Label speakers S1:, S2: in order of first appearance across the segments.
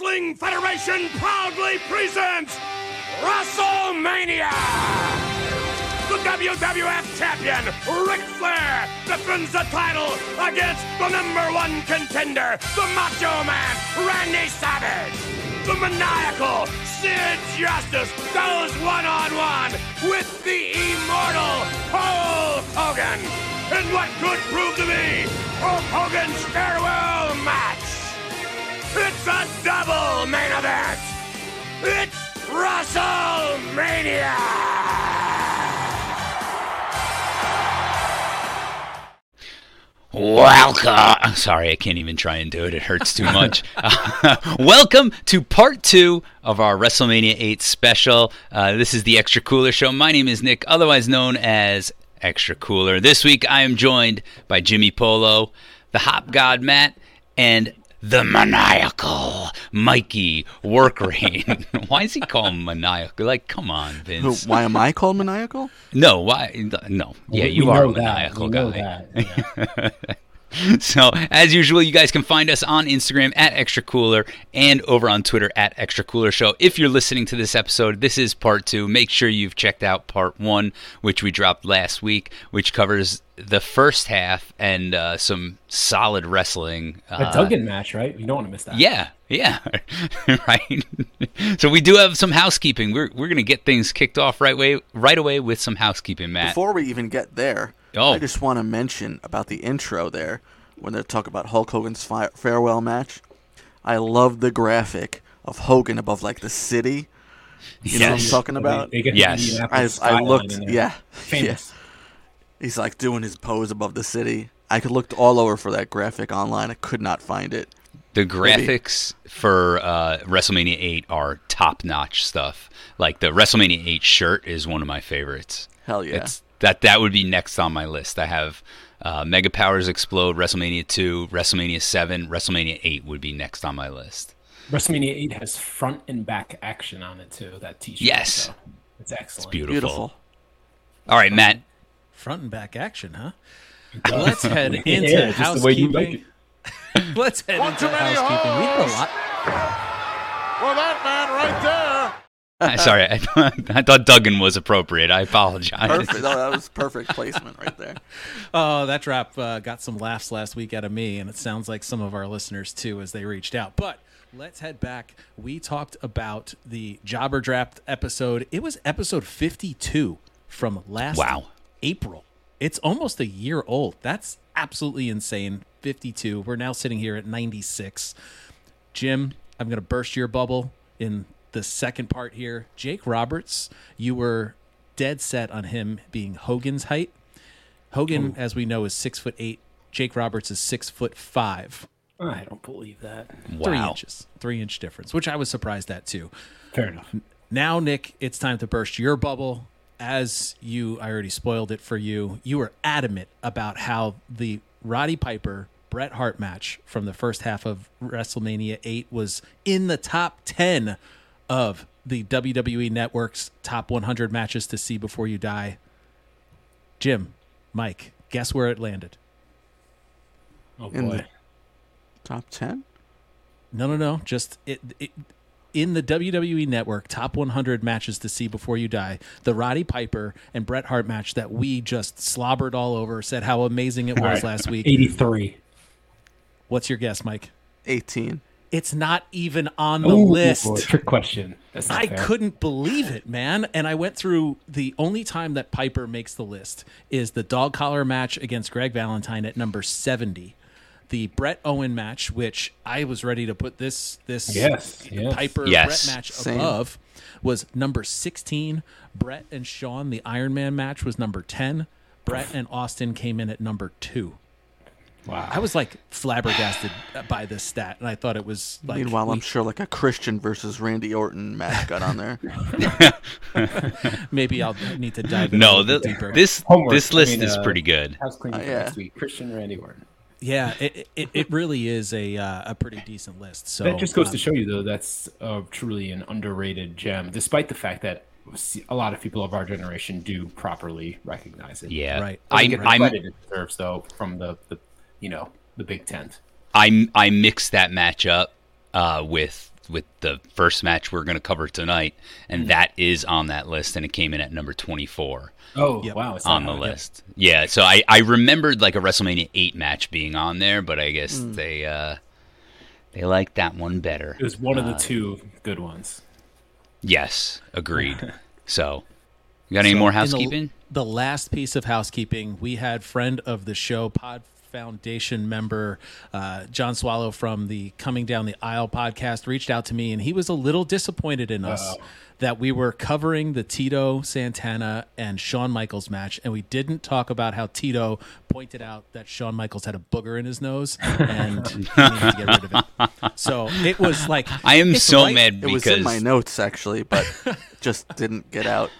S1: Wrestling Federation proudly presents WrestleMania! The WWF champion, Ric Flair, defends the title against the number one contender, the Macho Man, Randy Savage. The maniacal Sid Justice goes one on one with the immortal Hulk Hogan in what could prove to be Hulk Hogan's farewell match. It's a double main event. It's WrestleMania.
S2: Welcome. Sorry, I can't even try and do it. It hurts too much. welcome to part two of our WrestleMania 8 special. Uh, this is the Extra Cooler Show. My name is Nick, otherwise known as Extra Cooler. This week I am joined by Jimmy Polo, the Hop God Matt, and the maniacal Mikey Workrain. why is he called maniacal? Like, come on, Vince.
S3: Why am I called maniacal?
S2: No, why? No, yeah,
S4: We-
S2: you
S4: we
S2: are a
S4: know that.
S2: maniacal
S4: We know
S2: guy.
S4: that, yeah.
S2: So, as usual, you guys can find us on Instagram at Extra Cooler and over on Twitter at Extra Cooler Show. If you're listening to this episode, this is part two. Make sure you've checked out part one, which we dropped last week, which covers the first half and uh, some solid wrestling.
S4: A
S2: Uh,
S4: Duggan match, right? You don't want to miss that.
S2: yeah, yeah, right. so we do have some housekeeping. We're we're gonna get things kicked off right way right away with some housekeeping, Matt.
S3: Before we even get there,
S2: Oh.
S3: I just want to mention about the intro there when they talk about Hulk Hogan's fi- farewell match. I love the graphic of Hogan above like the city. You know what I'm talking about?
S4: They, they
S2: Yes.
S3: I, I looked, yeah,
S4: Famous.
S3: yeah. He's like doing his pose above the city. I could looked all over for that graphic online. I could not find it.
S2: The graphics for uh, WrestleMania 8 are top notch stuff. Like the WrestleMania 8 shirt is one of my favorites.
S3: Hell yeah.
S2: It's that that would be next on my list. I have uh, Mega Powers Explode, WrestleMania 2, WrestleMania 7, WrestleMania 8 would be next on my list.
S4: WrestleMania 8 has front and back action on it too. That T-shirt.
S2: Yes.
S4: so it's excellent.
S2: Beautiful.
S3: Beautiful.
S2: All right, Matt.
S5: Front and back action, huh? Let's head into
S4: Yeah, the way
S5: housekeeping.
S4: like.
S5: Let's head into housekeeping. We did a lot.
S1: Well, that man right there.
S2: Sorry, I, I thought Duggan was appropriate. I apologize.
S3: Perfect. No, that was perfect placement right there.
S5: Oh, that drop uh, got some laughs last week out of me, and it sounds like some of our listeners too as they reached out. But let's head back. We talked about the Jobber Draft episode. It was episode 52 from last
S2: Wow.
S5: April. It's almost a year old. That's absolutely insane. 52. We're now sitting here at 96. Jim, I'm going to burst your bubble in the second part here. Jake Roberts, you were dead set on him being Hogan's height. Hogan, hmm. as we know, is six foot eight. Jake Roberts is six foot five.
S4: I don't believe that.
S5: Three
S2: wow.
S5: inches, three inch difference, which I was surprised at too.
S4: Fair enough.
S5: Now, Nick, it's time to burst your bubble. As you, I already spoiled it for you. You were adamant about how the Roddy Piper Bret Hart match from the first half of WrestleMania 8 was in the top 10 of the WWE Network's top 100 matches to see before you die. Jim, Mike, guess where it landed?
S4: Oh
S3: In
S4: boy.
S3: the- Top 10?
S5: No, no, no. Just it, it in the WWE Network top 100 matches to see before you die. The Roddy Piper and Bret Hart match that we just slobbered all over. Said how amazing it was
S4: All right.
S5: last week.
S4: 83.
S5: What's your guess, Mike?
S3: 18.
S5: It's not even on the
S4: Ooh,
S5: list.
S4: Trick question. That's
S5: I
S4: fair.
S5: couldn't believe it, man. And I went through the only time that Piper makes the list is the dog collar match against Greg Valentine at number 70. The Bret Owen match, which I was ready to put this this
S4: Yes, yes.
S5: Piper
S2: Yes.
S5: Bret match
S3: Same.
S5: above, was number 16. Bret and Shawn, the Iron Man match, was number 10. Bret and Austin came in at number two.
S4: Wow.
S5: I was like flabbergasted by this stat, and I thought it was like
S3: Meanwhile, I'm sure like a Christian versus Randy Orton match got on there.
S5: maybe I'll need to dive
S2: No, the,
S5: deeper.
S2: this
S4: Homework.
S2: this list
S4: I mean,
S2: is
S4: uh,
S2: pretty good.
S4: House cleaning
S3: Uh, yeah.
S4: next week. Christian Randy Orton.
S5: Yeah, it, it, it really is a uh, a pretty decent list. So
S4: That just goes
S5: um,
S4: to show you, though, that's uh, truly an underrated gem, despite the fact that a lot of people of our generation do properly recognize it.
S2: Yeah,
S5: Right.
S2: I,
S4: Doesn't get the
S2: I'm
S4: it deserves, though, from the, the you know the Big Tent.
S2: I I mixed that match up uh, with with the first match we're going to cover tonight, and that is on that list, and it came in at number 24
S4: Oh
S5: Yep.
S4: wow, it's
S2: on the
S4: high.
S2: list. Yeah, so I, I remembered like a WrestleMania 8 match being on there, but I guess
S4: Hmm.
S2: they uh, they liked that one better.
S4: It was one of the
S2: Uh,
S4: two good ones.
S2: Yes, agreed. so, you got any more
S5: in the-
S2: housekeeping?
S5: The, last piece of housekeeping, we had friend of the show, Pod Foundation member uh, John Swallow from the Coming Down the Aisle podcast reached out to me, and he was a little disappointed in us
S4: Uh-oh.
S5: that we were covering the Tito Santana and Shawn Michaels match, and we didn't talk about how Tito pointed out that Shawn Michaels had a booger in his nose and he needed to get rid of it. So it was like
S2: I am so
S5: right-
S2: mad
S3: It was in my notes actually, but just didn't get out.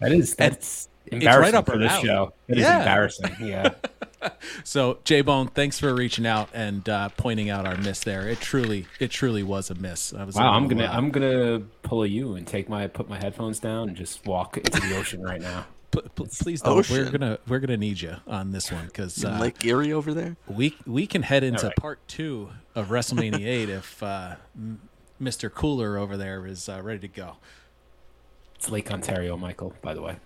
S4: That is that's
S5: right
S4: embarrassing
S5: up
S4: for this
S5: alley.
S4: show. It is
S5: Yeah.
S4: embarrassing. Yeah.
S5: So J Bone, thanks for reaching out and uh, pointing out our miss there. It truly, it truly was a miss. I was
S4: Wow,
S5: a
S4: I'm gonna I'm gonna pull a you and take my put my headphones down and just walk into the ocean right now.
S5: p- p- please don't. We're gonna we're gonna need you on this one because uh,
S3: Lake Erie over there.
S5: we we can head into
S4: All right.
S5: part two of WrestleMania eight if uh, Mr. Cooler over there is uh, ready to go.
S4: It's Lake Ontario, Michael. By the way.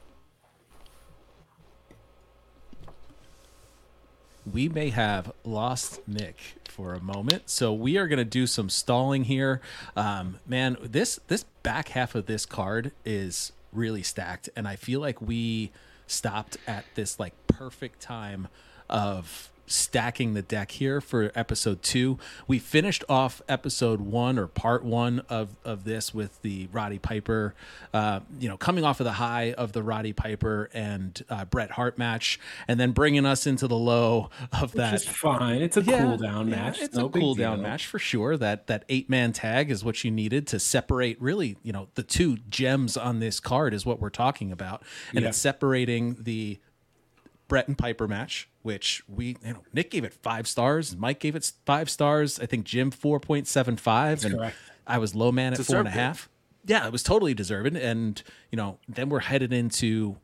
S5: We may have lost Nick for a moment, so we are going to do some stalling here. Um, man, this this back half of this card is really stacked, and I feel like we stopped at this like perfect time of stacking the deck here for episode two. We finished off episode one or part one of of this with the Roddy Piper, uh, you know, coming off of the high of the Roddy Piper and uh, Bret Hart match, and then bringing us into the low of that.
S4: Which is fine. It's a cool down match.
S5: It's
S4: no
S5: a cool down match for sure. That that eight man tag is what you needed to separate. Really, you know, the two gems on this card is what we're talking about, and
S4: Yeah.
S5: it's separating the Bret and Piper match, which we you know Nick gave it five stars, Mike gave it five stars. I think Jim four point seven five, and
S4: correct.
S5: I was low man at four and
S3: it.
S5: Yeah, it was totally deserving, and you know then we're headed into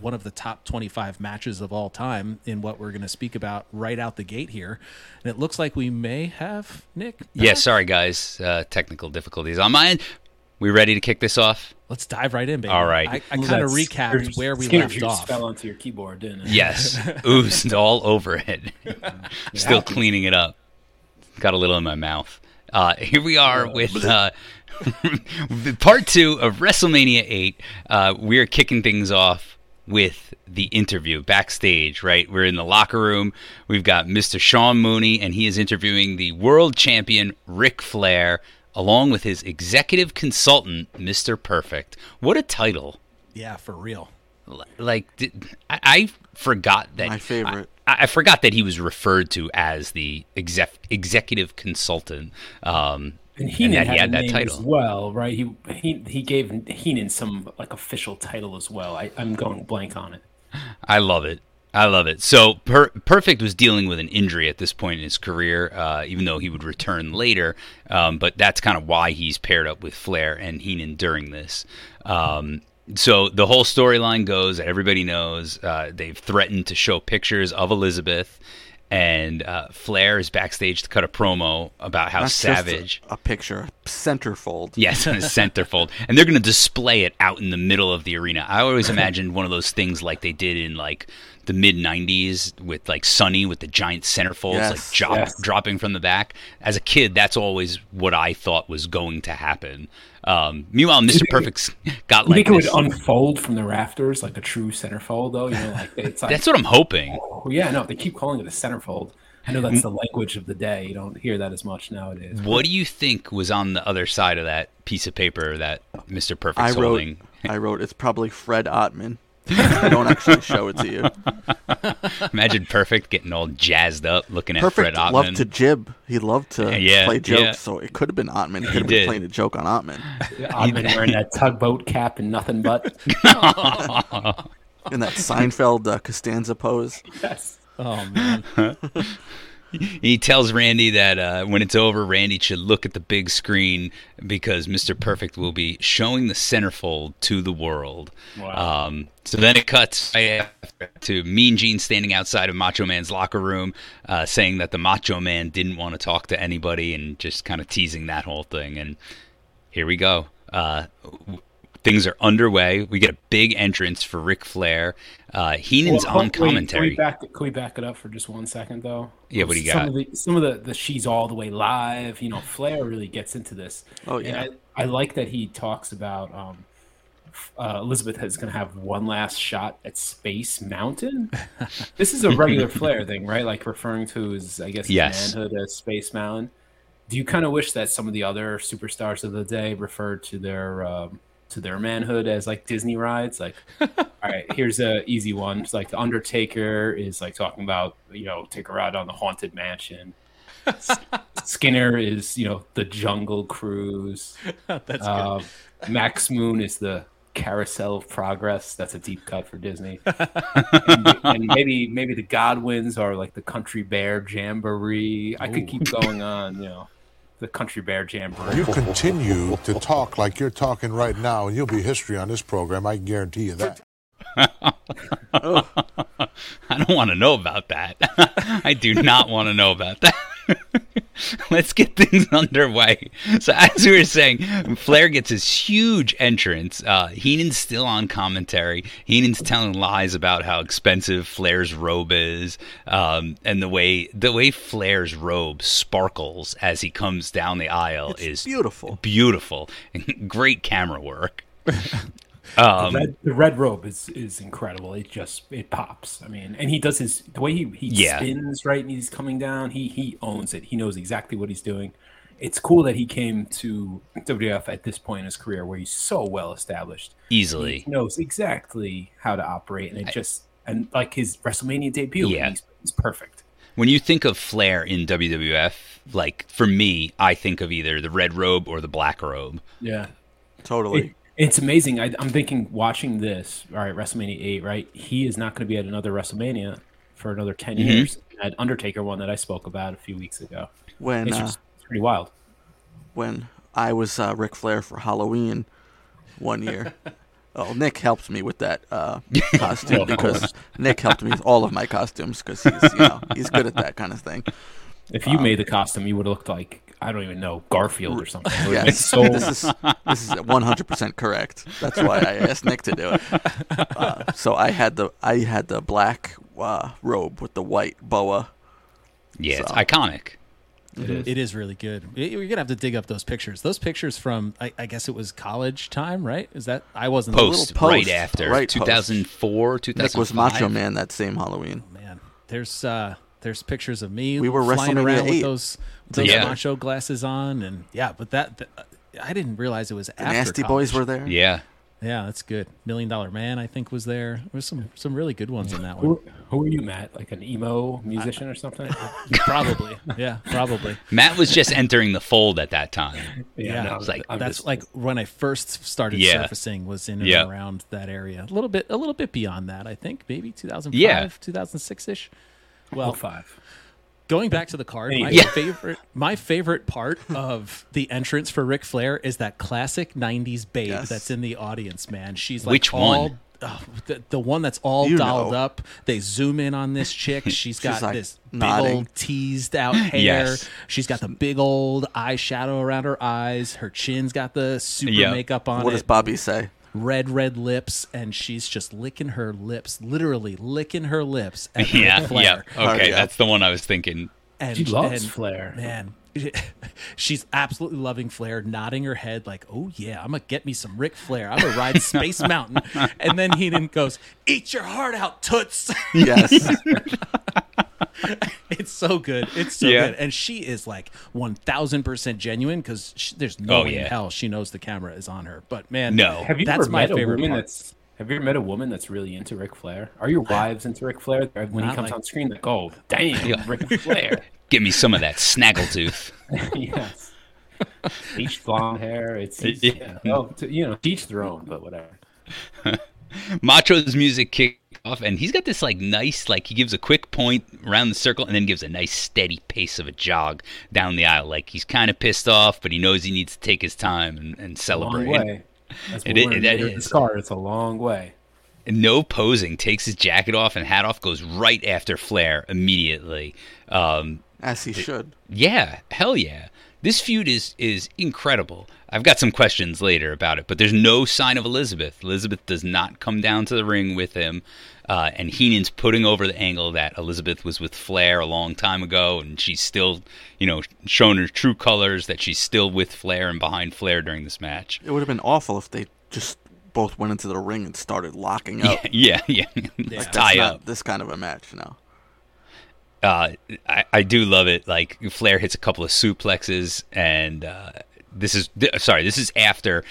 S5: one of the top 25 matches of all time in what we're going to speak about right out the gate here and it looks like we may have nick
S2: Yeah, sorry guys, uh, technical difficulties on my end. We ready to kick this off?
S5: let's dive right in baby
S2: All right.
S5: i, I kind of
S4: that's-
S5: recapped
S4: yours-
S5: where we
S4: skin of
S5: left
S4: yours
S5: off
S4: Fell onto your keyboard, didn't it?
S2: Yes, oozed all over it. Still
S4: happened.
S2: cleaning it up. Got a little in my mouth. Uh, here we are with uh, part two of WrestleMania 8. Uh, we're kicking things off with the interview backstage, right? We're in the locker room. We've got Mr. Sean Mooney, and he is interviewing the world champion Ric Flair, along with his executive consultant, Mr. Perfect. What a title!
S5: yeah for real
S2: Like, did, I, I forgot that.
S3: My favorite.
S2: I, I forgot that he was referred to as the exec, executive consultant. Um,
S4: And Heenan
S2: that
S4: had,
S2: he had
S4: a
S2: that title.
S4: as well, right? He he he gave Heenan some like official title as well. I, I'm going blank on it.
S2: I love it. I love it. So per- Perfect was dealing with an injury at this point in his career, uh, even though he would return later. Um, but that's kind of why he's paired up with Flair and Heenan during this. Um, so the whole storyline goes that everybody knows uh, they've threatened to show pictures of Elizabeth, and uh, Flair is backstage to cut a promo about how
S3: Not
S2: savage.
S3: a, a picture, centerfold.
S2: Yes, a centerfold. And they're going to display it out in the middle of the arena. I always imagined one of those things like they did in like the mid 90s with like Sunny with the giant centerfolds
S3: Yes,
S2: like drop,
S4: yes.
S2: dropping from the back. As a kid, that's always what I thought was going to happen. Um, meanwhile, Mr. Perfect's got
S4: You
S2: like
S4: think it would unfold from the rafters like a true centerfold, though? You know, like it's like
S2: That's what I'm hoping.
S4: Oh, yeah, no, they keep calling it a centerfold. I know that's the language of the day. You don't hear that as much nowadays.
S2: What do you think was on the other side of that piece of paper that Mr.
S3: I wrote.
S2: holding?
S3: I wrote. It's probably Fred Ottman. I don't actually show it to you.
S2: Imagine Perfect getting all jazzed up looking at
S3: Perfect
S2: Fred Ottman.
S3: loved to jib. He loved to
S2: Yeah,
S3: play jokes.
S2: yeah.
S3: So it could have been Ottman. He could have
S2: did.
S3: been playing a joke on Ottman
S4: I've been wearing that tugboat cap and nothing but.
S3: in that Seinfeld uh, Costanza pose.
S4: Yes.
S5: oh man
S2: He tells Randy that uh, when it's over, Randy should look at the big screen because Mr. Perfect will be showing the centerfold to the world.
S4: Wow.
S2: Um, so then it cuts to Mean Gene standing outside of Macho Man's locker room, uh, saying that the Macho Man didn't want to talk to anybody and just kind of teasing that whole thing. And here we go. Uh, things are underway. We get a big entrance for Ric Flair. Uh, Heenan's
S4: Well,
S2: on
S4: can we-
S2: commentary.
S4: Can we, back, can we back it up for just one second, though?
S2: Yeah, what do you
S4: some
S2: got?
S4: Of the, some of the, the she's all the way live. You know, Flair really gets into this.
S3: Oh,
S4: And
S3: yeah.
S4: I, I like that he talks about um, uh, Elizabeth is going to have one last shot at Space Mountain. this is a regular Flair thing, right? Like referring to his, I guess,
S2: Yes.
S4: manhood as Space Mountain. Do you kind of wish that some of the other superstars of the day referred to their um, to their manhood as like Disney rides? Like, all right, here's a easy one. It's like the Undertaker is like talking about you know take a ride on the haunted mansion. Skinner is you know the Jungle Cruise.
S5: That's good.
S4: Uh, Max Moon is the Carousel of Progress. That's a deep cut for Disney. and, and maybe maybe the Godwins are like the Country Bear Jamboree. I could keep going on. You know, the Country Bear Jamboree.
S6: You continue to talk like you're talking right now, and you'll be history on this program. I guarantee you that.
S2: I don't want to know about that. I do not want to know about that. Let's get things underway. So, as we were saying, Flair gets his huge entrance. Uh, Heenan's still on commentary. Heenan's telling lies about how expensive Flair's robe is, um, and the way the way Flair's robe sparkles as he comes down the aisle
S3: It's
S2: is
S3: beautiful.
S2: beautiful. Great camera work. Um,
S4: the, red, the red robe is is incredible. It just it pops. I mean, and he does his the way he, he
S2: Yeah.
S4: spins right and he's coming down. He he owns it. He knows exactly what he's doing. It's cool that he came to WWF at this point in his career where he's so well established.
S2: easily.
S4: He knows exactly how to operate, and it just and like his WrestleMania debut,
S2: Yeah.
S4: he's, he's perfect.
S2: When you think of Flair in WWF, like for me, I think of either the red robe or the black robe.
S4: Yeah,
S3: Totally.
S4: It- it's amazing. I, I'm thinking watching this. All right, WrestleMania eight. Right, he is not going to be at another WrestleMania for another 10
S2: Mm-hmm.
S4: years. That Undertaker one that I spoke about a few weeks ago.
S3: when
S4: It's
S3: uh,
S4: it's pretty wild.
S3: when I was uh, Ric Flair for Halloween one year. Oh, Nick helped me with that uh, costume because. Nick helped me with all of my costumes because he's you know he's good at that kind of thing.
S4: If you made the costume, you would have looked like I don't even know Garfield or something. It
S3: Yes,
S4: so
S3: this is this is 100 percent correct. That's why I asked Nick to do it. Uh, so I had the I had the black uh, robe with the white boa.
S2: Yeah, it's
S3: So-
S2: iconic.
S4: it is.
S5: It is really good. Y- You're gonna have to dig up those pictures. Those pictures from, I, I guess it was college time, right? Is that I wasn't
S2: Post,
S3: post,
S2: right after
S3: right post.
S2: 2004, 2005.
S3: Nick was Macho Man that same Halloween.
S5: Oh, man. There's uh there's pictures of me.
S3: We were
S5: flying
S3: WrestleMania
S5: around with
S3: 8
S5: those those
S2: Yeah.
S5: macho glasses on, and yeah. But that, th- I didn't realize it was
S3: The
S5: after
S3: Nasty
S5: college.
S3: Boys were there.
S2: Yeah.
S5: Yeah, that's good. Million Dollar Man, I think, was there. There was some some really good ones in that one.
S4: Who, who are you, Matt? Like an emo musician or something?
S5: probably, yeah, probably.
S2: Matt was just entering the fold at that time.
S5: Yeah,
S4: no,
S2: it's like-
S4: I'm
S5: That's
S4: just-
S5: like when I first started
S2: Yeah.
S5: surfacing was in and
S2: Yeah.
S5: around that area. A little bit, a little bit beyond that, I think. Maybe 2005,
S2: Yeah.
S5: 2006 ish. Well,
S4: five.
S5: going back to the card, my
S2: Yeah.
S5: favorite my favorite part of the entrance for Ric Flair is that classic '90s babe
S3: Yes.
S5: that's in the audience. Man, she's like
S2: Which
S5: all,
S2: one?
S5: oh, the, the one that's all
S3: You
S5: dolled
S3: know.
S5: up. They zoom in on this chick. She's got
S3: like,
S5: this big old teased out hair.
S2: Yes.
S5: She's got the big old eyeshadow around her eyes. Her chin's got the super
S2: Yeah.
S5: makeup on
S3: What
S5: it
S3: does Bobby say?
S5: Red red lips and she's just licking her lips literally licking her lips at
S2: Yeah.
S5: Ric
S2: Yeah. Okay,
S3: yeah.
S2: that's the one I was thinking.
S5: and
S4: She loves
S5: and,
S4: Flair.
S5: man she's absolutely loving Flair nodding her head like oh yeah I'm gonna get me some Ric Flair I'm gonna ride Space Mountain and then Heenan goes eat your heart out toots
S3: Yes.
S5: it's so good it's so
S2: Yeah.
S5: good and she is like 1000% genuine because there's no
S2: Oh,
S5: way in hell she knows the camera is on her but man
S2: No.
S4: Have you
S5: that's
S4: ever
S5: my
S4: met a woman
S5: part.
S4: that's Have you ever met a woman that's really into Ric Flair? Are your wives into Ric Flair? When he comes
S5: like-
S4: on screen, like, oh, damn,
S2: Yeah.
S4: Ric Flair.
S2: Give me some of that snaggletooth.
S4: yes. Bleached blonde hair. It's, it's
S2: Yeah.
S4: yeah. Well, to, you know, each their own, but whatever.
S2: Macho's music kicked off, and he's got this like nice, like he gives a quick point around the circle, and then gives a nice steady pace of a jog down the aisle. Like he's kind of pissed off, but he knows he needs to take his time and, and
S4: Long
S2: celebrate.
S4: way. That's
S2: It
S4: what
S2: is-
S4: we're in
S2: that
S4: Raiders of
S2: is.
S4: the Scar. It's a long way.
S2: no posing, takes his jacket off and hat off, goes right after Flair immediately. Um,
S3: As he should.
S2: yeah, hell yeah. This feud is is incredible. I've got some questions later about it, but there's no sign of Elizabeth. Elizabeth does not come down to the ring with him, uh, and Heenan's putting over the angle that Elizabeth was with Flair a long time ago, and she's still, you know, showing her true colors that she's still with Flair and behind Flair during this match.
S3: It would have been awful if they just both went into the ring and started locking up.
S2: Yeah, yeah, yeah.
S3: That's
S2: tie up.
S3: this kind of a match now.
S2: uh, I, I do love it. Like Flair hits a couple of suplexes, and uh, this is th- sorry, this is after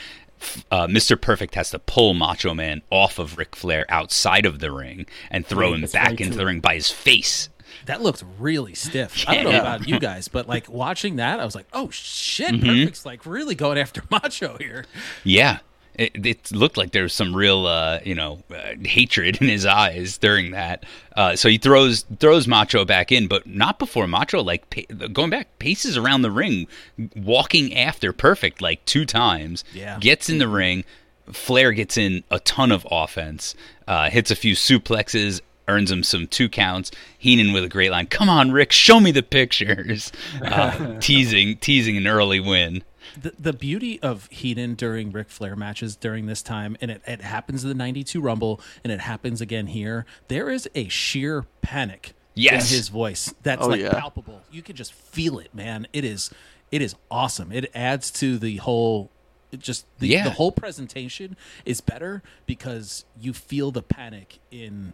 S2: uh, Mr. Perfect has to pull Macho Man off of Ric Flair outside of the ring and throw
S4: Right,
S2: him back
S4: right,
S2: into
S4: too.
S2: the ring by his face.
S5: That looked really stiff. I don't know about you guys, but like watching that, I was like, "Oh shit,
S2: Mm-hmm.
S5: Perfect's like really going after Macho here."
S2: Yeah. It, it looked like there was some real, uh, you know, uh, hatred in his eyes during that. Uh, so he throws throws Macho back in, but not before Macho like pa- going back paces around the ring, walking after Perfect like two times.
S5: Yeah.
S2: gets in the ring. Flair gets in a ton of offense, uh, hits a few suplexes, earns him some two counts. Heenan with a great line, "Come on, Rick, show me the pictures," uh, teasing teasing an early win.
S5: The, the beauty of Heenan during Ric Flair matches during this time, and it, it happens in the 92 Rumble, and it happens again here, there is a sheer panic
S2: Yes.
S5: in his voice that's
S3: Oh,
S5: like
S3: yeah.
S5: palpable. You can just feel it, man. It is it is awesome. It adds to the whole it just the,
S2: Yeah.
S5: the whole presentation is better because you feel the panic in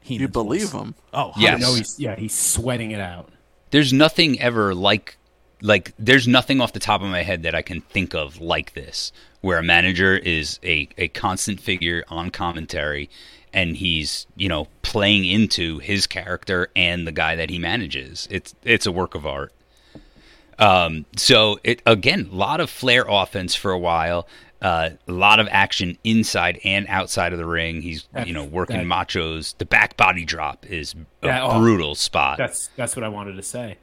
S5: Heenan's
S3: You believe
S5: voice.
S3: him.
S5: Oh,
S2: Yes.
S4: No, he's yeah, he's sweating it out.
S2: there's nothing ever like like there's nothing off the top of my head that I can think of like this where a manager is a, a constant figure on commentary and he's you know playing into his character and the guy that he manages it's it's a work of art um so it again a lot of flair offense for a while uh, a lot of action inside and outside of the ring. He's you know working
S4: that-
S2: machos. The back body drop is a
S4: Yeah, oh,
S2: brutal spot.
S4: That's that's what I wanted to say.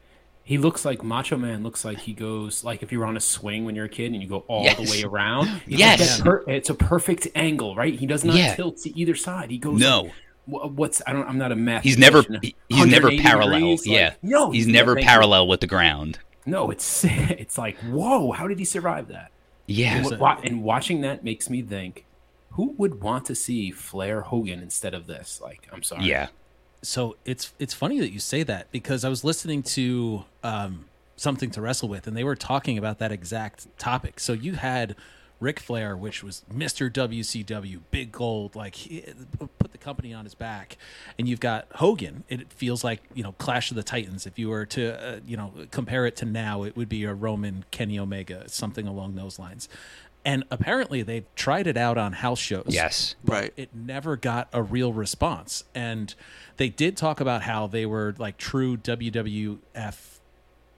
S4: He looks like Macho Man. Looks like he goes like if you were on a swing when you're a kid and you go all the way around.
S2: Yes.
S4: like per- it's a perfect angle, right? He does not
S2: Yeah.
S4: tilt to either side. He goes.
S2: No.
S4: like, what's I don't. I'm not a math.
S2: He's never he's never parallel.
S4: degrees, like,
S2: yeah.
S4: no,
S2: he's never parallel with the ground.
S4: No, it's it's like whoa. How did he survive that?
S2: Yeah.
S4: And, wa- and watching that makes me think, who would want to see Flair Hogan instead of this? Like, I'm sorry.
S2: Yeah.
S5: So it's it's funny that you say that because I was listening to um, something to wrestle with, and they were talking about that exact topic. So you had Ric Flair, which was Mister WCW, big gold, like he put the company on his back, and you've got Hogan. It feels like you know Clash of the Titans. If you were to uh, you know compare it to now, it would be a Roman Kenny Omega, something along those lines. And apparently, they've tried it out on house shows
S2: Yes.
S3: Right.
S5: it never got a real response. And they did talk about how they were like true WWF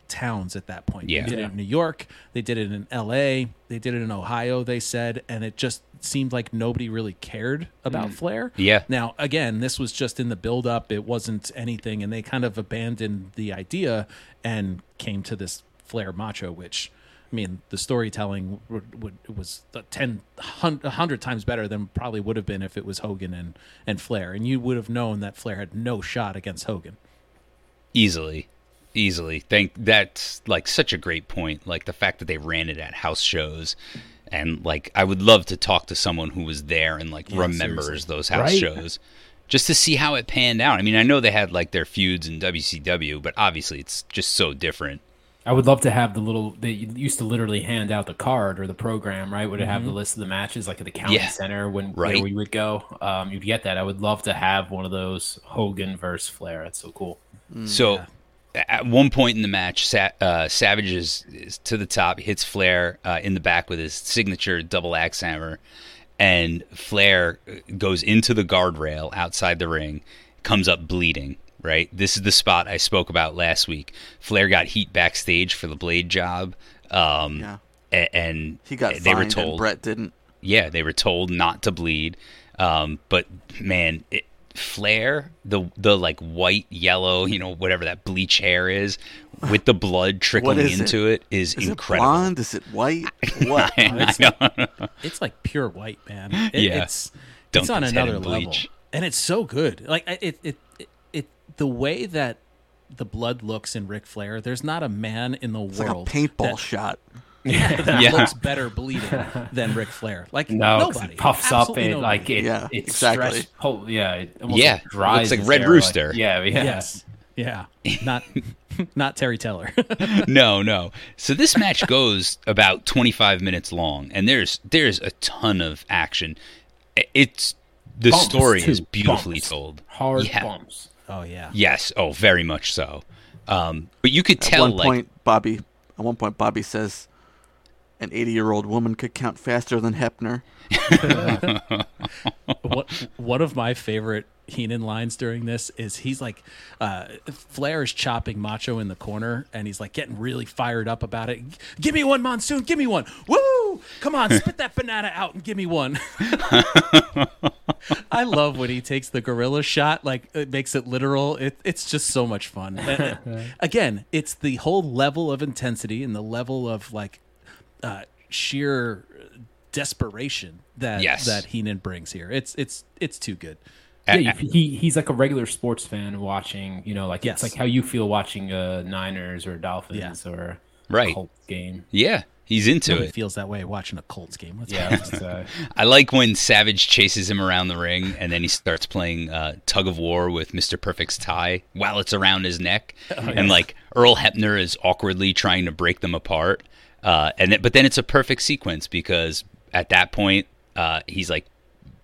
S5: towns at that point.
S2: Yeah.
S5: They did it in New York, they did it in LA, they did it in Ohio, they said, and it just seemed like nobody really cared about mm. Flair.
S2: Yeah.
S5: Now, again, this was just in the build up, it wasn't anything, and they kind of abandoned the idea and came to this Flair macho, which I mean, the storytelling would, would was a 10, a hundred times better than probably would have been if it was Hogan and, and Flair. And you would have known that Flair had no shot against Hogan.
S2: Easily. Easily. Think that's like such a great point. Like the fact that they ran it at house shows. And like I would love to talk to someone who was there and like remembers
S5: seriously.
S2: those house
S4: Right.
S2: shows. Just to see how it panned out. I mean, I know they had like their feuds in WCW, but obviously it's just so different.
S4: I would love to have the little. They used to literally hand out the card or the program, right? Would it have the list of the matches, like at the county
S2: Yeah.
S4: center when
S2: Right.
S4: where we would go? Um, you'd get that. I would love to have one of those Hogan versus Flair. That's so cool.
S2: So at one point in the match, Sa- uh, Savage is, is to the top, hits Flair uh, in the back with his signature double axe hammer, and Flair uh, goes into the guardrail outside the ring, comes up bleeding. Right, this is the spot I spoke about last week. Flair got heat backstage for the blade job, um,
S3: Yeah.
S2: a- and
S3: He got
S2: they were told
S3: and Bret didn't.
S2: yeah, they were told not to bleed. Um, but man, it, Flair, the the like white, yellow, you know, whatever that bleach hair is, with the blood trickling
S3: is
S2: into it, is,
S3: Is
S2: incredible.
S3: it blonde? Is it white? What?
S2: I know.
S5: It's like pure white, man. It,
S2: Yeah.
S5: It's, it's on another level. And it's so good. Like, I- it, it, it, it, the way that the blood looks in Ric Flair, there's not a man in the
S3: It's like a
S5: world
S3: paintball
S5: that,
S3: shot.
S5: that
S2: Yeah.
S5: looks better bleeding than Ric Flair. Like
S4: No, 'cause
S5: nobody
S4: it puffs up
S5: Absolutely
S4: and
S5: nobody.
S4: like it.
S3: Yeah,
S4: it
S3: exactly.
S4: stretch- pull- yeah, it
S2: Yeah,
S4: like dries
S2: looks like Red
S4: hair,
S2: Rooster.
S4: yeah, yeah.
S5: yes, yeah, not not Terry Taylor.
S2: no, no. So this match goes about 25 minutes long, and there's there's a ton of action. It's the
S4: Bumps,
S2: story
S4: too.
S2: is beautifully
S4: Bumps.
S2: told.
S4: Hard
S2: Yeah.
S4: bumps.
S5: Oh yeah,
S2: Yes. Oh, very much so. Um, but you could
S3: At
S2: tell,
S3: one
S2: like,
S3: point, Bobby. At one point, Bobby says, "An 80-year-old woman could count faster than Hebner."
S5: what one of my favorite Heenan lines during this is he's like, uh, Flair is chopping Macho in the corner, and he's like getting really fired up about it. Give me one, Monsoon. Give me one. Woo! Come on, spit that banana out and give me one. I love when he takes the gorilla shot, like it makes it literal. It, it's just so much fun. Uh, Again, it's the whole level of intensity and the level of like uh, sheer desperation that
S2: Yes.
S5: that Heenan brings here. It's it's it's too good.
S4: Yeah, you- he he's like a regular sports fan watching. You know, like
S5: Yes.
S4: it's like how you feel watching uh, Niners or Dolphins or
S2: Right.
S4: Colts game.
S2: yeah, he's into
S5: Nobody
S2: it.
S5: feels that way watching a Colts game. Let's
S4: Yeah, uh,
S2: I like when Savage chases him around the ring, and then he starts playing uh, tug of war with Mr. Perfect's tie while it's around his neck, and like Earl Hebner is awkwardly trying to break them apart. Uh, and then, but then it's a perfect sequence because at that point uh, he's like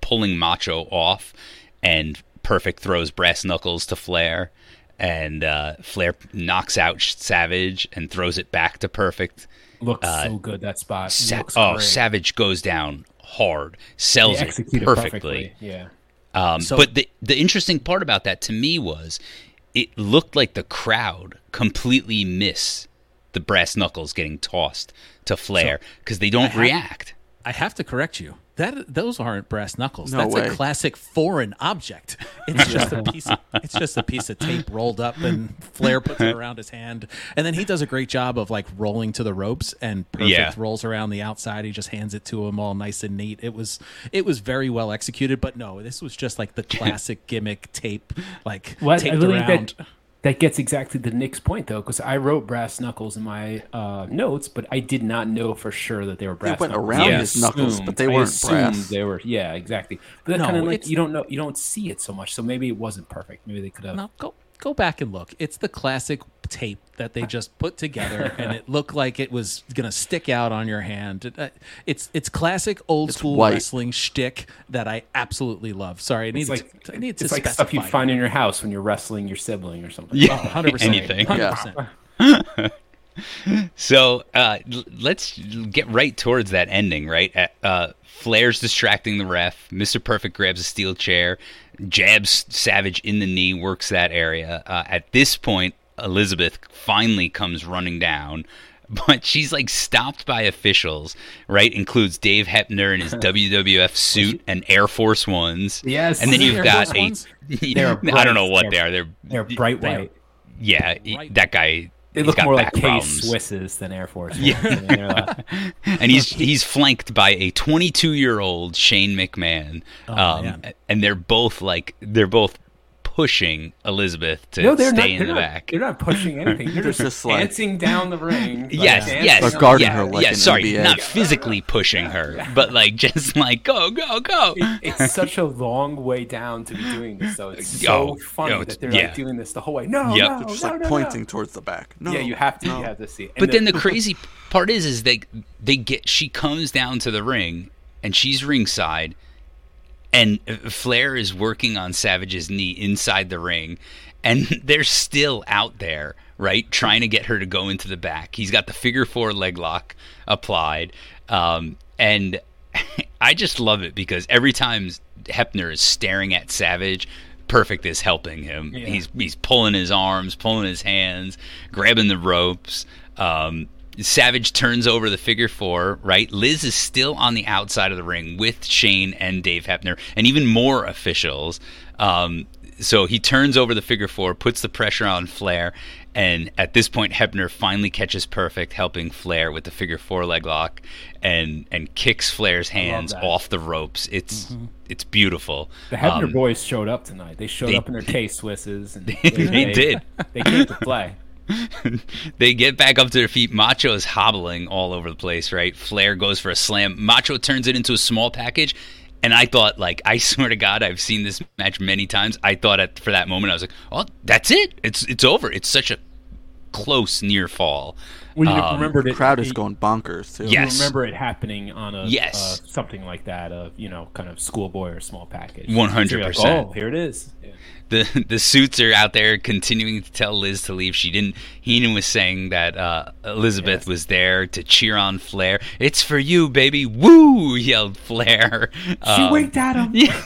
S2: pulling Macho off, and Perfect throws brass knuckles to Flair, and uh, Flair knocks out Savage and throws it back to Perfect.
S4: Looks so good that spot.
S2: Sa-
S4: looks
S2: oh,
S4: great.
S2: Savage goes down hard,
S4: They
S2: sells it
S4: executed
S2: perfectly.
S4: Yeah.
S2: Um,
S5: So-
S2: but the the interesting part about that to me was it looked like the crowd completely miss the brass knuckles getting tossed to Flair because they don't
S5: have-
S2: react.
S5: I have to correct you. That those aren't brass knuckles.
S3: No
S5: That's
S3: way.
S5: a classic foreign object. It's just a piece. Of, it's just a piece of tape rolled up, and Flair puts it around his hand, and then he does a great job of like rolling to the ropes, and Perfect
S2: Yeah.
S5: rolls around the outside. He just hands it to him all nice and neat. It was it was very well executed, but no, this was just like the classic gimmick tape, like
S4: Well, I
S5: taped
S4: really
S5: around.
S4: think that that gets exactly the Nick's point though, because I wrote brass knuckles in my uh, notes, but I did not know for sure that they were brass.
S3: They went
S4: knuckles.
S3: around
S4: I
S3: his knuckles,
S4: assumed-
S3: but they weren't
S4: assumed
S3: brass.
S4: They were, yeah, exactly. But that
S5: No,
S4: kind of like you don't know, you don't see it so much, so maybe it wasn't perfect. Maybe they could have.
S5: No, go go back and look. It's the classic tape that they just put together, and it looked like it was gonna stick out on your hand. Uh, It's it's classic old school
S3: white.
S5: wrestling shtick that I absolutely love. Sorry, I
S4: It's
S5: needed
S4: like
S5: to, I needed to
S4: it's like stuff you
S5: specify.
S4: find in your house when you're wrestling your sibling or something.
S2: Yeah,
S5: hundred percent,
S2: anything.
S5: hundred percent.
S2: So uh, let's get right towards that ending. Right, Uh, uh, Flair's distracting the ref. Mister Perfect grabs a steel chair, jabs Savage in the knee, works that area. Uh, at this point, Elizabeth finally comes running down. But she's like stopped by officials, right? Includes Dave Hebner in his WWF suit and Air Force Ones.
S4: Yes.
S2: and then you've
S5: Air
S2: got
S5: Force
S2: a.
S5: Ones?
S4: They're
S2: I don't know
S4: bright.
S2: what they
S4: They're-
S2: They're
S4: They're bright white.
S2: yeah. he- That guy.
S4: They look more like
S2: back
S4: K. Swisses than Air Force. Yeah, I mean, they're like-
S2: and he's he's flanked by a 22 year old Shane McMahon,
S5: Oh,
S2: um, and they're both like they're both pushing Elizabeth to
S4: no, they're
S2: stay
S4: not.
S2: in the
S4: not,
S2: back.
S4: They're not pushing anything. They're just,
S3: just like-
S4: dancing down the ring. like,
S2: Yes, yes,
S3: They're guarding
S2: yeah,
S3: her like
S2: yeah,
S3: an
S2: sorry,
S3: NBA.
S2: not physically pushing her, but like just like go, go, go.
S4: It's such a long way down to be doing this, though. It's so
S2: Oh,
S4: funny
S2: yo, it's-
S4: that they're
S2: yeah.
S4: like doing this the whole way. No,
S2: Yep.
S4: no,
S2: They're
S3: Just
S4: no,
S3: like
S4: no, no.
S3: pointing towards the back. No,
S4: Yeah, you have to.
S3: no.
S4: You have to see. it. And
S2: But then
S4: the-
S2: the crazy part is, is they they get she comes down to the ring and she's ringside, and Flair is working on Savage's knee inside the ring, and they're still out there, right, trying to get her to go into the back. He's got the figure four leg lock applied, um, and I just love it because every time Hebner is staring at Savage. Perfect is helping him.
S4: Yeah.
S2: He's he's pulling his arms, pulling his hands, grabbing the ropes. Um, Savage turns over the figure four, right? Liz is still on the outside of the ring with Shane and Dave Hebner and even more officials. Um, so he turns over the figure four, puts the pressure on Flair, And at this point, Hebner finally catches Perfect, helping Flair with the figure four leg lock, and and kicks Flair's hands off the ropes. It's it's beautiful.
S4: The Hebner
S2: Um,
S4: boys showed up tonight. They showed
S2: they-
S4: up in their K Swisses. And
S2: They did.
S4: They came to play.
S2: they get back up to their feet. Macho is hobbling all over the place, right? Flair goes for a slam. Macho turns it into a small package. And I thought, like, I swear to God, I've seen this match many times. I thought at, for that moment, I was like, oh, that's it. It's it's over. It's such a close near fall.
S4: Well, you
S2: Um,
S4: remembered
S3: The crowd is
S4: you-
S3: going bonkers too.
S4: You
S2: Yes.
S4: remember it happening on a
S2: Yes.
S4: uh, something like that, a you know, kind of schoolboy or small package.
S2: 100%.
S4: Like, oh, here it is. Yeah.
S2: The the suits are out there continuing to tell Liz to leave. She didn't. Heenan was saying that uh, Elizabeth
S4: Yes.
S2: was there to cheer on Flair. It's for you, baby! Woo! yelled Flair.
S4: She
S2: Um,
S4: winked at him.
S2: Yeah.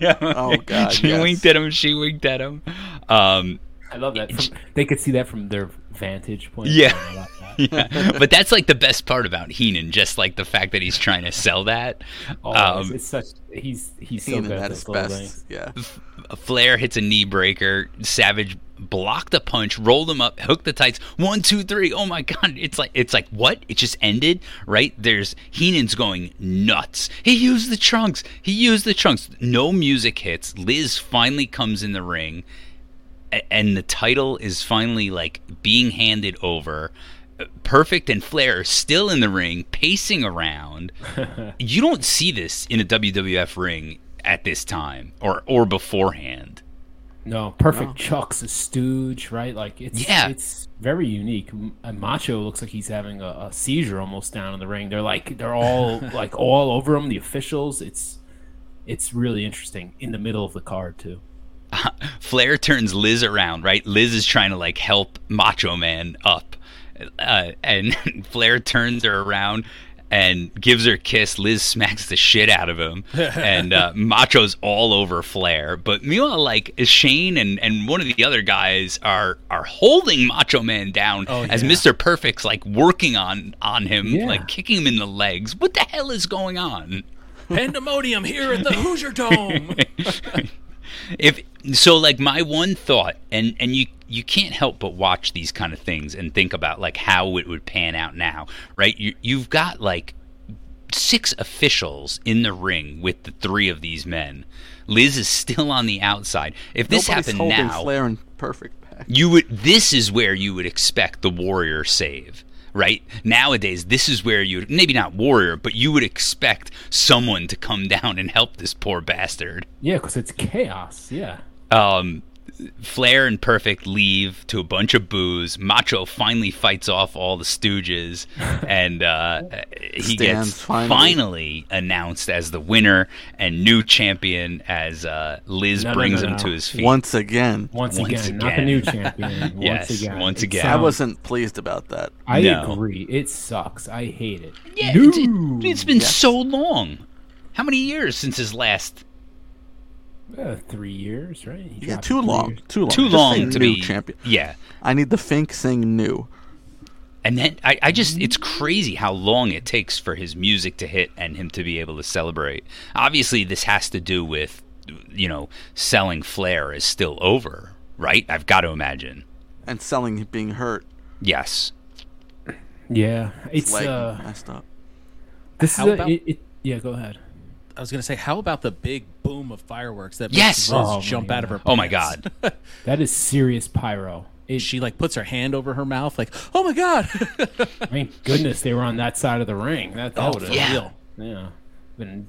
S2: yeah.
S3: Oh, God,
S2: She
S3: yes.
S2: winked at him. She winked at him. Um,
S4: I love that. From, they could see that from their vantage point.
S2: Yeah.
S4: That.
S2: yeah. but that's like the best part about Heenan, just like the fact that he's trying to sell that.
S4: Oh,
S2: Um,
S4: it's, it's such. He's he's so good
S3: at
S4: at
S3: his best.
S4: things.
S3: Yeah.
S2: Flair hits a knee breaker. Savage blocked the punch, rolled him up, hooked the tights. One, two, three. Oh my god! It's like it's like what? It just ended, right? There's Heenan's going nuts. He used the trunks. He used the trunks. No music hits. Liz finally comes in the ring, a- and the title is finally like being handed over. Perfect and Flair are still in the ring, pacing around. you don't see this in a WWF ring at this time or or beforehand.
S4: No, perfect Chuck's a stooge, right? Like it's
S2: Yeah.
S4: it's very unique. M- uh, Macho looks like he's having a, a seizure almost down in the ring. They're like they're all like all over him. The officials, it's it's really interesting in the middle of the card too.
S2: Flair turns Liz around, right? Liz is trying to like help Macho Man up. Uh, and Flair turns her around and gives her a kiss. Liz smacks the shit out of him. and uh, Macho's all over Flair. But meanwhile, like Shane and, and one of the other guys are are holding Macho Man down
S5: Oh,
S2: as. Mr. Perfect's like working on on him,
S4: Yeah.
S2: like kicking him in the legs. What the hell is going on?
S5: Pandemonium here at the Hoosier Dome.
S2: if so like my one thought and and you you can't help but watch these kind of things and think about like how it would pan out now right you you've got like six officials in the ring with the three of these men liz is still on the outside if this
S3: Nobody's
S2: happened
S3: holding
S2: now
S3: Flair and perfect back.
S2: you would this is where you would expect the warrior save right nowadays this is where you maybe not warrior but you would expect someone to come down and help this poor bastard
S4: Yeah, because it's chaos. Yeah.
S2: Um, Flair and Perfect leave to a bunch of booze. Macho finally fights off all the Stooges, and uh, he
S3: Stands
S2: gets
S3: finally.
S2: finally. announced as the winner and new champion as uh, Liz
S4: No, no,
S2: brings
S4: no,
S2: him
S4: no.
S2: to his feet.
S3: Once again,
S4: Once,
S2: Once
S4: again, not the new champion. Once
S2: Yes,
S4: again.
S2: once
S4: It
S2: again.
S3: I wasn't pleased about that.
S4: I
S2: No.
S4: agree. It sucks. I hate it.
S2: yeah, it's, it,
S4: No.
S2: it's been
S3: Yes.
S2: so long. How many years since his last?
S4: Uh, three years, right? He
S3: Yeah, too long.
S4: years.
S3: Too long.
S2: Too
S3: Just
S2: long to
S3: new
S2: be
S3: champion.
S2: Yeah,
S3: I need the Fink saying new.
S2: And then I, I just it's crazy how long it takes for his music to hit and him to be able to celebrate. Obviously this has to do with you know, selling Flair is still over, right? I've got to imagine.
S3: And selling being hurt.
S2: Yes.
S4: Yeah, it's
S3: Leg
S4: uh,
S3: messed up.
S4: this
S5: How
S4: is a,
S5: about-
S4: it, it, Yeah, go ahead.
S5: I was gonna say, how about the big boom of fireworks that
S2: Yes!
S5: makes Liz
S4: Oh,
S5: jump out of her?
S2: Oh my god.
S4: That is serious pyro. It,
S5: She like puts her hand over her mouth, like, "Oh my god!"
S4: I mean, goodness they were on that side of the ring. That, that
S5: oh,
S4: would
S5: for
S4: have
S2: Yeah.
S5: real.
S4: yeah, been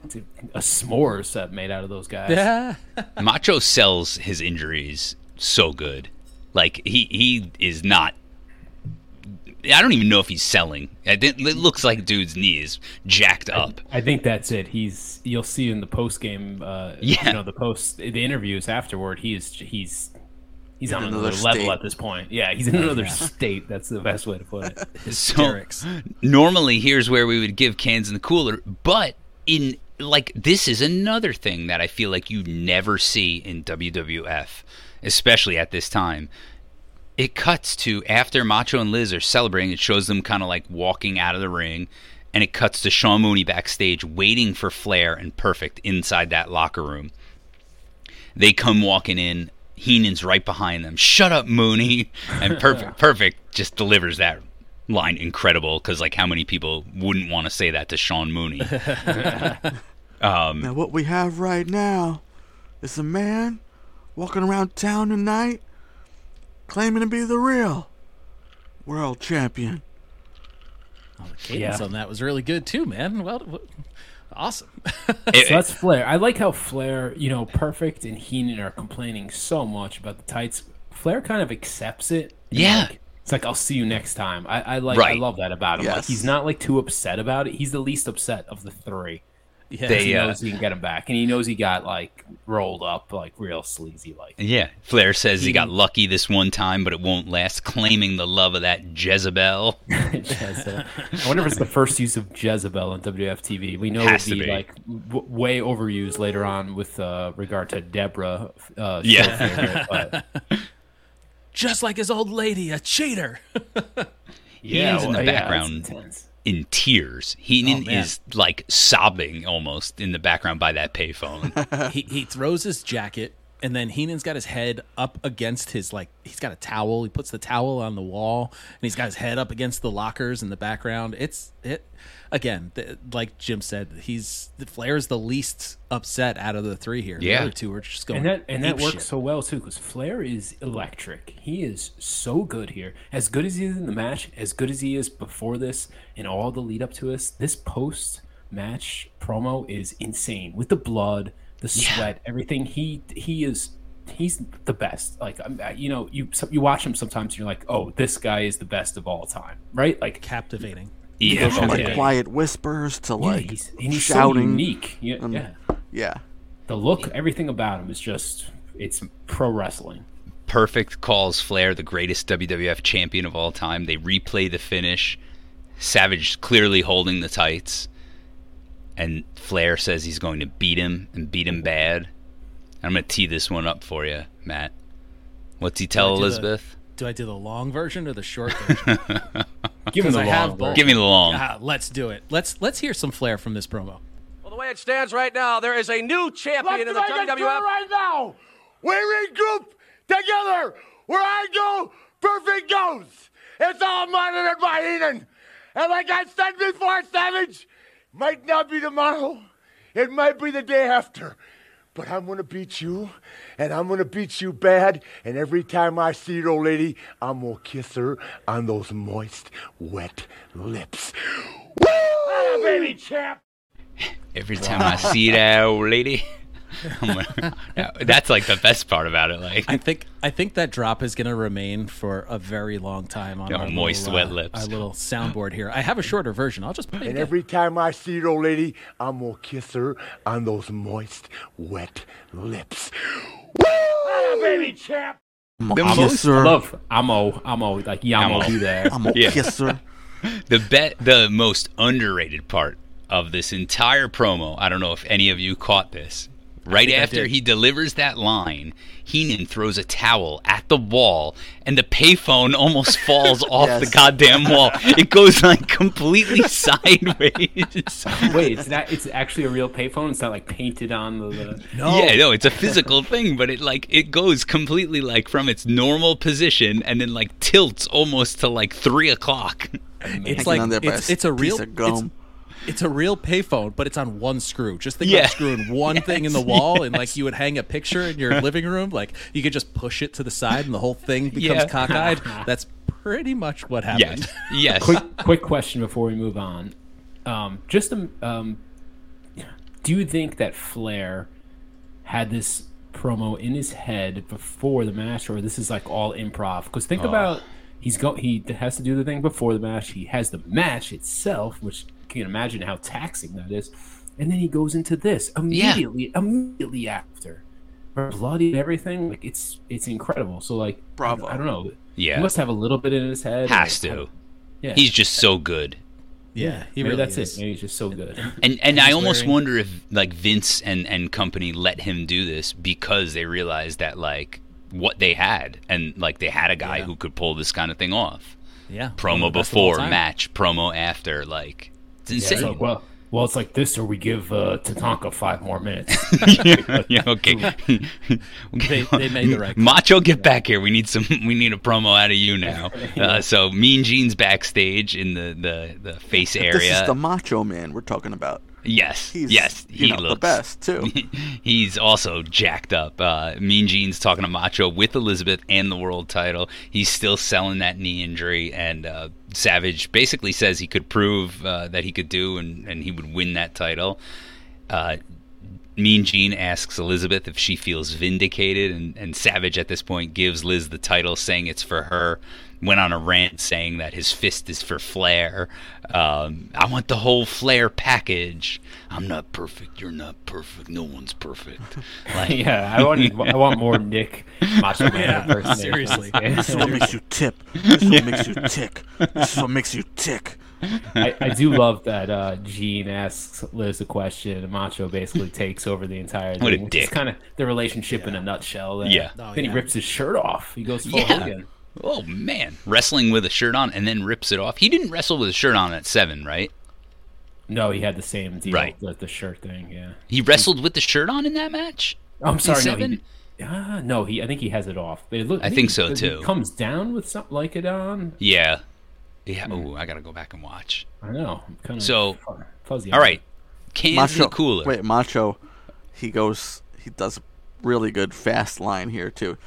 S4: a s'more set made out of those guys.
S5: Yeah.
S2: Macho sells his injuries so good. Like he he is not I don't even know if he's selling. Think- It looks like dude's knee is jacked up.
S4: I think that's it. He's you'll see in the post game, uh,
S2: Yeah.
S4: you know, the post the interviews afterward. He is he's he's on
S3: another
S4: another level at this point. Yeah, he's in another state. That's the best way to put it.
S2: So
S5: Hysterics.
S2: normally here's where we would give cans in the cooler, but in like this is another thing that I feel like you never see in WWF, especially at this time. It cuts to after Macho and Liz are celebrating, it shows them kind of like walking out of the ring, and it cuts to Sean Mooney backstage waiting for Flair and Perfect inside that locker room. They come walking in, Heenan's right behind them. Shut up, Mooney. And perfect, perfect just delivers that line incredible because like how many people wouldn't want to say that to Sean Mooney?
S3: Um, now, what we have right now is a man walking around town tonight claiming to be the real world champion.
S5: Oh, the cadence
S4: Yeah.
S5: on that was really good too, man. Well, w- awesome.
S2: It-
S4: So that's Flair. I like how Flair, you know, Perfect and Heenan are complaining so much about the tights. Flair kind of accepts it.
S2: Yeah.
S4: like, it's like I'll see you next time. I, I like. I love that about him. Like
S3: Yes.
S4: he's not like too upset about it. He's the least upset of the three.
S5: Yeah,
S2: They,
S4: He
S2: uh,
S4: knows he can get him back, and he knows he got like rolled up, like real sleazy, like.
S2: yeah, Flair says he got lucky this one time, but it won't last. Claiming the love of that Jezebel.
S4: Jezebel. I wonder if it's the first use of Jezebel on WF TV. We know
S2: Has
S4: it'd
S2: to
S4: be,
S2: be.
S4: like w- way overused later on with uh, regard to Deborah. Uh,
S2: Yeah.
S4: favorite, but
S5: just like his old lady, a cheater.
S2: Heenan's in the
S4: yeah,
S2: background. In tears. Heenan
S5: Oh,
S2: is like sobbing almost in the background by that payphone.
S5: he he throws his jacket, and then Heenan's got his head up against his like he's got a towel. He puts the towel on the wall, and he's got his head up against the lockers in the background. It's it again, th- like Jim said, he's the Flair's the least upset out of the three here.
S2: Yeah.
S5: the other two are just going
S4: and that and that works
S5: shit.
S4: so well too because Flair is electric. He is so good here, as good as he is in the match, as good as he is before this, and all the lead up to this. This post match promo is insane with the blood, the sweat, everything. He he is. He's the best. Like um, uh, you know, you you watch him sometimes. You're like, oh, this guy is the best of all time, right? Like,
S5: captivating.
S2: Yeah,
S3: From like
S4: Yeah.
S3: quiet whispers to
S4: yeah,
S3: like
S4: he's, and he's so
S3: shouting.
S4: unique. Yeah,
S3: Um,
S4: yeah,
S3: Yeah.
S4: the look, everything about him is just it's pro wrestling.
S2: Perfect calls Flair the greatest WWF champion of all time. They replay the finish. Savage clearly holding the tights. And Flair says he's going to beat him and beat him bad. I'm going to tee this one up for you, Matt. What's he tell
S5: I the-
S2: Elizabeth?
S5: Do I do the long version or the short version?
S4: Give him
S5: Because
S4: the
S5: I
S4: long
S5: have
S4: version.
S2: Give me the long.
S5: Ah, let's do it. Let's let's hear some Flair from this promo.
S7: Well, the way it stands right now, there is a new champion in the
S1: Let's make it
S7: WWF.
S1: true right now. We regroup together. Where I go, perfect goes. It's all monitored by Heenan. And like I said before, Savage, might not be tomorrow. It might be the day after. But I'm gonna beat you, and I'm gonna beat you bad. And every time I see your old lady, I'm gonna kiss her on those moist, wet lips. Woo! baby champ.
S2: Every time I see that old lady. Gonna- that's like the best part about it. Like,
S5: I think I think that drop is going to remain for a very long time on
S2: Oh,
S5: our
S2: moist,
S5: little,
S2: wet
S5: uh,
S2: lips.
S5: Our little soundboard here. I have a shorter version. I'll just play it.
S1: And
S5: again.
S1: every time I see your old lady, I'm gonna kiss her on those moist, wet lips. Woo! baby champ.
S3: I'm a
S2: most
S3: kisser.
S4: I love Amo, Amo, like Yamo
S2: Amo.
S4: do that.
S3: I'm a
S2: Yeah.
S3: kisser.
S2: the bet the most underrated part of this entire promo i don't know if any of you caught this right after he delivers that line heenan throws a towel at the wall and the payphone almost falls off
S3: Yes.
S2: the goddamn wall it goes like completely sideways
S4: Wait, it's that it's actually a real payphone. It's not like painted on the. the...
S2: yeah no it's a physical thing but it like it goes completely like from its normal position and then like tilts almost to like three o'clock
S5: It's like
S3: on there
S5: it's,
S3: a
S5: it's a
S3: piece
S5: real
S3: of
S5: it's,
S3: gum.
S5: It's a real payphone, but it's on one screw. Just think
S2: Yeah.
S5: about screwing one thing in the
S2: Yes,
S5: wall, and like you would hang a picture in your living room. Like you could just push it to the side, and the whole thing becomes
S2: Yeah.
S5: cockeyed. That's pretty much what happened.
S2: yes yes
S4: quick, quick question before we move on. Um, just um, um, do you think that Flair had this promo in his head before the match, or this is like all improv? Because think about he's go he has to do the thing before the match. He has the match itself, which you can imagine how taxing that is, and then he goes into this immediately, immediately after. Bloody everything, like it's it's incredible. So like,
S3: Bravo.
S4: I don't know.
S2: Yeah.
S4: he must have a little bit in his head.
S2: has
S4: like,
S2: to
S4: Yeah,
S2: he's just so good
S5: Yeah, he
S4: Maybe
S5: really
S4: that's
S5: is.
S4: it. Maybe he's just so good.
S2: And and I almost
S5: wearing-
S2: wonder if like Vince and and company let him do this because they realized that like what they had and like they had a guy
S5: Yeah.
S2: who could pull this kind of thing off.
S5: Yeah,
S2: Promo
S5: of of
S2: before, match, promo after, like it's insane.
S4: So, well, Well, it's like this, or we give uh, Tatanka five more minutes.
S2: yeah, yeah, okay.
S5: They- they made the right call.
S2: Macho, get back here. We need some. We need a promo out of you now. Uh, so Mean Gene's backstage in the the, the face area This
S3: is the Macho Man we're talking about.
S2: Yes,
S3: He's
S2: yes,
S3: you
S2: he
S3: know,
S2: looks
S3: the best too.
S2: He's also jacked up. Uh, mean Gene's talking to Macho with Elizabeth and the world title. He's still selling that knee injury, and uh, Savage basically says he could prove uh, that he could do, and, and he would win that title. Uh, Mean Gene asks Elizabeth if she feels vindicated, and, and Savage at this point gives Liz the title, saying it's for her. Went on a rant saying that his fist is for Flair. Um, I want the whole Flair package. I'm not perfect. You're not perfect. No one's perfect. Like,
S4: yeah, I want I want more Nick Macho Man impersonations.
S5: seriously.
S3: This is what makes you tip. This is what makes you tick. This is what makes you tick.
S4: I, I do love that uh, Gene asks Liz a question, and Macho basically takes over the entire thing.
S2: What a
S4: which
S2: dick.
S4: is kind of the relationship in a nutshell. There.
S2: Yeah.
S5: Oh,
S4: then he rips his shirt off. He goes full
S2: Yeah.
S4: Hogan.
S2: Oh man, wrestling with a shirt on and then rips it off. He didn't wrestle with a shirt on at seven, right?
S4: No, he had the same deal,
S2: Right.
S4: the, the shirt thing. Yeah.
S2: He wrestled with the shirt on in that match.
S4: Oh, I'm sorry. No,
S2: seven?
S4: he, uh, no, he. I think he has it off. But it look,
S2: I think so,
S4: he-
S2: too.
S4: He comes down with something like it on.
S2: Yeah, yeah.
S4: Hmm.
S2: Oh, I gotta go back and watch.
S4: I know. I'm kind of
S2: So,
S4: fuzzy.
S2: All right, cans
S3: Macho.
S2: the cooler.
S3: Wait, Macho. He goes. He does a really good fast line here too.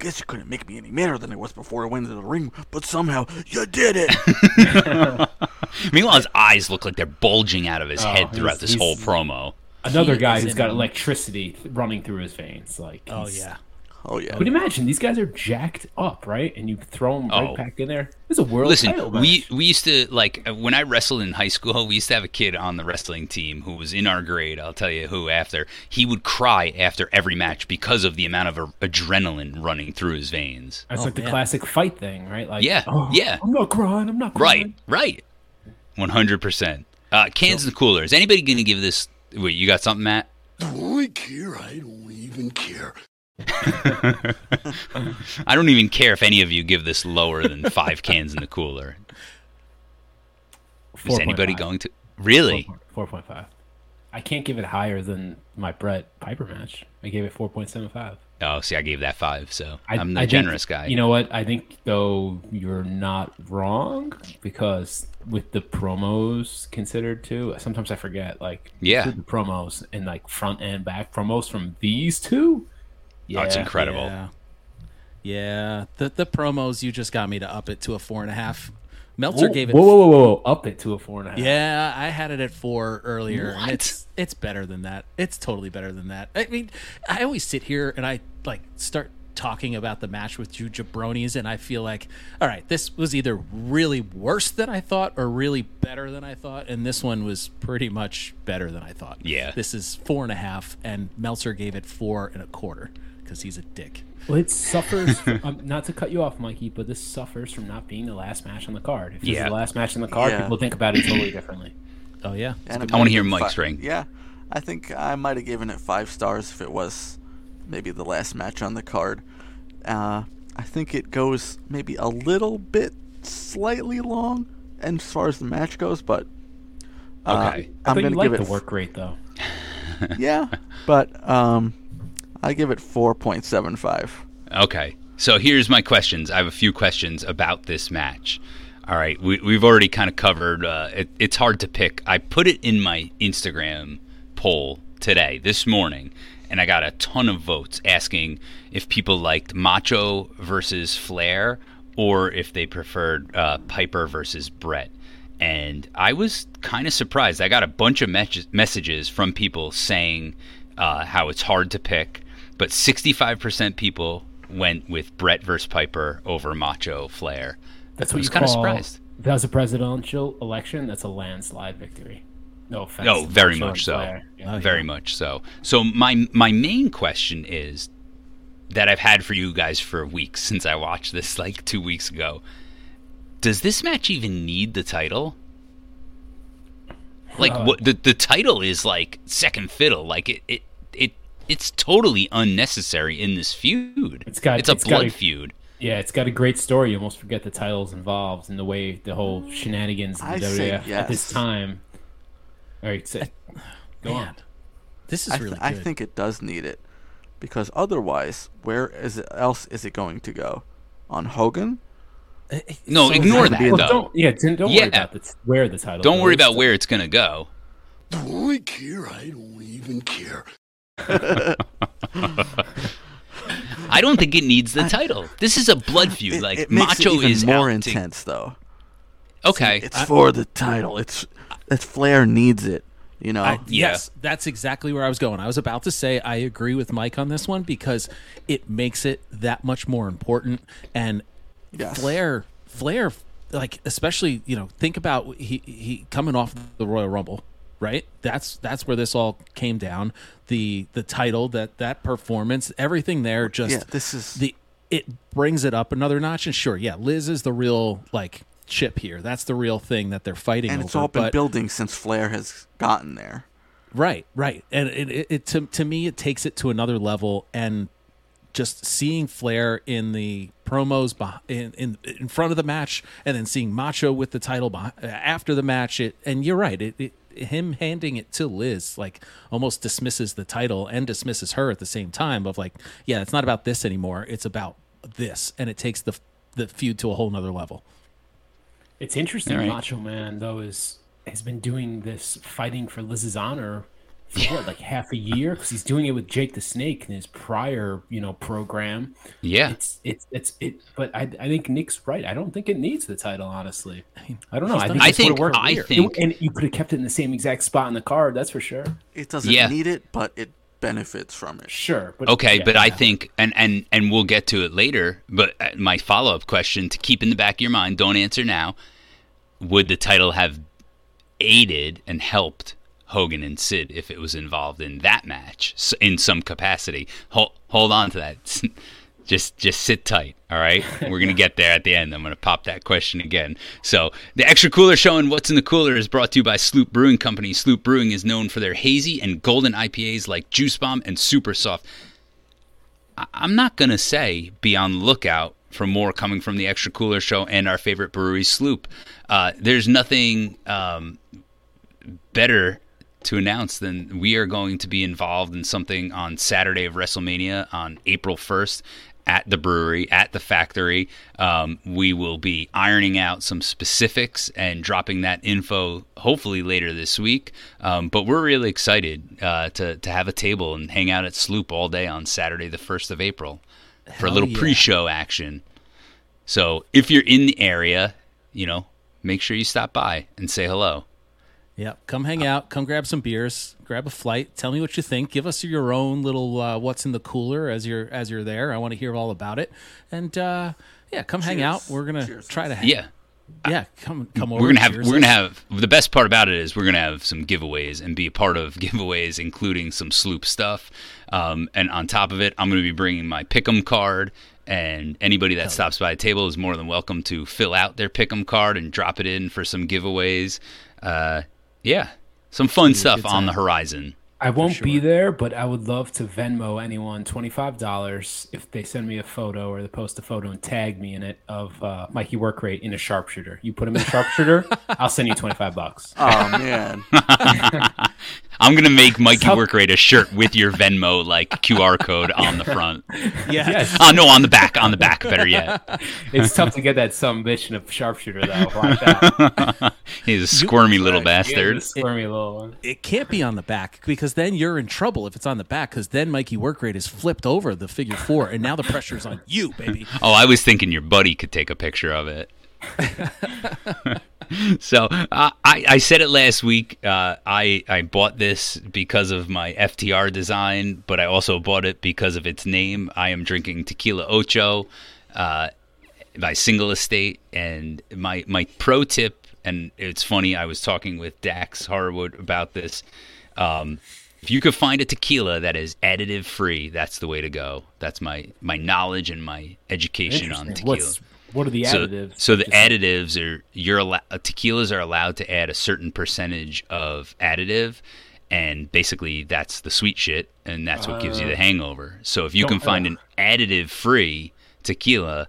S3: I guess you couldn't make me any madder than I was before I went into the ring, but somehow you did it.
S2: Meanwhile, his eyes look like they're bulging out of his
S4: Oh,
S2: head throughout this whole promo.
S4: Another
S5: He
S4: guy who's got
S5: a-
S4: electricity running through his veins. Like,
S5: Oh yeah.
S3: Oh yeah.
S4: But imagine these guys are jacked up, right? And you throw them right
S2: Oh.
S4: back in there. It's a world
S2: Listen,
S4: title
S2: we we used to like uh, when I wrestled in high school. We used to have a kid on the wrestling team who was in our grade. I'll tell you who. After he would cry after every match because of the amount of a- adrenaline running through his veins.
S4: That's
S5: Oh,
S4: like the
S5: man.
S4: classic fight thing, right? Like,
S2: Yeah,
S4: oh,
S2: yeah.
S4: I'm not crying. I'm not crying.
S2: Right, right, one hundred percent. Uh, Cans and cooler. Is anybody going to give this? Wait, you got something, Matt?
S8: I care. I don't even care.
S2: I don't even care if any of you give this lower than five cans in the cooler. Is anybody
S4: 4.5.
S2: going to? Really?
S4: Four point five. I can't give it higher than my Bret Piper match. I gave it four point seven five.
S2: Oh, see, I gave that five, so
S4: I,
S2: I'm the
S4: I think-
S2: generous guy.
S4: You know what? I think though you're not wrong because with the promos considered too, sometimes I forget like
S2: Yeah.
S4: the promos and like front and back promos from these two.
S2: Oh, it's incredible.
S5: Yeah. Yeah. The the promos you just got me to up it to a four and a half. Meltzer
S4: Whoa,
S5: gave it
S4: whoa, whoa, whoa, whoa, up it to a four and a half.
S5: Yeah, I had it at four earlier. and
S2: What?
S5: It's it's better than that. It's totally better than that. I mean, I always sit here and I like start talking about the match with two jabronis, and I feel like, all right, this was either really worse than I thought or really better than I thought, and this one was pretty much better than I thought.
S2: Yeah.
S5: this is four and a half, and Meltzer gave it four and a quarter because he's a dick.
S4: Well, it suffers. um, not to cut you off, Mikey, but this suffers from not being the last match on the card. If it's
S2: Yeah.
S4: the last match on the card,
S3: Yeah.
S4: people think about it totally differently.
S5: Oh yeah,
S2: I wanna hear Mike's
S3: fi-
S2: ring.
S3: Yeah, I think I might have given it five stars if it was maybe the last match on the card. Uh, I think it goes maybe a little bit slightly long, and as far as the match goes, but uh,
S2: Okay.
S4: I
S3: I'm gonna give it
S4: the work rate though.
S3: yeah, but um, I give it four point seven five.
S2: Okay. So here's my questions. I have a few questions about this match. All right. We, we've already kind of covered. Uh, it, it's hard to pick. I put it in my Instagram poll today, this morning, and I got a ton of votes asking if people liked Macho versus Flair or if they preferred uh, Piper versus Bret. And I was kind of surprised. I got a bunch of mes- messages from people saying uh, how it's hard to pick, but 65% people went with Bret versus Piper over Macho Flair.
S4: That's
S2: I
S4: what
S2: was
S4: you
S2: kinda surprised.
S4: If that was a presidential election. That's a landslide victory. No offense.
S2: Oh,
S4: to
S2: very
S4: Macho
S2: much
S4: and
S2: so.
S4: Flair. Yeah.
S2: Very much so. So my my main question is that I've had for you guys for weeks since I watched this like 2 weeks ago. Does this match even need the title? Like
S4: Uh,
S2: what the the title is like second fiddle. Like it it, it it's totally unnecessary in this feud.
S4: It's got-
S2: it's a
S4: it's got
S2: blood
S4: a-
S2: feud.
S4: Yeah, it's got a great story. You almost forget the titles involved and the way the whole shenanigans in
S3: I
S4: the
S3: say
S4: WWF at this time. All right, say, go
S5: Man,
S4: on.
S5: this is
S3: I, th-
S5: really
S3: I think it does need it because otherwise, where is it else is it going to go? On Hogan?
S2: No,
S5: So
S2: ignore that
S4: Well, don't yeah, don't don't
S2: Yeah.
S4: worry about the, where the title.
S2: Don't worry about where it's gonna go.
S8: Do I care? I don't even care.
S2: I don't think it needs the title. This is a blood feud.
S3: It,
S2: like
S3: it makes
S2: Macho
S3: it even
S2: is
S3: more
S2: out to-
S3: intense, though.
S2: okay,
S3: It's for the title. It's that Flair needs it. You know.
S5: I,
S2: Yeah.
S5: Yes, that's exactly where I was going. I was about to say I agree with Mike on this one because it makes it that much more important. And
S3: Yes.
S5: Flair, Flair, like especially you know, think about he he coming off the Royal Rumble, right? That's that's where this all came down. The the title, that that performance, everything there, just
S3: Yeah, this is-
S5: the it brings it up another notch. And sure, yeah, Liz is the real like chip here. That's the real thing that they're fighting
S3: and
S5: over.
S3: it's all been
S5: but-
S3: building since Flair has gotten there.
S5: Right, right, and it, it, it to to me it takes it to another level, and just seeing Flair in the promos in in in front of the match, and then seeing Macho with the title after the match. It and you're right, it, it him handing it to Liz like almost dismisses the title and dismisses her at the same time. Of like, yeah, it's not about this anymore; it's about this, and it takes the the feud to a whole nother level.
S4: It's interesting.
S2: All right.
S4: Macho Man though is has been doing this fighting for Liz's honor for what, like half a year because he's doing it with Jake the Snake in his prior you know program.
S2: yeah.
S4: It's it's it's it. But I I think Nick's right. I don't think it needs the title. Honestly, I don't know. I think
S2: I think
S4: worked.
S2: I
S5: weird.
S2: think
S4: and you could have kept it in the same exact spot in the card. That's for sure.
S3: It doesn't
S2: Yeah.
S3: need it, but it benefits from it.
S4: Sure. But
S2: Okay,
S4: yeah,
S2: but I think, and and and we'll get to it later. But uh, my follow up question to keep in the back of your mind, don't answer now. Would the title have aided and helped Hogan and Sid if it was involved in that match in some capacity? Hold hold on to that. Just just sit tight, all right? We're gonna get there at the end. I'm gonna pop that question again. So the extra cooler show and what's in the cooler is brought to you by Sloop Brewing Company. Sloop Brewing is known for their hazy and golden IPAs like Juice Bomb and Super Soft. I- I'm not going to say be on lookout for more coming from the Extra Cooler Show and our favorite brewery, Sloop. Uh, there's nothing um, better to announce then we are going to be involved in something on Saturday of WrestleMania on April 1st at the brewery, at the factory. Um, we will be ironing out some specifics and dropping that info hopefully later this week. Um, but we're really excited uh, to, to have a table and hang out at Sloop all day on Saturday, the 1st of April, for a little
S5: yeah.
S2: pre show action. So if you're in the area, you know, make sure you stop by and say hello.
S5: Yep. Come hang out. Come grab some beers. Grab a flight. Tell me what you think. Give us your own little uh, what's in the cooler as you're as you're there. I want to hear all about it. And uh, yeah, come hang out. We're gonna
S3: Cheers.
S5: try to hang.
S2: Yeah.
S5: Yeah. Come come over.
S2: we're gonna have we're gonna have the best part about it is we're gonna have some giveaways and be a part of giveaways including some sloop stuff um, and on top of it i'm gonna be bringing my pick'em card and anybody that stops by the table is more than welcome to fill out their pick'em card and drop it in for some giveaways uh, yeah some fun stuff on the horizon
S4: I won't be there, but I would love to Venmo anyone twenty five dollars if they send me a photo or they post a photo and tag me in it of uh, Mikey work rate in a sharpshooter. You put him in a sharpshooter, I'll send you twenty five bucks.
S3: Oh man,
S2: i'm gonna make mikey
S4: Tough-
S2: work rate a shirt with your venmo like qr code on the front
S5: Yeah.
S4: Yes,
S2: oh no on the back on the back better yet
S4: it's tough to get that some bitch in a sharpshooter though.
S2: He's a squirmy little
S4: Yeah,
S2: bastard
S4: the squirmy little one.
S5: It can't be on the back because then you're in trouble if it's on the back because then Mikey work rate is flipped over the figure four and now the pressure's on you, baby.
S2: Oh, I was thinking your buddy could take a picture of it. so uh, I, I said it last week. Uh, I I bought this because of my FTR design, but I also bought it because of its name. I am drinking Tequila Ocho uh, by Single Estate, and my my pro tip. And it's funny. I was talking with Dax Harwood about this. Um, if you could find a tequila that is additive free, that's the way to go. That's my my knowledge and my education on tequila.
S4: What's what are the additives?
S2: so the
S4: Just-
S2: additives are you're uh, tequilas are allowed to add a certain percentage of additive, and basically that's the sweet shit, and that's what gives you the hangover. So if you can find an additive free tequila,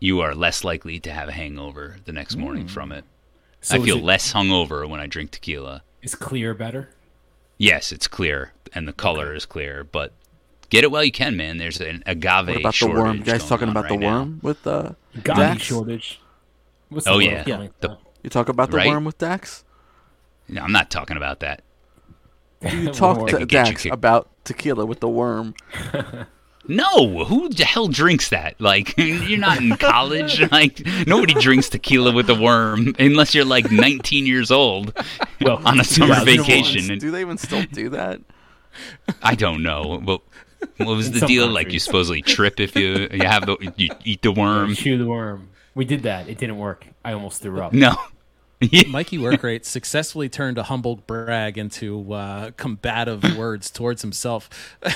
S2: you are less likely to have a hangover the next morning from it.
S4: So
S2: I
S4: is
S2: feel
S4: it-
S2: less hungover when I drink tequila.
S4: Is clear better?
S2: Yes, it's clear and the color is clear, but get it while you can, man. There's an agave
S3: What about the worm? You guys
S2: going
S3: talking
S2: on
S3: about the
S2: right now.
S3: worm with uh,
S4: Got
S3: Dax?
S4: shortage. What's
S2: Oh,
S4: the
S2: yeah. Yeah. The-
S3: You talk about the
S2: Right?
S3: worm with Dax?
S2: No, I'm not talking about that.
S3: You talk to
S2: That could get you
S3: Dax about tequila with the worm?
S2: No, who the hell drinks that? Like, you're not in college. Like, nobody drinks tequila with a worm unless you're like 19 years old
S4: Well,
S2: on a summer vacation.
S3: Do they even still do that?
S2: I don't know. But what was
S4: In
S2: the
S4: some
S2: deal? Like, you supposedly trip if you you have the you eat the worm.
S4: Chew the worm. We did that. It didn't work. I almost threw up.
S2: No.
S5: Mikey Workrate successfully turned a humble brag into uh, combative words towards himself.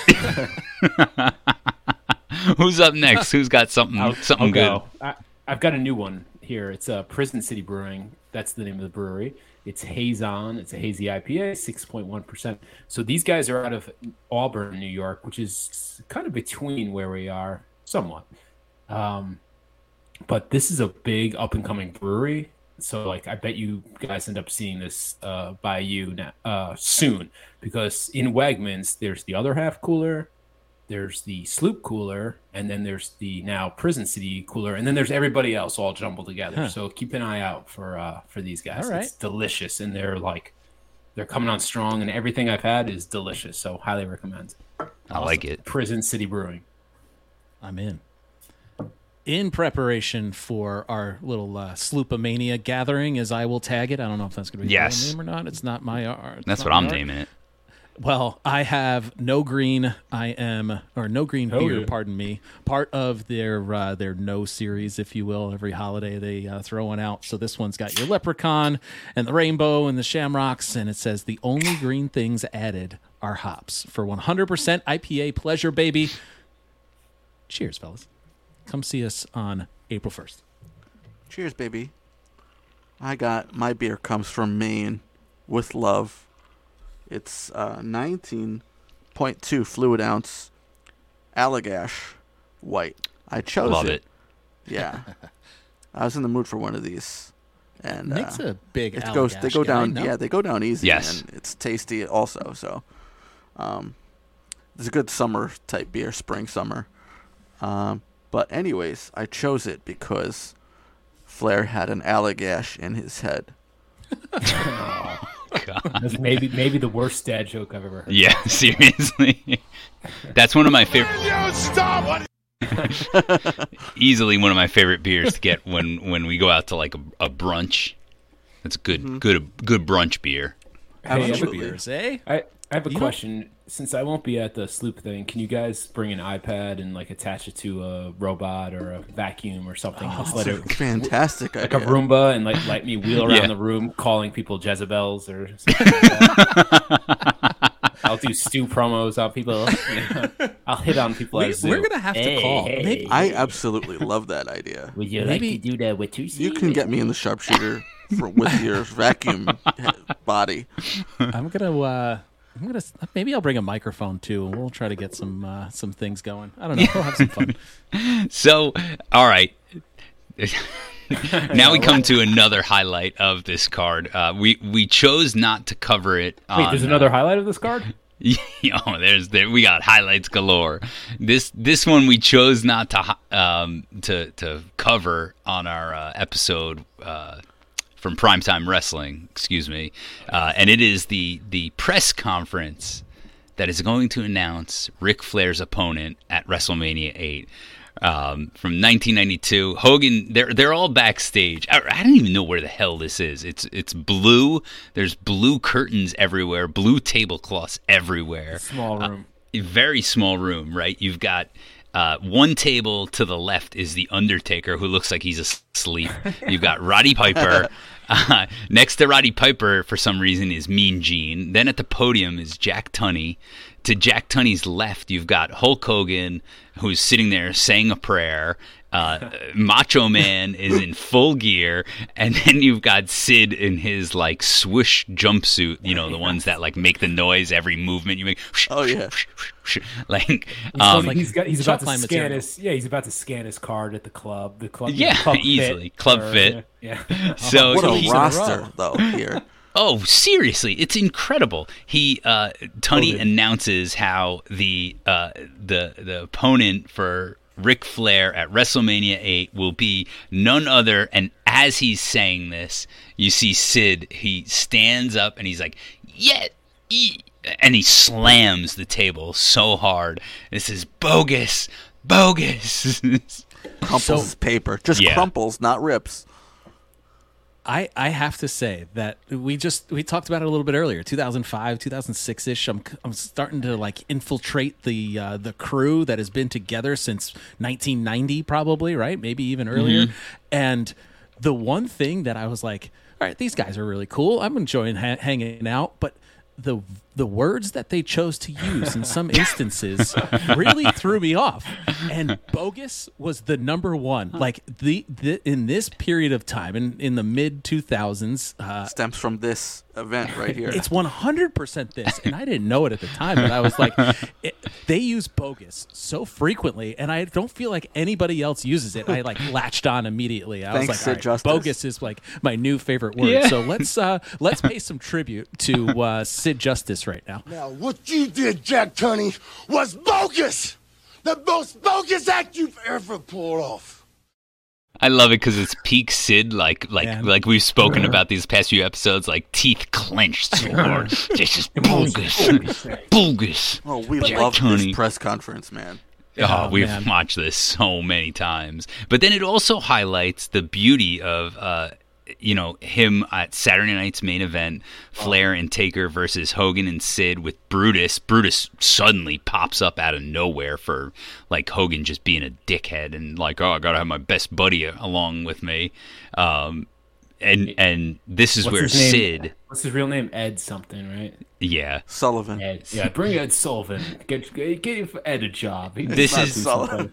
S2: Who's up next? Who's got something
S4: I'll,
S2: something
S4: I'll
S2: good?
S4: go. I, I've got a new one here. It's uh, Prison City Brewing. That's the name of the brewery. It's Haze On. It's a hazy IPA, six point one percent. So these guys are out of Auburn, New York, which is kind of between where we are, somewhat. Um, but this is a big up and coming brewery. So like, I bet you guys end up seeing this uh, by you now, uh, soon because in Wegmans there's the other half cooler, there's the sloop cooler and then there's the now prison city cooler and then there's everybody else all jumbled together so keep an eye out for uh for these guys
S5: All right.
S4: it's delicious and they're like they're coming on strong and everything i've had is delicious so highly recommend
S2: I like it.
S4: prison city brewing
S5: I'm in. In preparation for our little uh, Sloopomania gathering, as I will tag it. I don't know if that's going to be
S2: Yes.
S5: the name or not. It's not my art.
S2: That's
S5: not
S2: what I'm
S5: art.
S2: naming it.
S5: Well, I have no green. I am or no green
S4: Oh,
S5: beer.
S4: yeah.
S5: Pardon me. Part of their uh, their no series, if you will. Every holiday they uh, throw one out. So this one's got your leprechaun and the rainbow and the shamrocks, and it says the only green things added are hops for 100% IPA pleasure, baby. Cheers, fellas. Come see us on April 1st.
S3: Cheers, baby. I got my beer comes from Maine with love. It's uh, 19.2 fluid ounce Allagash white. I chose
S2: Love
S3: it.
S2: it.
S3: Yeah. I was in the mood for one of these. And
S5: Nick's
S3: uh,
S5: a big
S3: it goes they go
S5: guy,
S3: down
S5: no?
S3: yeah, they go down easy
S2: Yes.
S3: and it's tasty also, so um it's a good summer type beer, spring summer. Um but anyways, I chose it because Flair had an Allagash in his head.
S4: That's maybe maybe the worst dad joke i've ever heard
S2: Yeah, seriously. That's one of my favorite.
S8: Stop!
S2: Easily one of my favorite beers to get when when we go out to like a, a brunch. That's a good
S3: Mm-hmm.
S2: good good brunch beer.
S4: Hey, I have a-
S5: Beers, eh?
S4: I, I have a
S5: You don't-
S4: question. Since I won't be at the sloop thing, can you guys bring an iPad and like attach it to a robot or a vacuum or something? Just let it
S3: Fantastic
S4: like a
S3: idea.
S4: Roomba and like let me wheel around
S2: Yeah.
S4: the room calling people Jezebels or something like that. I'll do stew promos on people. you know. I'll hit on people.
S5: We,
S4: at Zoo.
S5: we're gonna have to call.
S4: hey.
S5: Maybe,
S3: I absolutely love that idea.
S4: Would you
S5: Maybe-
S4: like to do that with two
S3: You can get me in the sharpshooter for, with your vacuum body.
S5: I'm gonna. Uh, I'm gonna. Maybe I'll bring a microphone too, and we'll try to get some uh, some things going. I don't know. We'll have some fun.
S2: So, all right. now we come to another highlight of this card. Uh, we we chose not to cover it.
S4: Wait,
S2: on,
S4: there's
S2: uh,
S4: another highlight of this card.
S2: oh, there's there we got highlights galore. This this one we chose not to um to to cover on our uh, episode uh, from Primetime Wrestling, excuse me, uh, and it is the the press conference that is going to announce Ric Flair's opponent at WrestleMania 8. Um, from 1992, Hogan. They're they're all backstage. I, I don't even know where the hell this is. It's it's blue. There's blue curtains everywhere. Blue tablecloths everywhere.
S4: Small room.
S2: A very small room, right? You've got uh, one table to the left is the Undertaker, who looks like he's asleep. You've got Roddy Piper. Uh, next to Roddy Piper, for some reason, is Mean Gene. Then at the podium is Jack Tunney. To Jack Tunney's left, you've got Hulk Hogan, who's sitting there saying a prayer. Uh, Macho Man is in full gear, and then you've got Sid in his like swoosh jumpsuit. You know, the ones that like make the noise every movement you make.
S3: Oh, yeah.
S2: like um,
S4: He's- he's got he's about to scan
S5: material.
S4: his yeah he's about to scan his card at the club the club
S2: Yeah,
S4: club
S2: easily.
S4: fit,
S2: Club
S4: or-
S2: fit.
S4: yeah
S2: so
S3: What
S2: he-
S3: a roster, though, here.
S2: Oh, seriously, it's incredible. He uh Tunney
S4: Hogan.
S2: announces how the uh the the opponent for Ric Flair at WrestleMania 8 will be none other and as he's saying this, you see Sid, he stands up and he's like, "Yeah, ee," and he slams the table so hard. This is bogus. Bogus.
S3: Crumples
S5: So-
S3: paper. Just
S2: Yeah.
S3: crumples, not rips.
S5: I, I have to say that we just we talked about it a little bit earlier 2005 2006 ish I'm, I'm starting to like infiltrate the uh, the crew that has been together since 1990 probably right? Maybe even earlier. And the one thing that I was like all right these guys are really cool. I'm enjoying ha- hanging out. But the the words that they chose to use in some instances really threw me off and bogus was the number one like the, the in this period of time in in the mid 2000s uh
S3: Stems from this event right here.
S5: it's 100% this and i didn't know it at the time but i was like it, they use bogus so frequently and i don't feel like anybody else uses it i like latched on immediately i
S3: Thanks,
S5: was like all right,
S3: Justice.
S5: bogus is like my new favorite word
S2: Yeah.
S5: so let's uh let's pay some tribute to uh sid justice right now
S8: Now, what you did, Jack Tunney, was bogus! The most bogus act you've ever pulled off.
S2: I love it because it's peak Sid, like like
S5: Man.
S2: like we've spoken about these past few episodes, like teeth clenched so hard. This is bogus, bogus.
S3: oh, we
S2: Jack
S3: love
S2: Tunney.
S3: this press conference, man.
S2: Oh,
S5: Oh,
S2: we've
S5: man.
S2: watched this so many times. But then it also highlights the beauty of, uh, you know, him at Saturday night's main event, Flair and Taker versus Hogan and Sid with Brutus. Brutus suddenly pops up out of nowhere for like Hogan just being a dickhead and like, oh, I gotta have my best buddy along with me. Um, and and this is
S4: What's
S2: where? Sid,
S4: What's his real name? Ed something, right?
S2: yeah,
S3: Sullivan.
S4: Ed. Yeah, bring Ed Sullivan. Get get, get Ed a job. He-
S2: This is-
S3: Sullivan.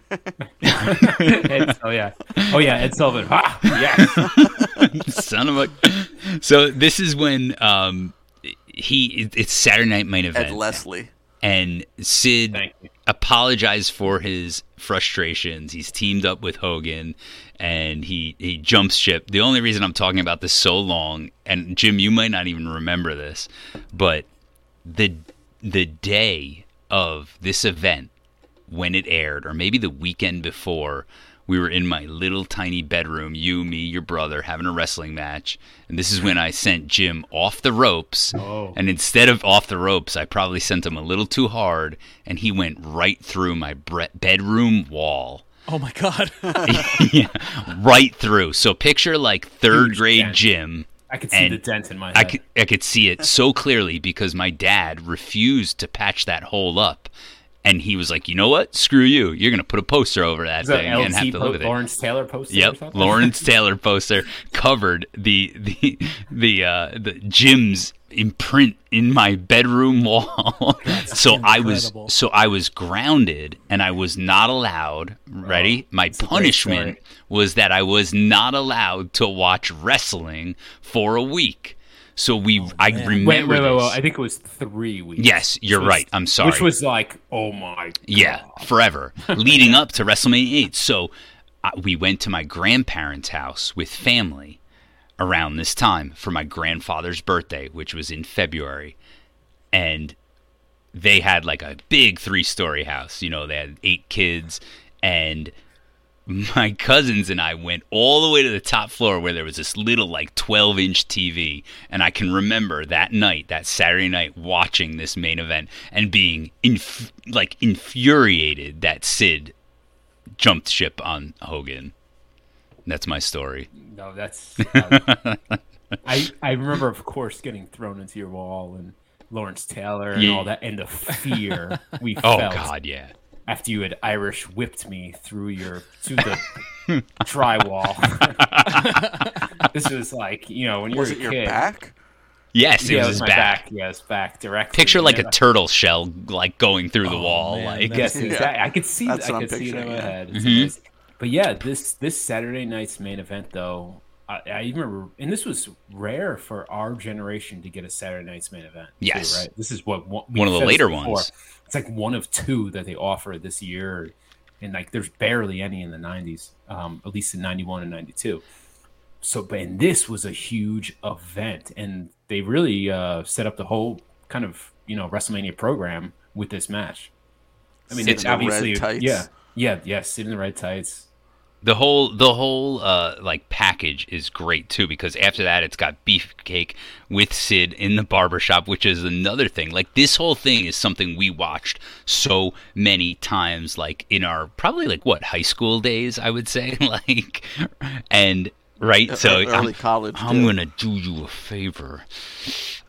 S4: Ed, oh yeah, oh yeah, Ed Sullivan. Ah, yes.
S2: son of a. So this is when um he it's Saturday night main event.
S3: Ed Leslie.
S2: and Sid
S4: Thank you.
S2: apologized for his frustrations. He's teamed up with Hogan and he he jumps ship. The only reason I'm talking about this so long and Jim you might not even remember this, but the the day of this event when it aired or maybe the weekend before we were in my little tiny bedroom, you, me, your brother, having a wrestling match. And this is when I sent Jim off the ropes.
S4: Oh.
S2: And instead of off the ropes, I probably sent him a little too hard, and he went right through my bre- bedroom wall.
S5: Oh my god
S2: yeah, right through. So picture like third
S4: Huge
S2: grade
S4: dent.
S2: Jim.
S4: I could see the dent in my head.
S2: I could, I could see it so clearly because my dad refused to patch that hole up. And he was like, you know what? Screw you. You're going to put a poster over that
S4: Is that
S2: thing and have to
S4: po-
S2: live with it.
S4: Lawrence Taylor poster.
S2: Yep,
S4: something?
S2: Lawrence Taylor poster covered the the the uh, the Jim's imprint in my bedroom wall. so I was so I was grounded and I was not allowed. Ready? my punishment was that I was not allowed to watch wrestling for a week. So we, I remember
S4: Wait, wait, wait, wait. I think it was three weeks.
S2: Yes, you're
S4: Which was-
S2: right. I'm sorry.
S4: Which was like, oh my.
S2: Yeah, forever. Leading up to WrestleMania 8. So uh, we went to my grandparents' house with family around this time for my grandfather's birthday, which was in February. And they had like a big three story house. You know, they had eight kids. And my cousins and I went all the way to the top floor where there was this little like 12 inch TV. And I can remember that night, that Saturday night, watching this main event and being inf- like infuriated that Sid jumped ship on Hogan. That's my story.
S4: No, that's. I I remember, of course, getting thrown into your wall and Lawrence Taylor and
S2: Yeah.
S4: all that, and the fear we
S2: Oh,
S4: felt
S2: God, yeah.
S4: after you had Irish whipped me through your to the drywall. this was like you know when you
S3: Was
S4: were
S3: it
S4: a
S3: your
S4: kid.
S3: back?
S2: Yes, it
S4: Yeah,
S2: was
S4: it was
S2: his
S4: my
S2: back.
S4: back. Yes, back directly.
S2: Picture like
S4: Yeah.
S2: a turtle shell like going through the
S5: Oh,
S2: wall.
S5: man,
S2: like
S4: Yes, exactly. I could see.
S3: That's
S4: I
S3: what I'm
S4: could see it in my head. It's
S2: Mm-hmm.
S4: But yeah, this this Saturday night's main event though, I, I remember, and this was rare for our generation to get a Saturday night's main event. too,
S2: Yes.
S4: right. This is what one,
S2: One of the later
S4: before.
S2: ones.
S4: It's like one of two that they offer this year, and like there's barely any in the '90s, um, at least in '91 and '92. so, but and this was a huge event, and they really uh, set up the whole kind of you know WrestleMania program with this match. I mean, it's
S3: in red
S4: obviously
S3: tights.
S4: yeah, yeah, yeah. Sid in the red tights.
S2: The whole the whole uh, like package is great too because after that it's got beefcake with Sid in the barbershop, which is another thing. Like this whole thing is something we watched so many times, like in our probably like what high school days, I would say, like, and right. So
S3: early
S2: I'm,
S3: college,
S2: I'm gonna do you a favor.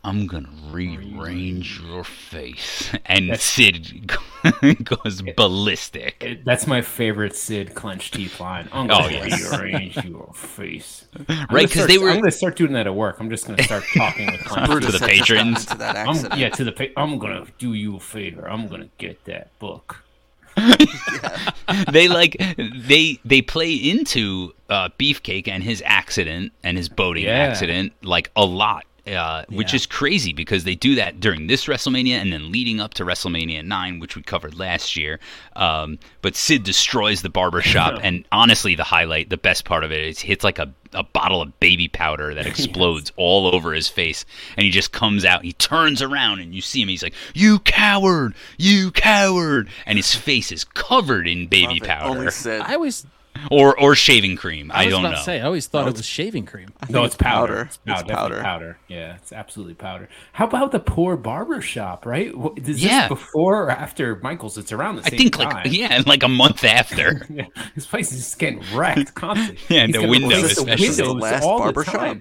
S2: I'm gonna rearrange your face, and Sid goes ballistic.
S4: It- that's my favorite Sid clenched teeth line. I'm
S2: Oh,
S4: gonna
S2: yes.
S4: rearrange your face. I'm
S2: Right,
S4: gonna
S2: 'cause
S4: start-
S2: they were-
S4: I'm gonna start doing that at work. I'm just gonna start talking with clenched
S3: Brutus
S2: To the
S3: had just gotten
S2: patrons.
S3: into that
S4: I'm, yeah, to the pa- I'm gonna do you a favor. I'm gonna get that book.
S2: they like they they play into uh, Beefcake and his accident and his boating
S4: Yeah.
S2: accident like a lot. Uh, which
S5: Yeah.
S2: is crazy because they do that during this WrestleMania and then leading up to WrestleMania 9, which we covered last year. Um, but Sid destroys the barbershop, and honestly, the highlight, the best part of it is he hits like a, a bottle of baby powder that explodes all over his face. And he just comes out, he turns around, and you see him. He's like, You coward! You coward! And his face is covered in baby
S3: Love
S2: powder
S3: Only Sid.
S5: I always,
S2: or or shaving cream. I,
S5: I was
S2: don't
S5: about
S2: know.
S5: to say, I always thought it was shaving cream.
S4: No, it's powder.
S3: powder.
S4: It's powder.
S3: It's powder.
S4: powder. Yeah, it's absolutely powder. How about the poor barber shop, right? Is this
S2: Yeah.
S4: before or after Michael's? It's around the
S2: I
S4: same
S2: think
S4: time.
S2: like yeah, like a month after.
S4: Yeah, His place is just getting wrecked constantly.
S2: Yeah, and
S4: He's
S2: the
S4: gonna
S2: window
S4: replace the
S2: especially.
S3: Is the
S4: windows
S3: last
S4: all the
S3: barber shop?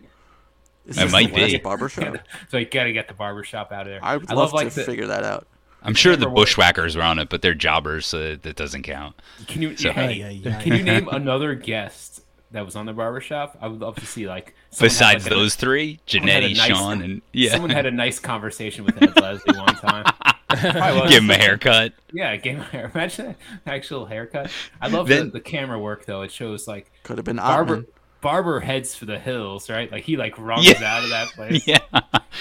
S3: Is
S2: It might
S3: the last
S2: be.
S3: barbershop.
S4: So you gotta get the barber shop out of there.
S3: I would
S4: love
S3: love
S4: like
S3: to
S4: the,
S3: figure that out.
S2: I'm sure the bushwhackers were on it, but they're jobbers, so that doesn't count.
S4: Can you
S2: So-
S4: hey,
S5: Ay, ay, ay.
S4: can you name another guest that was on the barber shop? I would love to see like
S2: Besides
S4: like, a-
S2: those three,
S4: someone
S2: Jannetty,
S4: nice-
S2: Shawn, and yeah,
S4: Someone had a nice conversation with Ed Leslie one time. Probably was.
S2: give him a haircut.
S4: Yeah, gave him a hair. Imagine that actual haircut. I love
S2: Then-
S4: the, the camera work though. It shows like
S3: Could have been
S4: barber
S3: Ottman.
S4: barber heads for the hills, right? Like he like runs
S2: Yeah.
S4: out of that place.
S2: Yeah,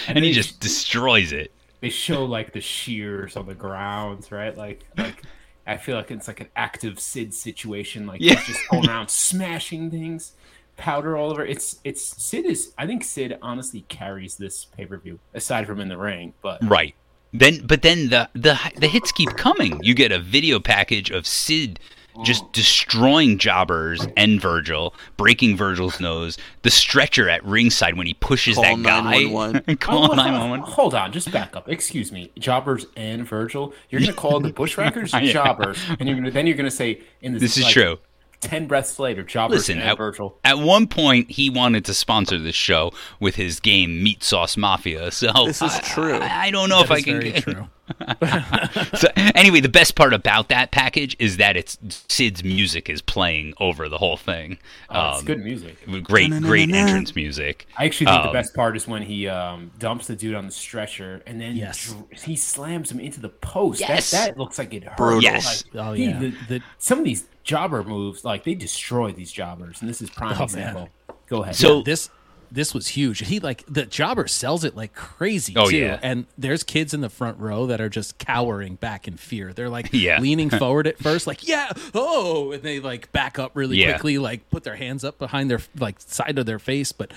S2: and he
S4: they-
S2: just destroys it.
S4: They show like the shears on the grounds, right? Like like I feel like it's like an active Sid situation. Like
S2: Yeah.
S4: he's just going around smashing things, powder all over. It's it's Sid is. I think Sid honestly carries this pay per view aside from in the ring, but
S2: Right. Then, but then the the the hits keep coming. You get a video package of Sid just destroying jobbers and Virgil, breaking Virgil's nose. The stretcher at ringside when he pushes
S3: Call
S2: that guy.
S3: 911.
S2: Call
S4: Oh,
S2: nine one one.
S4: Hold on, just back up. Excuse me, Jobbers and Virgil. You're gonna call the Bushwhackers
S2: Yeah.
S4: Jobbers, and you're gonna then you're gonna say in this.
S2: This is
S4: like,
S2: true.
S4: Ten breaths later, Jobbers
S2: Listen,
S4: and
S2: at,
S4: Virgil.
S2: at one point he wanted to sponsor this show with his game Meat Sauce Mafia. So
S3: This is
S2: I-
S3: true.
S2: I, I don't know if
S5: That
S2: I can.
S5: very
S2: get-
S5: true.
S2: so anyway, the best part about that package is that it's Sid's music is playing over the whole thing.
S4: Oh, it's
S2: Um,
S4: good music.
S2: Great, great entrance music.
S4: I actually think
S2: um,
S4: the best part is when he um, dumps the dude on the stretcher and then
S5: Yes.
S4: dr- he slams him into the post.
S2: Yes.
S4: That, that looks like it hurts.
S2: Yes.
S4: Like,
S5: Oh,
S4: he- the, the, some of these jobber moves, like they destroy these jobbers, and this is prime
S5: Oh, man.
S4: example. Go ahead.
S2: So-
S5: this this was huge. He like the jobber sells it like crazy
S2: Oh,
S5: too.
S2: yeah.
S5: And there's kids in the front row that are just cowering back in fear. They're like
S2: Yeah.
S5: leaning forward at first, like, yeah, oh, and they like back up really
S2: Yeah.
S5: quickly, like put their hands up behind their like side of their face. But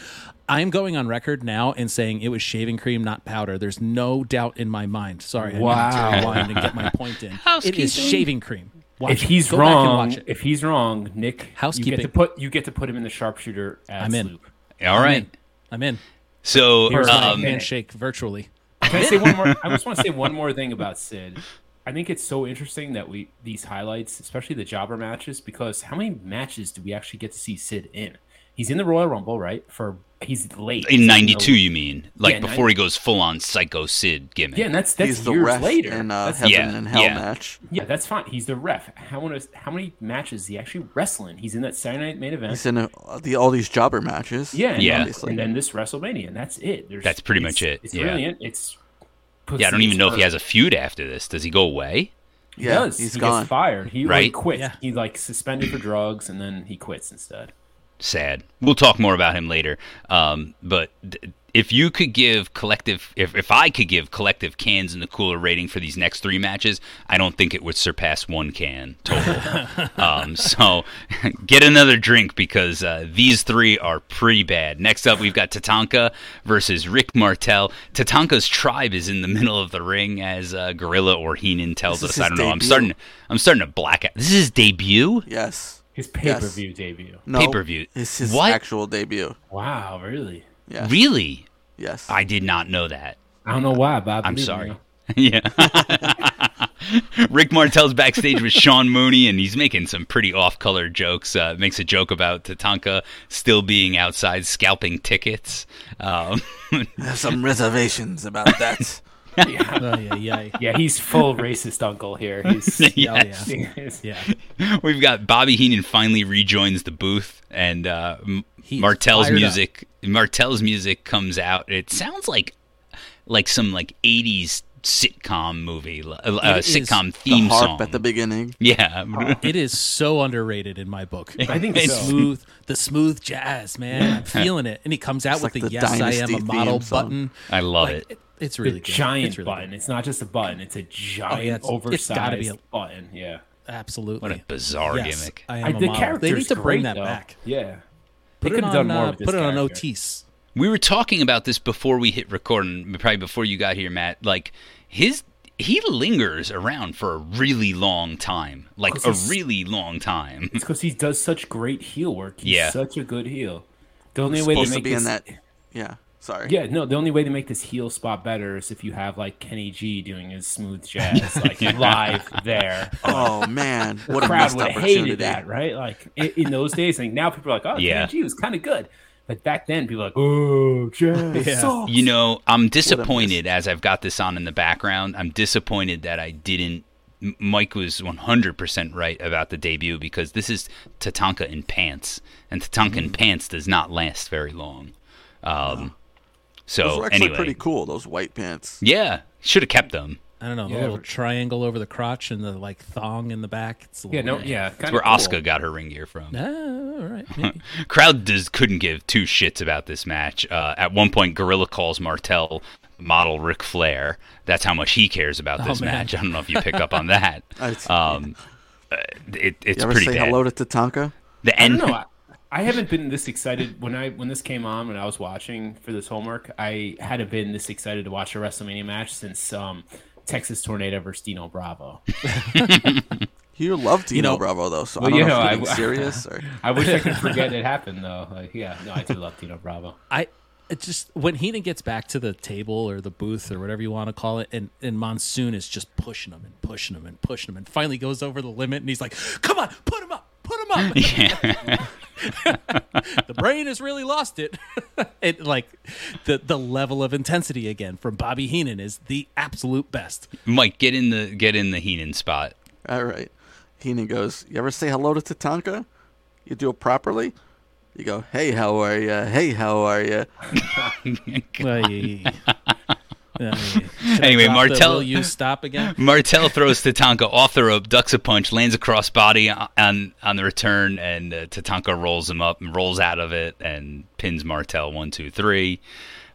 S5: I'm going on record now and saying it was shaving cream, not powder. There's no doubt in my mind. Sorry, I
S4: Wow.
S5: need to rewind and get my point in. it is shaving cream. Watch
S4: if
S5: it.
S4: he's
S5: Go
S4: wrong, if he's wrong, Nick, you get
S5: Housekeeping.
S4: to put you get to put him in the sharpshooter
S5: I'm in.
S4: loop.
S2: All
S5: I'm
S2: right.
S5: in. I'm in.
S2: So
S5: Here's my
S2: um,
S5: handshake virtually.
S4: Can I say one more? I just want to say one more thing about Sid. I think it's so interesting that we these highlights, especially the jobber matches, because how many matches do we actually get to see Sid in? He's in the Royal Rumble, right? For he's late
S2: in '92, you mean? Like
S4: Yeah,
S2: before he goes full on Psycho Sid gimmick?
S4: Yeah, and that's that's
S3: He's the
S4: years
S3: ref
S4: later.
S3: in uh,
S4: That's-
S3: Heaven
S2: Yeah,
S3: and Hell
S2: yeah.
S3: match.
S4: yeah, that's fine. He's the ref. How many how many matches is he actually wrestling? He's in that Saturday Night Main Event.
S3: He's in a, the all these jobber matches.
S4: yeah, and,
S2: Yeah.
S3: obviously.
S4: and then this WrestleMania, and that's it. There's,
S2: That's pretty much it,
S4: It's
S2: yeah.
S4: brilliant. It's
S2: Yeah, I don't even know if he has a feud after this. Does he go away?
S4: He
S3: yeah,
S4: does.
S3: he's
S4: he
S3: gone.
S4: gets fired. He
S2: Right?
S4: like quit.
S5: Yeah.
S4: He like suspended for drugs, and then he quits instead.
S2: Sad. We'll talk more about him later. Um, but th- if you could give collective, if, if I could give collective cans in the cooler rating for these next three matches, I don't think it would surpass one can total. um, so get another drink because uh, these three are pretty bad. Next up, we've got Tatanka versus Rick Martel. Tatanka's tribe is in the middle of the ring as uh, Gorilla or Heenan tells us. I don't know. I'm
S3: debut.
S2: starting. I'm starting to black out. This is his debut.
S3: Yes.
S4: His pay per view debut.
S3: No.
S2: Pay-per-view.
S3: It's his
S2: What?
S3: actual debut.
S4: Wow, really?
S3: Yes.
S2: Really?
S3: Yes.
S2: I did not know that.
S4: I don't know why, Bob.
S2: I'm sorry. yeah. Rick Martel's backstage with Sean Mooney, and he's making some pretty off-color jokes. Uh, makes a joke about Tatanka still being outside scalping tickets. Um,
S3: I have some reservations about that.
S5: Oh, yeah, yeah.
S4: Yeah, he's full racist uncle here. He's
S2: Yes.
S5: Yeah.
S2: We've got Bobby Heenan finally rejoins the booth, and uh,
S5: He's
S2: Martel's
S5: fired up.
S2: music. Martel's music comes out. It sounds like like some like '80s sitcom movie, uh, uh,
S5: It is
S2: sitcom
S3: the
S2: theme
S3: harp
S2: song.
S3: at the beginning.
S2: yeah,
S5: It is so underrated in my book.
S4: I think
S5: it's
S4: so.
S5: smooth, the smooth jazz, man. I'm feeling it. And he comes out
S3: It's
S5: with
S3: like
S5: the,
S3: the
S5: "Yes, I am a model"
S3: theme song.
S5: button.
S2: I love
S5: Like,
S2: it.
S5: It's
S4: The
S5: really good.
S4: giant
S5: It's really
S4: button.
S5: good.
S4: It's not just a button. It's a giant,
S5: it's- it's
S4: oversized
S5: gotta be a-
S4: button. Yeah.
S5: Absolutely.
S2: What a bizarre
S5: Yes,
S2: gimmick.
S5: I
S4: I,
S5: am a
S4: the
S5: model.
S4: character
S5: They need to bring that
S4: though.
S5: back.
S4: Yeah.
S5: Put
S4: they
S5: it
S4: could have done
S5: on,
S4: more
S5: uh,
S4: with this
S5: Put it on. Otis.
S2: We were talking about this before we hit record, and probably before you got here, Matt. Like his, he lingers around for a really long time, like a really long time.
S4: It's because he does such great heel work. He's
S2: Yeah.
S4: such a good heel. The only way to
S3: Supposed to
S4: make
S3: be
S4: this,
S3: in that. Yeah. Sorry.
S4: Yeah, no. The only way to make this heel spot better is if you have like Kenny G doing his smooth jazz like live there.
S3: Oh man, what
S4: the
S3: a
S4: crowd
S3: missed
S4: would have
S3: opportunity.
S4: hated that, right? Like in, in those days, like now people are like, "Oh,
S2: Yeah.
S4: Kenny G was kind of good," but back then people were like, "Oh, jazz
S5: Yeah.
S4: sucks."
S2: You know, I'm disappointed as I've got this on in the background. I'm disappointed that I didn't. Mike was 100% right about the debut because this is Tatanka in pants, and Tatanka
S3: Mm.
S2: in pants does not last very long. Um, so
S3: Those were actually
S2: anyway,
S3: pretty cool. Those white pants.
S2: yeah, should have kept them.
S5: I don't know, the
S4: Yeah,
S5: little
S4: but-
S5: triangle over the crotch and the like thong in the back. It's a
S4: yeah, no, yeah,
S2: That's
S4: kinda
S2: where
S4: cool.
S2: Oscar got her ring gear from.
S5: Ah, all right. maybe.
S2: Crowd does, couldn't give two shits about this match. Uh, at one point, Gorilla calls Martel model Ric Flair. That's how much he cares about this
S5: Oh,
S2: match. I don't know if you pick up on that.
S3: I-
S2: Um, uh, it, it's
S3: You ever
S2: pretty
S3: say
S2: bad.
S3: hello to Tatanka?
S2: the
S4: I
S2: end.
S4: don't know. I, I haven't been this excited when I when this came on when I was watching for this homework. I hadn't been this excited to watch a WrestleMania match since um, Texas Tornado versus Dino Bravo.
S3: You love Dino
S5: know-
S3: Bravo though, so
S4: Well,
S3: I don't
S4: you
S3: know,
S4: know,
S3: if
S4: I-
S3: you're being serious or
S4: I wish I could forget it happened though. Like, yeah, no, I do love Dino Bravo.
S5: I it just when Heenan gets back to the table or the booth or whatever you want to call it, and, and Monsoon is just pushing him and pushing him and pushing him, and finally goes over the limit, and he's like, "Come on, put him up, put him up." the brain has really lost it. it like the the level of intensity again from Bobby Heenan is the absolute best.
S2: Mike, get in the get in the Heenan spot.
S3: all right. Heenan goes, "You ever say hello to Tatanka? You do it properly." You go, "Hey, how are you? Hey, how are you?"
S5: Ay. Ay. Should I
S2: Anyway,
S5: the
S2: Martel-
S5: will you stop again?
S2: Martel throws Tatanka off the rope, ducks a punch, lands a crossbody on on the return, and uh, Tatanka rolls him up and rolls out of it and pins Martel one, two, three.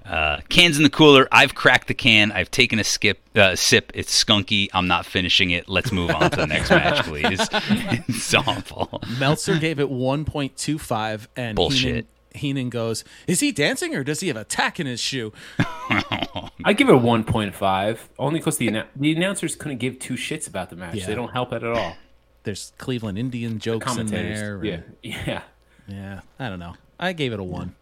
S2: Uh, cans in the cooler. I've cracked the can. I've taken a skip uh, sip. It's skunky. I'm not finishing it. Let's move on to the next match, please. it's awful.
S5: Meltzer gave it 1.25, and
S2: Bullshit.
S5: Heenan, Heenan goes, "Is he dancing or does he have a tack in his shoe?"
S4: I give it a one point five only because the annou- the announcers couldn't give two shits about the match.
S5: Yeah.
S4: They don't help it at all.
S5: There's Cleveland Indian jokes in
S4: Commentators,
S5: there.
S4: yeah,
S5: and-
S4: yeah.
S5: yeah. I don't know. I gave it a one.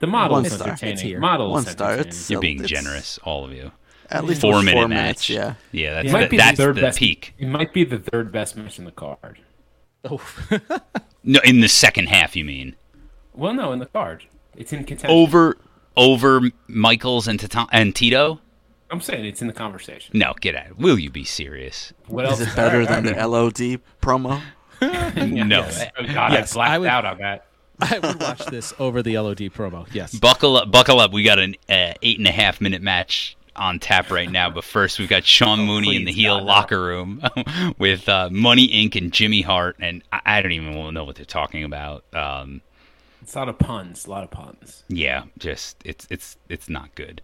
S4: The model
S3: One
S4: is
S3: star.
S5: It's
S4: entertaining.
S5: here.
S4: Model
S3: One
S4: is
S3: star. It's-
S2: You're being
S3: it's-
S2: generous, all of you.
S3: At least
S2: Four
S3: it
S2: minute
S3: four
S2: match.
S3: minutes. Yeah.
S2: yeah. That's
S4: It
S2: the,
S4: might be
S2: that's
S4: the third
S2: the
S4: best.
S2: peak.
S4: It might be the third best match in the card.
S5: Oh,
S2: No, in the second half, you mean
S4: Well, no, in the card, it's in contention.
S2: over over Michaels and Tata- and Tito?
S4: I'm saying it's in the conversation.
S2: No, get out. Will you be serious?
S4: What
S3: Is
S4: else
S3: it better than the LOD promo?
S2: no.
S4: Oh, God,
S5: Yes,
S4: I blacked
S5: I would-
S4: out on that.
S5: I would watch this over the LOD promo. Yes.
S2: Buckle up, buckle up. We got an uh, eight and a half minute match on tap right now. But first, we've got Sean Mooney in the heel
S4: God,
S2: locker room with uh, Money Inc. and Jimmy Hart, and I, I don't even know what they're talking about. Um,
S4: It's a lot of puns. A lot of puns.
S2: Yeah, just it's it's it's not good.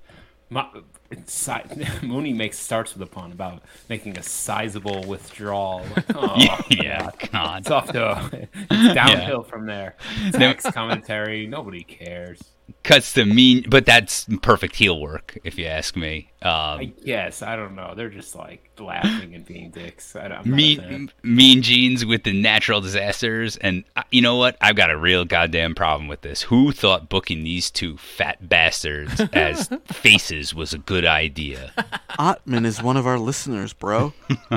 S4: My, it's Mooney makes starts with a pun about making a sizable withdrawal. Oh,
S2: yeah, God.
S4: It's off to it's downhill from there. Next commentary, nobody cares.
S2: Cuts the mean, but that's perfect heel work, if you ask me. Um,
S4: I guess I don't know. They're just like laughing and being dicks. I, I'm not
S2: mean mean jeans with the natural disasters and uh, you know what i've got a real goddamn problem with this who thought booking these two fat bastards as faces was a good idea
S3: Ottman is one of our listeners, bro.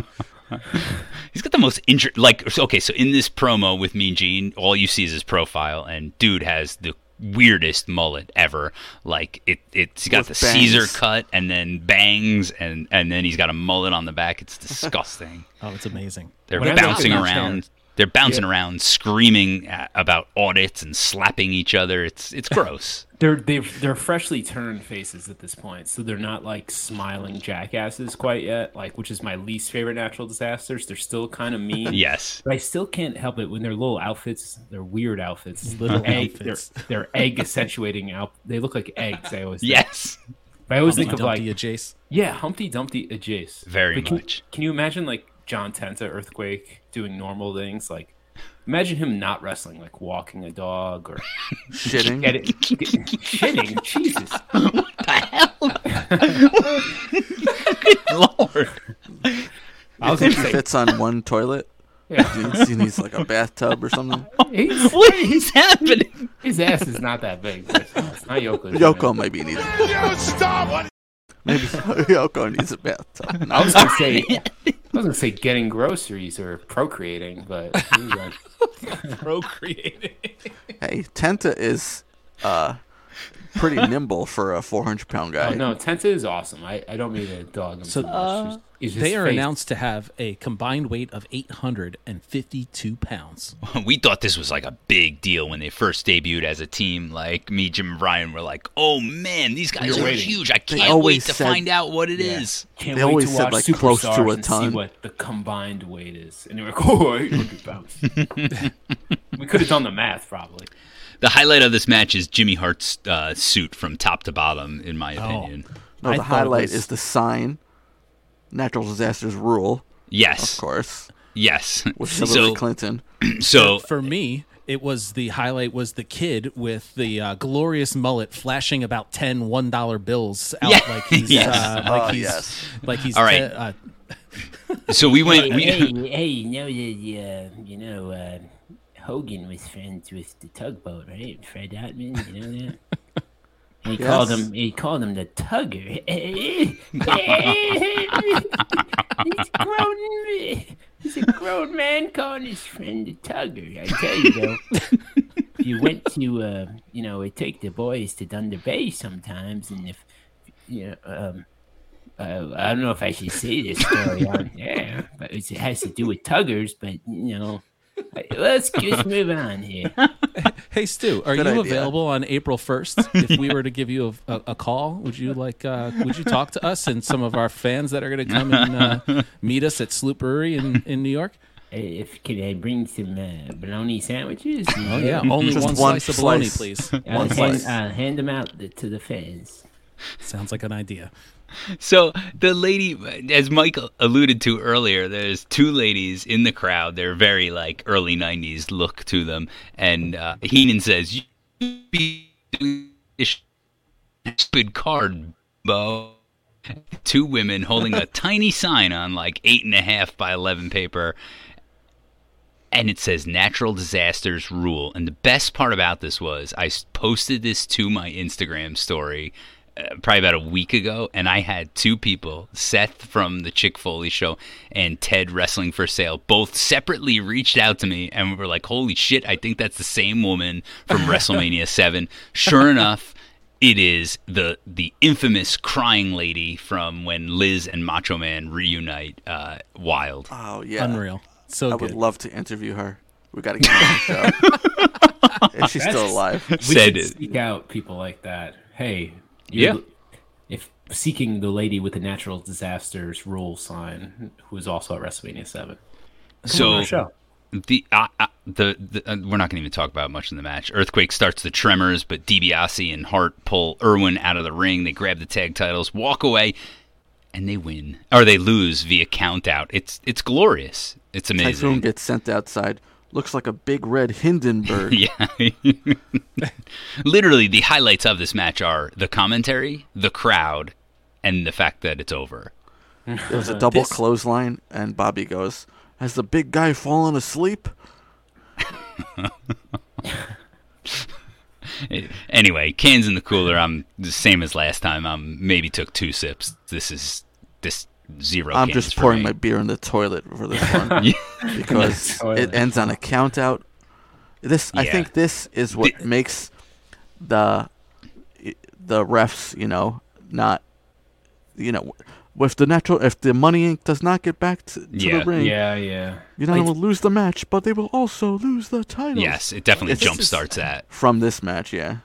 S2: he's got the most inter- like okay so in this promo with mean gene all you see is his profile and dude has the weirdest mullet ever. Like it it's got
S3: With
S2: the caesar cut and then bangs and and then he's got a mullet on the back. It's disgusting.
S5: Oh, it's amazing.
S2: They're
S4: When
S2: bouncing
S4: at that
S2: around.
S4: Chair-
S2: They're bouncing around, screaming at, about audits and slapping each other. It's it's gross.
S4: They're they're they're freshly turned faces at this point, so they're not like smiling jackasses quite yet. Like, which is my least favorite natural disasters. They're still kind of mean.
S2: yes.
S4: But I still can't help it when their little outfits, their weird outfits,
S5: Little
S4: egg,
S5: outfits.
S4: They're, they're egg accentuating out. They look like eggs. I always think.
S2: Yes.
S4: But I always think of
S5: Dumpty
S4: like
S5: Jace.
S4: yeah, Humpty Dumpty Jace.
S2: Very
S4: But can,
S2: much.
S4: Can you imagine like John Tenta Earthquake doing normal things? Like imagine him not wrestling, like walking a dog or
S3: Shitting.
S4: get it, get, shitting. Jesus. What the hell?
S2: Lord.
S4: I was
S3: Think
S4: gonna
S3: he
S4: say,
S3: fits on one toilet?
S4: yeah,
S3: He needs, like a bathtub or something.
S4: he's,
S2: What is happening?
S4: his ass is not that big. It's not Yoko.
S3: Yoko maybe needs.
S8: You stop!
S3: Maybe Yoko needs a bathtub.
S4: I was gonna say, I was gonna say getting groceries or procreating, but
S5: Procreating.
S3: Hey, Tenta is uh pretty nimble for a 400 pound guy.
S4: oh, no, Tenta is awesome. I, I don't mean to dog him
S5: So,
S4: too much. Just- it's just
S5: They are
S4: face.
S5: announced to have a combined weight of 852 pounds.
S2: We thought this was like a big deal when they first debuted as a team. Like me, Jim, and Brian were like, "Oh man, these guys
S4: You're
S2: are
S4: waiting.
S2: huge! I can't wait to
S3: said-
S2: find out what it is."
S4: Can't
S3: They
S4: wait
S3: always
S4: to
S3: said,
S4: watch
S3: like, close to
S4: Superstars
S3: a
S4: and
S3: ton.
S4: see what the combined weight is. And you're like, oh, 800 pounds. we could have done the math probably.
S2: The highlight of this match is Jimmy Hart's uh, suit from top to bottom, in my opinion.
S3: No, the highlight
S5: was-
S3: is the sign. Natural disasters rule,
S2: Yes,
S3: of course,
S2: yes.
S3: with Hillary
S2: so,
S3: Clinton.
S2: so
S5: For me, it was the highlight was the kid with the uh, glorious mullet flashing about 10 one dollar bills out
S2: Yeah.
S5: like he's
S2: Yes.
S5: uh, like
S3: Oh,
S5: he's
S3: yes.
S5: like he's
S2: All right.
S5: uh,
S2: so we went. We,
S9: hey, hey, you know that uh, you know uh, Hogan was friends with the tugboat, right? Fred Ottman, you know that. He called him. He called him the tugger. he's grown. He's a grown man calling his friend a tugger. I tell you though, if you went to, uh, you know, it take the boys to Thunder Bay sometimes, and if you know. Um, uh, I don't know if I should say this story on there, but it has to do with tuggers. But you know, let's just move on here.
S5: Hey Stu, are
S3: Good
S5: you
S3: idea.
S5: available on April first? if we were to give you a, a, a call, would you like? Uh, would you talk to us and some of our fans that are going to come and uh, meet us at Sloop Brewery in, in New York?
S9: If can I bring some uh, bologna sandwiches?
S5: Oh yeah, only
S3: Just
S5: one,
S3: one
S5: slice of bologna,
S3: slice.
S5: please.
S9: I'll
S3: One
S9: hand. I'll hand them out to the fans.
S5: Sounds like an idea.
S2: So the lady, as Mike alluded to earlier, there's two ladies in the crowd. They're very like early '90s look to them, and uh, Heenan says, "You be stupid card, Bo." Two women holding a tiny sign on like eight and a half by eleven paper, and it says natural disasters rule. And the best part about this was I posted this to my Instagram story probably about a week ago, and I had two people, Seth from the Chick Foley show and Ted Wrestling for Sale, both separately reached out to me and were like, "Holy shit, I think that's the same woman from WrestleMania 7." Sure enough. It is the the infamous crying lady from when Liz and Macho Man reunite. Uh, wild.
S3: Oh yeah,
S5: Unreal. So
S3: I
S5: good.
S3: would love to interview her. We got to get her on the show. If she's still alive.
S4: We
S2: Said
S4: should
S2: it.
S4: seek out people like that. Hey,
S2: Yeah.
S4: you- If seeking the lady with the natural disasters rule sign, who is also at WrestleMania Seven. Come on
S2: So
S4: our show.
S2: the I, I, the, the uh, we're not going to even talk about much in the match. Earthquake starts the tremors, but DiBiase and Hart pull Irwin out of the ring. They grab the tag titles, walk away, and they win or they lose via count out. It's it's glorious. It's
S3: Typhoon
S2: amazing.
S3: gets sent outside. Looks like a big red Hindenburg.
S2: yeah. Literally, the highlights of this match are the commentary, the crowd, and the fact that it's over.
S3: There was a uh, double
S5: This-
S3: clothesline, and Bobby goes, "Has the big guy fallen asleep?"
S2: Anyway, cans in the cooler. I'm the same as last time. I'm maybe took two sips. This is this zero.
S3: I'm
S2: cans
S3: just
S2: for
S3: pouring
S2: me.
S3: my beer in the toilet for this one
S2: Yeah.
S3: because it ends on a count out. This I think this is what makes the the refs, you know, not you know, with the natural if the Money Inc. does not get back to, to
S2: Yeah.
S3: the ring,
S4: Yeah, yeah.
S3: you not only lose the match, but they will also lose the title.
S2: Yes, it definitely
S3: It's-
S2: jump starts that.
S3: From this match, yeah.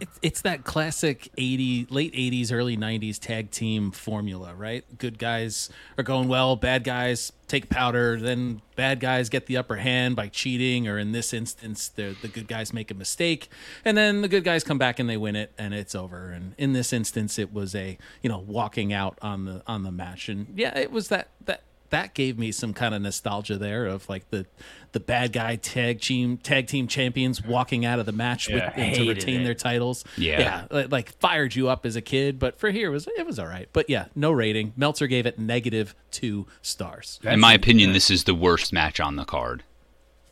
S5: It's, it's that classic 80 late 80s early 90s tag team formula right? Good guys are going well bad guys take powder then bad guys get the upper hand by cheating or in this instance the the good guys make a mistake and then the good guys come back and they win it and it's over. And in this instance it was a you know walking out on the on the match. And yeah it was that that that gave me some kind of nostalgia there of like the the bad guy tag team tag team champions walking out of the match with
S4: Yeah,
S5: and to retain
S4: it.
S5: their titles.
S2: Yeah.
S5: yeah, li- like fired you up as a kid, but for here it was it was all right. But yeah, no rating. Meltzer gave it negative two stars.
S2: In my opinion, this is the worst match on the card.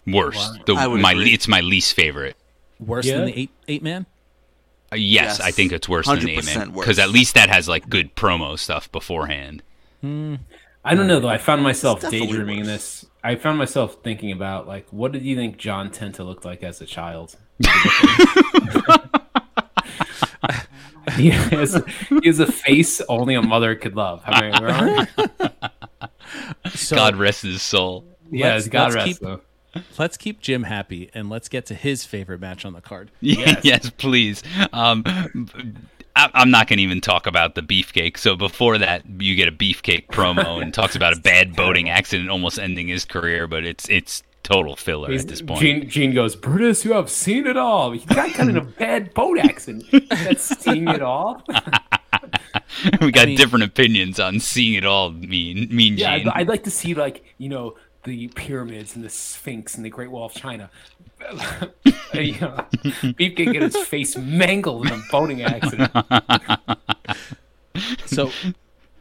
S2: Worst. The,
S3: I would
S2: my
S3: agree.
S2: it's my least favorite.
S5: Worse
S4: Yeah.
S5: than the eight eight man.
S2: Uh, yes,
S3: Yes.
S2: I think it's worse than the
S3: 100%
S2: man because at least that has like good promo stuff beforehand.
S4: I don't know though. I found myself daydreaming in
S3: worse.
S4: this. I found myself thinking about like, what did you think John Tenta looked like as a child? he, has, he has a face only a mother could love. Am I wrong?
S5: So
S2: God rest his soul.
S4: yeah,
S5: Let's-
S4: God rest
S5: keep-
S4: though.
S5: let's keep Jim happy and let's get to his favorite match on the card.
S2: Yes, yes please. Um, I, I'm not going to even talk about the beefcake. So before that, you get a beefcake promo and talks about a bad boating accident almost ending his career, but it's it's total filler at this point.
S4: Gene, Gene goes, Brutus, you have seen it all. You got kind of a bad boat accident. That's seen it all.
S2: we got
S5: mean- different
S2: different opinions on seeing it all. Mean, mean
S4: Yeah,
S2: Gene.
S4: I'd, I'd like to see like you know the pyramids and the Sphinx and the Great Wall of China. You know, Beefcake get his face mangled in a boating accident.
S5: So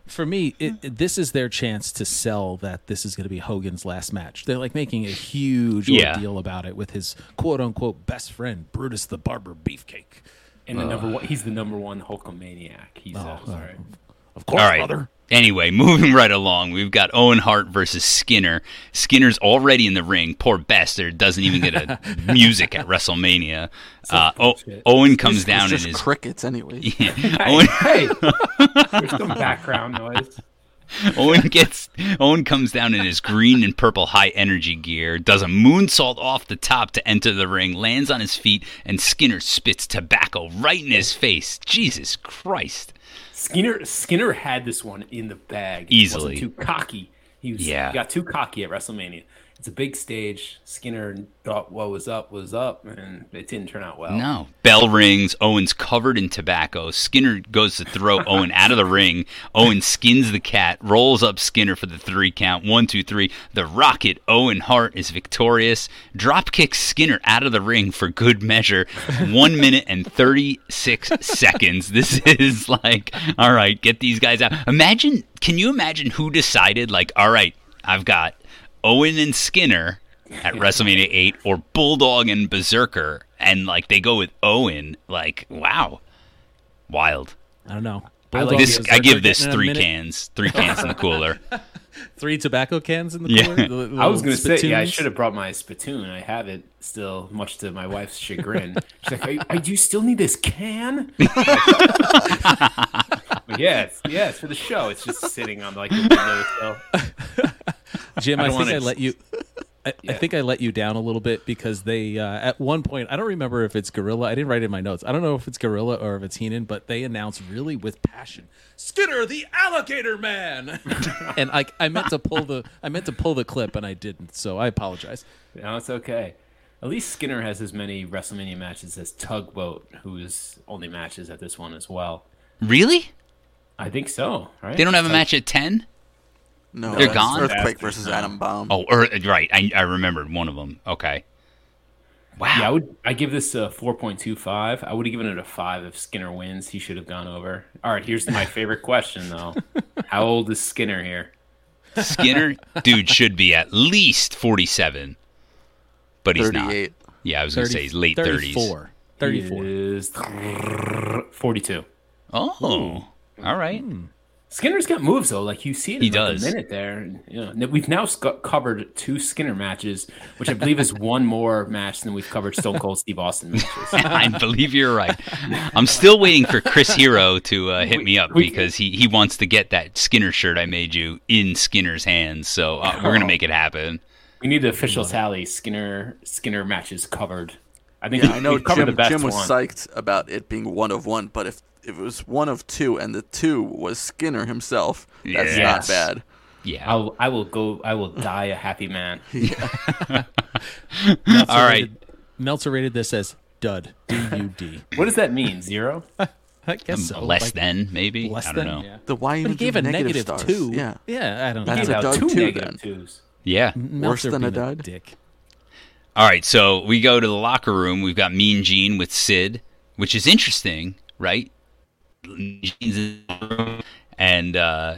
S5: for me, it, it- this is their chance to sell that this is going to be Hogan's last match. They're like making a huge
S2: Yeah.
S5: ordeal about it with his quote unquote best friend Brutus the Barber Beefcake.
S4: And the number one, he's the number one Hulkamaniac. He's uh, sorry.
S5: Of course,
S2: All right.
S5: brother.
S2: Anyway, moving right along, we've got Owen Hart versus Skinner. Skinner's already in the ring. Poor bastard doesn't even get a music at WrestleMania. Uh, o- Owen comes
S3: It's
S2: down in
S3: just
S2: his
S3: crickets anyway.
S2: Owen,
S4: Hey, there's some background noise.
S2: Owen gets Owen comes down in his green and purple high energy gear, does a moonsault off the top to enter the ring, lands on his feet, and Skinner spits tobacco right in his face. Jesus Christ!
S4: Skinner Skinner had this one in the bag. He
S2: Easily.
S4: wasn't too cocky. He was
S2: Yeah.
S4: he got too cocky at WrestleMania. It's a big stage. Skinner thought what was up was up, and it didn't turn out well.
S2: No. Bell rings. Owen's covered in tobacco. Skinner goes to throw Owen out of the ring. Owen skins the cat, rolls up Skinner for the three count. One, two, three. The Rocket, Owen Hart, is victorious. Drop kicks Skinner out of the ring for good measure. One minute and 36 seconds. This is like, all right, get these guys out. Imagine, can you imagine who decided, like, all right, I've got Owen and Skinner at WrestleMania 8 or Bulldog and Berserker and like they go with Owen like wow wild
S5: I don't know.
S4: I like
S2: this I give this 3 cans 3 cans in the cooler
S5: Three tobacco cans in the
S2: Yeah.
S5: cooler. The
S4: I was gonna say, yeah, I should have brought my spittoon. I have it still, much to my wife's chagrin. She's like, "I, I do you still need this can?" But yeah, it's, yeah, it's for the show. It's just sitting on like the windowsill.
S5: Jim,
S4: I
S5: I, think I let you. I, I think I let you down a little bit because they uh, at one point I don't remember if it's Gorilla. I didn't write it in my notes. I don't know if it's Gorilla or if it's Heenan, but they announced really with passion, Skinner the Alligator Man, and I I meant to pull the I meant to pull the clip and I didn't, so I apologize.
S4: No, it's okay. At least Skinner has as many WrestleMania matches as Tugboat, whose only matches at this one as well.
S2: Really?
S4: I think so. Right?
S2: They don't have a
S4: Tug-
S2: match at ten?
S3: No,
S2: They're gone?
S3: Earthquake
S4: After,
S3: versus
S4: no.
S3: Adam Bomb.
S2: Oh, or, right. I, I remembered one of them. Okay. Wow.
S4: Yeah, I would. I give this a four point two five. I would have given it a five if Skinner wins. He should have gone over. All right, here's my favorite question though. How old is Skinner here?
S2: Skinner, dude, should be at least forty-seven, but he's not. Yeah, I was gonna say he's late thirties.
S5: 34. 34.
S4: He is forty two.
S2: Oh, all right. Hmm.
S4: Skinner's got moves though. Like you see it in
S2: He
S4: like,
S2: does.
S4: a minute there. And, You know, we've now sc- covered two Skinner matches, which I believe is one more match than we've covered Stone Cold Steve Austin matches.
S2: I believe you're right. I'm still waiting for Chris Hero to uh, hit me up
S4: we-
S2: because he, he wants to get that Skinner shirt I made you in Skinner's hands. So uh, we're gonna make it happen.
S4: We need the official tally. Skinner Skinner matches covered. I think
S3: Yeah, I know Jim,
S4: the best
S3: Jim was
S4: one.
S3: psyched about it being one of one, but if, if it was one of two and the two was Skinner himself, that's
S2: Yes.
S3: not bad.
S2: Yeah.
S4: I'll, I will go. I will die a happy man.
S5: Meltzer
S2: All right.
S5: rated- Meltzer rated this as dud. D U D.
S4: What does that mean? Zero?
S5: I guess um, so.
S2: Less
S5: Like,
S2: than maybe.
S5: less
S2: I don't
S5: than.
S2: know.
S5: Yeah.
S3: The why
S5: But he gave a negative
S3: stars?
S5: two.
S3: Yeah,
S5: Yeah, I don't
S3: That's
S5: know.
S3: a
S4: Gave out
S3: dud
S4: two
S3: too,
S4: negative
S3: then.
S4: twos.
S2: Yeah.
S5: Meltzer
S3: than a
S5: being
S3: dud?
S5: Dick.
S2: All right, so we go to the locker room. We've got Mean Gene with Sid, which is interesting, right? And uh,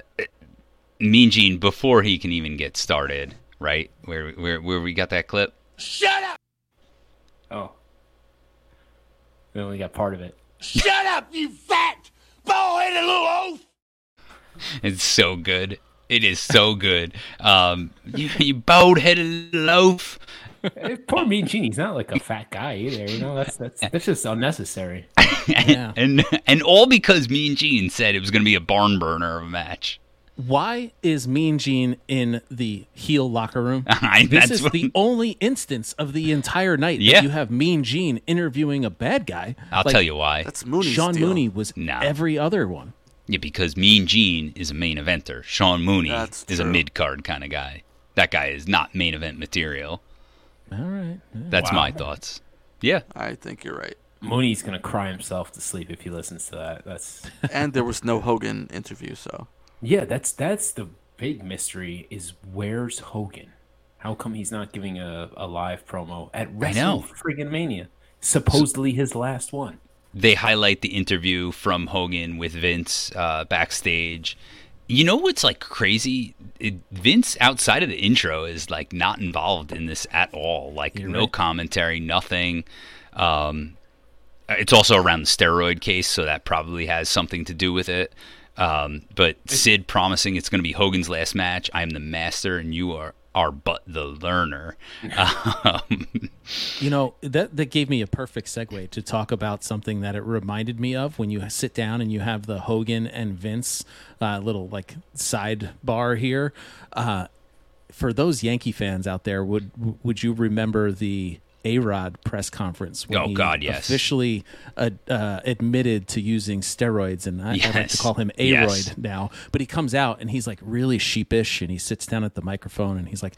S2: Mean Gene, before he can even get started, right? Where where where we got that clip?
S8: Shut up!
S4: Oh, we only got part of it.
S8: Shut up, you fat, bald-headed little oaf!
S2: It's so good. It is so good. Um, you, you bald-headed loaf.
S4: Poor Mean Gene. He's not like a fat guy either. You know, that's that's that's just unnecessary.
S5: Yeah.
S2: and and all because Mean Gene said it was going to be a barn burner of a match.
S5: Why is Mean Gene in the heel locker room?
S2: I-
S5: this is
S2: what-
S5: the only instance of the entire night
S2: Yeah.
S5: that you have Mean Gene interviewing a bad guy.
S2: I'll
S5: Like,
S2: tell you why.
S3: That's Mooney's
S5: Sean
S3: deal.
S5: Mooney was
S2: Nah.
S5: every other one.
S2: Yeah, because Mean Gene is a main eventer. Sean Mooney
S3: That's
S2: is a mid card kind of guy. That guy is not main event material.
S5: All right.
S2: That's my thoughts. Yeah.
S3: I think you're right.
S4: Mooney's gonna cry himself to sleep if he listens to that. That's
S3: And there was no Hogan interview, so
S4: yeah. That's that's the big mystery. Is where's Hogan? How come he's not giving a, a live promo at
S2: I
S4: Wrestle. Friggin' Mania? Supposedly his last one.
S2: They highlight the interview from Hogan with Vince uh, backstage. You know what's like crazy? It, Vince, outside of the intro, is like not involved in this at all. Like no
S5: right.
S2: commentary, nothing. Um, it's also around the steroid case, so that probably has something to do with it. Um, but Sid promising it's going to be Hogan's last match. I am the master, and you are are but the learner. Um,
S5: You know that that gave me a perfect segue to talk about something that it reminded me of when you sit down and you have the Hogan and Vince uh, little like sidebar here. Uh, for those Yankee fans out there, would would you remember the A Rod press conference when
S2: Oh,
S5: he
S2: God, yes.
S5: officially uh, uh, admitted to using steroids? And I, I like to call him A
S2: Yes.
S5: Now. But he comes out and he's like really sheepish, and he sits down at the microphone and he's like.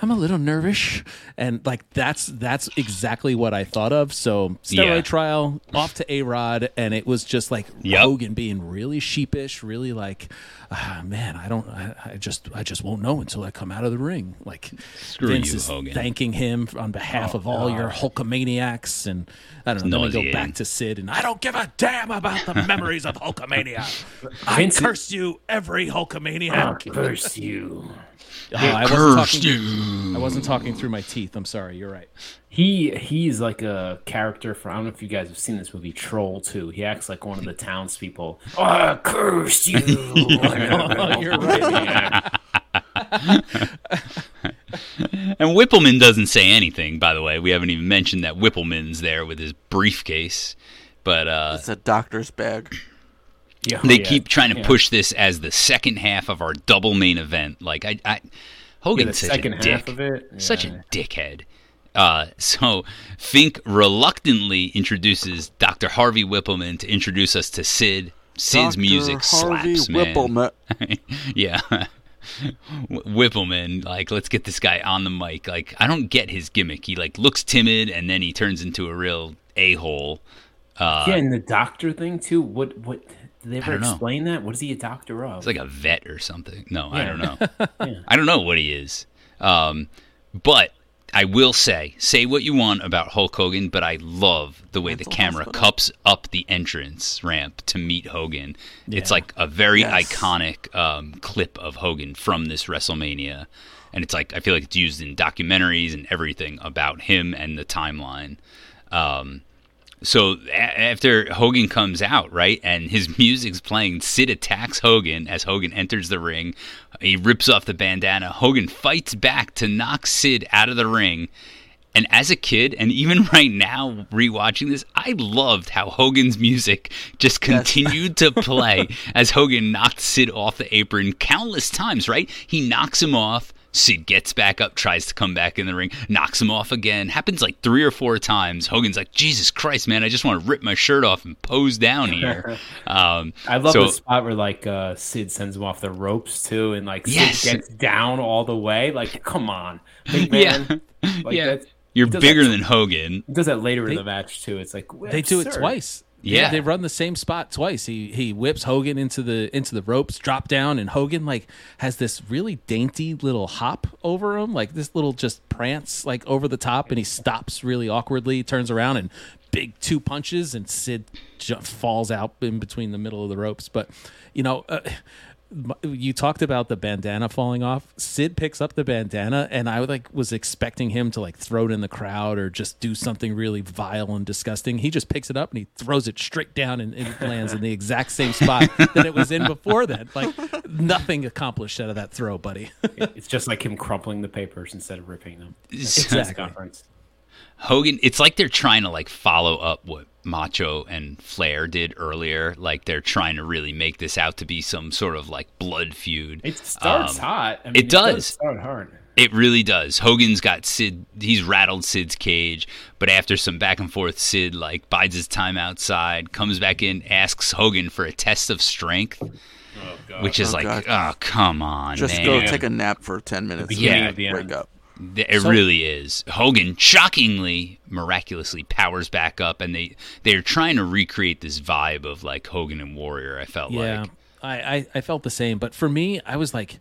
S5: I'm a little nervous, and like that's that's exactly what I thought of. So steroid
S2: Yeah.
S5: trial off to a Rod, and it was just like
S2: Yep.
S5: Hogan being really sheepish, really like, ah, man, I don't, I, I just, I just won't know until I come out of the ring. Like
S2: Screw
S5: Vince
S2: you,
S5: is
S2: Hogan.
S5: thanking him on behalf of all your Hulkamaniacs, and I don't know. Then we go back to Sid, and I don't give a damn about the memories of Hulkamania. I
S4: Vince-
S5: curse you, every Hulkamaniac.
S4: Curse you.
S5: Oh, I wasn't talking. I wasn't talking through my teeth. I'm sorry. You're right.
S4: He he's like a character for I don't know if you guys have seen this movie Troll 2. He acts like one of the townspeople. I curse you.
S5: You're right.
S2: and Wippleman doesn't say anything, by the way. We haven't even mentioned that Wippleman's there with his briefcase. But uh,
S3: it's a doctor's bag.
S4: Yeah,
S2: they
S4: yeah,
S2: keep trying to
S4: yeah.
S2: push this as the second half of our double main event. Like I, I
S4: Yeah,
S2: Hogan's
S4: the
S2: such
S4: second
S2: a
S4: half
S2: dick,
S4: of it.
S2: such a dickhead. Uh, so Fink reluctantly introduces Dr. Harvey Wippleman to introduce us to Sid. Sid's
S3: Dr.
S2: music
S3: Harvey
S2: slaps, man.
S3: Wippleman.
S2: yeah. Wippleman, like, let's get this guy on the mic. Like, I don't get his gimmick. He like looks timid, and then he turns into a real a hole. Uh,
S4: yeah, and the doctor thing too. What what did they ever
S2: don't know.
S4: explain that? What is he a doctor of?
S2: It's like a vet or something. No, I don't know.
S4: Yeah.
S2: I don't know what he is. Um, but I will say, say what you want about Hulk Hogan, but I love the way
S3: Mental
S2: the camera
S3: hospital.
S2: cups up the entrance ramp to meet Hogan. It's like a very
S3: Yes.
S2: iconic um, clip of Hogan from this WrestleMania. And it's like, I feel like it's used in documentaries and everything about him and the timeline. Um, so a- after Hogan comes out, right, and his music's playing, Sid attacks Hogan as Hogan enters the ring. He rips off the bandana. Hogan fights back to knock Sid out of the ring. And as a kid, and even right now, rewatching this, I loved how Hogan's music just continued to play as Hogan knocked Sid off the apron countless times, right? He knocks him off. Sid gets back up, tries to come back in the ring, knocks him off again. Happens like three or four times. Hogan's like, Jesus Christ, man, I just want to rip my shirt off and pose down here. Um,
S4: I love
S2: so-
S4: the spot where like uh, Sid sends him off the ropes too, and like Sid
S2: Yes.
S4: gets down all the way. Like, come on, big man. Like,
S2: yeah.
S4: that's-
S2: You're bigger
S4: that-
S2: than Hogan.
S4: Does that later in the match too. It's like
S5: They do it twice.
S2: Yeah.
S5: they run the same spot twice. He he whips Hogan into the into the ropes, drop down, and Hogan like has this really dainty little hop over him, like this little just prance like over the top, and he stops really awkwardly, turns around, and big two punches, and Sid falls out in between the middle of the ropes. But you know. Uh, you talked about the bandana falling off. Sid picks up the bandana, and I like was expecting him to like throw it in the crowd or just do something really vile and disgusting. He just picks it up and he throws it straight down, and it lands in the exact same spot that it was in before. Then, like nothing accomplished out of that throw, buddy.
S4: It's just like him crumpling the papers instead of ripping them. That's
S2: Exactly.
S4: conference.
S2: Hogan, it's like they're trying to like follow up what Macho and Flair did earlier. Like they're trying to really make this out to be some sort of like blood feud.
S4: It starts
S2: Um,
S4: hot. I mean,
S2: it does.
S4: start hard.
S2: It really does. Hogan's got Sid. He's rattled Sid's cage, but after some back and forth, Sid like bides his time outside, comes back in, asks Hogan for a test of strength, which is
S3: Oh,
S2: like,
S3: God.
S2: oh come on,
S3: Just
S2: man.
S3: go take a nap for 10 minutes.
S2: yeah,
S3: and wake up.
S2: It really is. Hogan shockingly, miraculously powers back up, and they they're trying to recreate this vibe of like Hogan and Warrior. I felt
S5: yeah,
S2: like
S5: I, I I felt the same. But for me, I was like,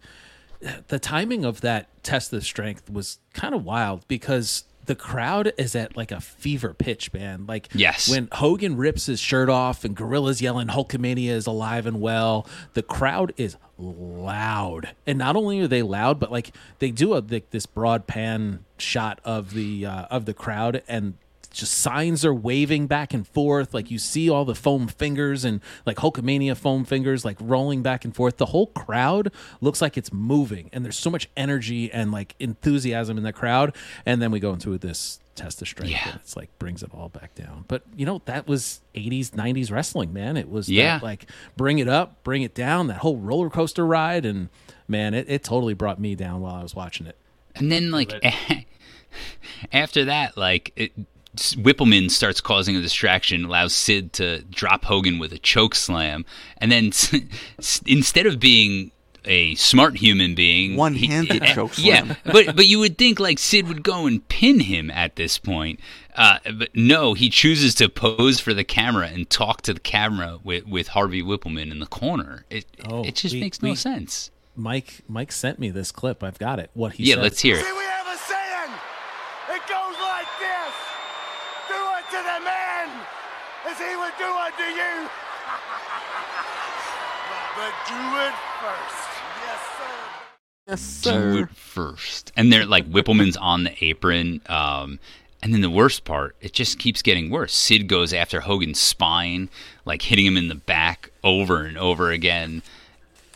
S5: the timing of that test of strength was kind of wild because the crowd is at like a fever pitch, man. Like
S2: Yes.
S5: when Hogan rips his shirt off and Gorilla's yelling Hulkamania is alive and well, the crowd is loud. And not only are they loud, but like they do a this broad pan shot of the uh, of the crowd and just signs are waving back and forth. Like you see all the foam fingers and like Hulkamania foam fingers like rolling back and forth. The whole crowd looks like it's moving, and there's so much energy and like enthusiasm in the crowd. And then we go into this test of strength,
S2: Yeah.
S5: and it's like brings it all back down. But you know that was 80s, 90s wrestling, man. It was that,
S2: Yeah.
S5: like bring it up, bring it down. That whole roller coaster ride, and man, it, it totally brought me down while I was watching it.
S2: And then, like, after that, like, it, Wippleman starts causing a distraction, allows Sid to drop Hogan with a choke slam, and then instead of being a smart human being,
S3: One-handed
S2: eh,
S3: choke
S2: Yeah,
S3: slam.
S2: but but you would think like Sid would go and pin him at this point, uh, but no, he chooses to pose for the camera and talk to the camera with with Harvey Wippleman in the corner. It
S5: Oh,
S2: it just
S5: we-
S2: makes no
S5: we-
S2: sense.
S5: Mike Mike sent me this clip. I've got it. What he said.
S2: Yeah,
S5: said.
S2: let's hear it.
S8: See, we have a saying. It goes like this. Do it to the man as he would do unto you. But do it first. Yes, sir.
S3: Yes,
S2: do it first. And they're like Wippleman's on the apron. Um, and then the worst part, it just keeps getting worse. Sid goes after Hogan's spine, like hitting him in the back over and over again.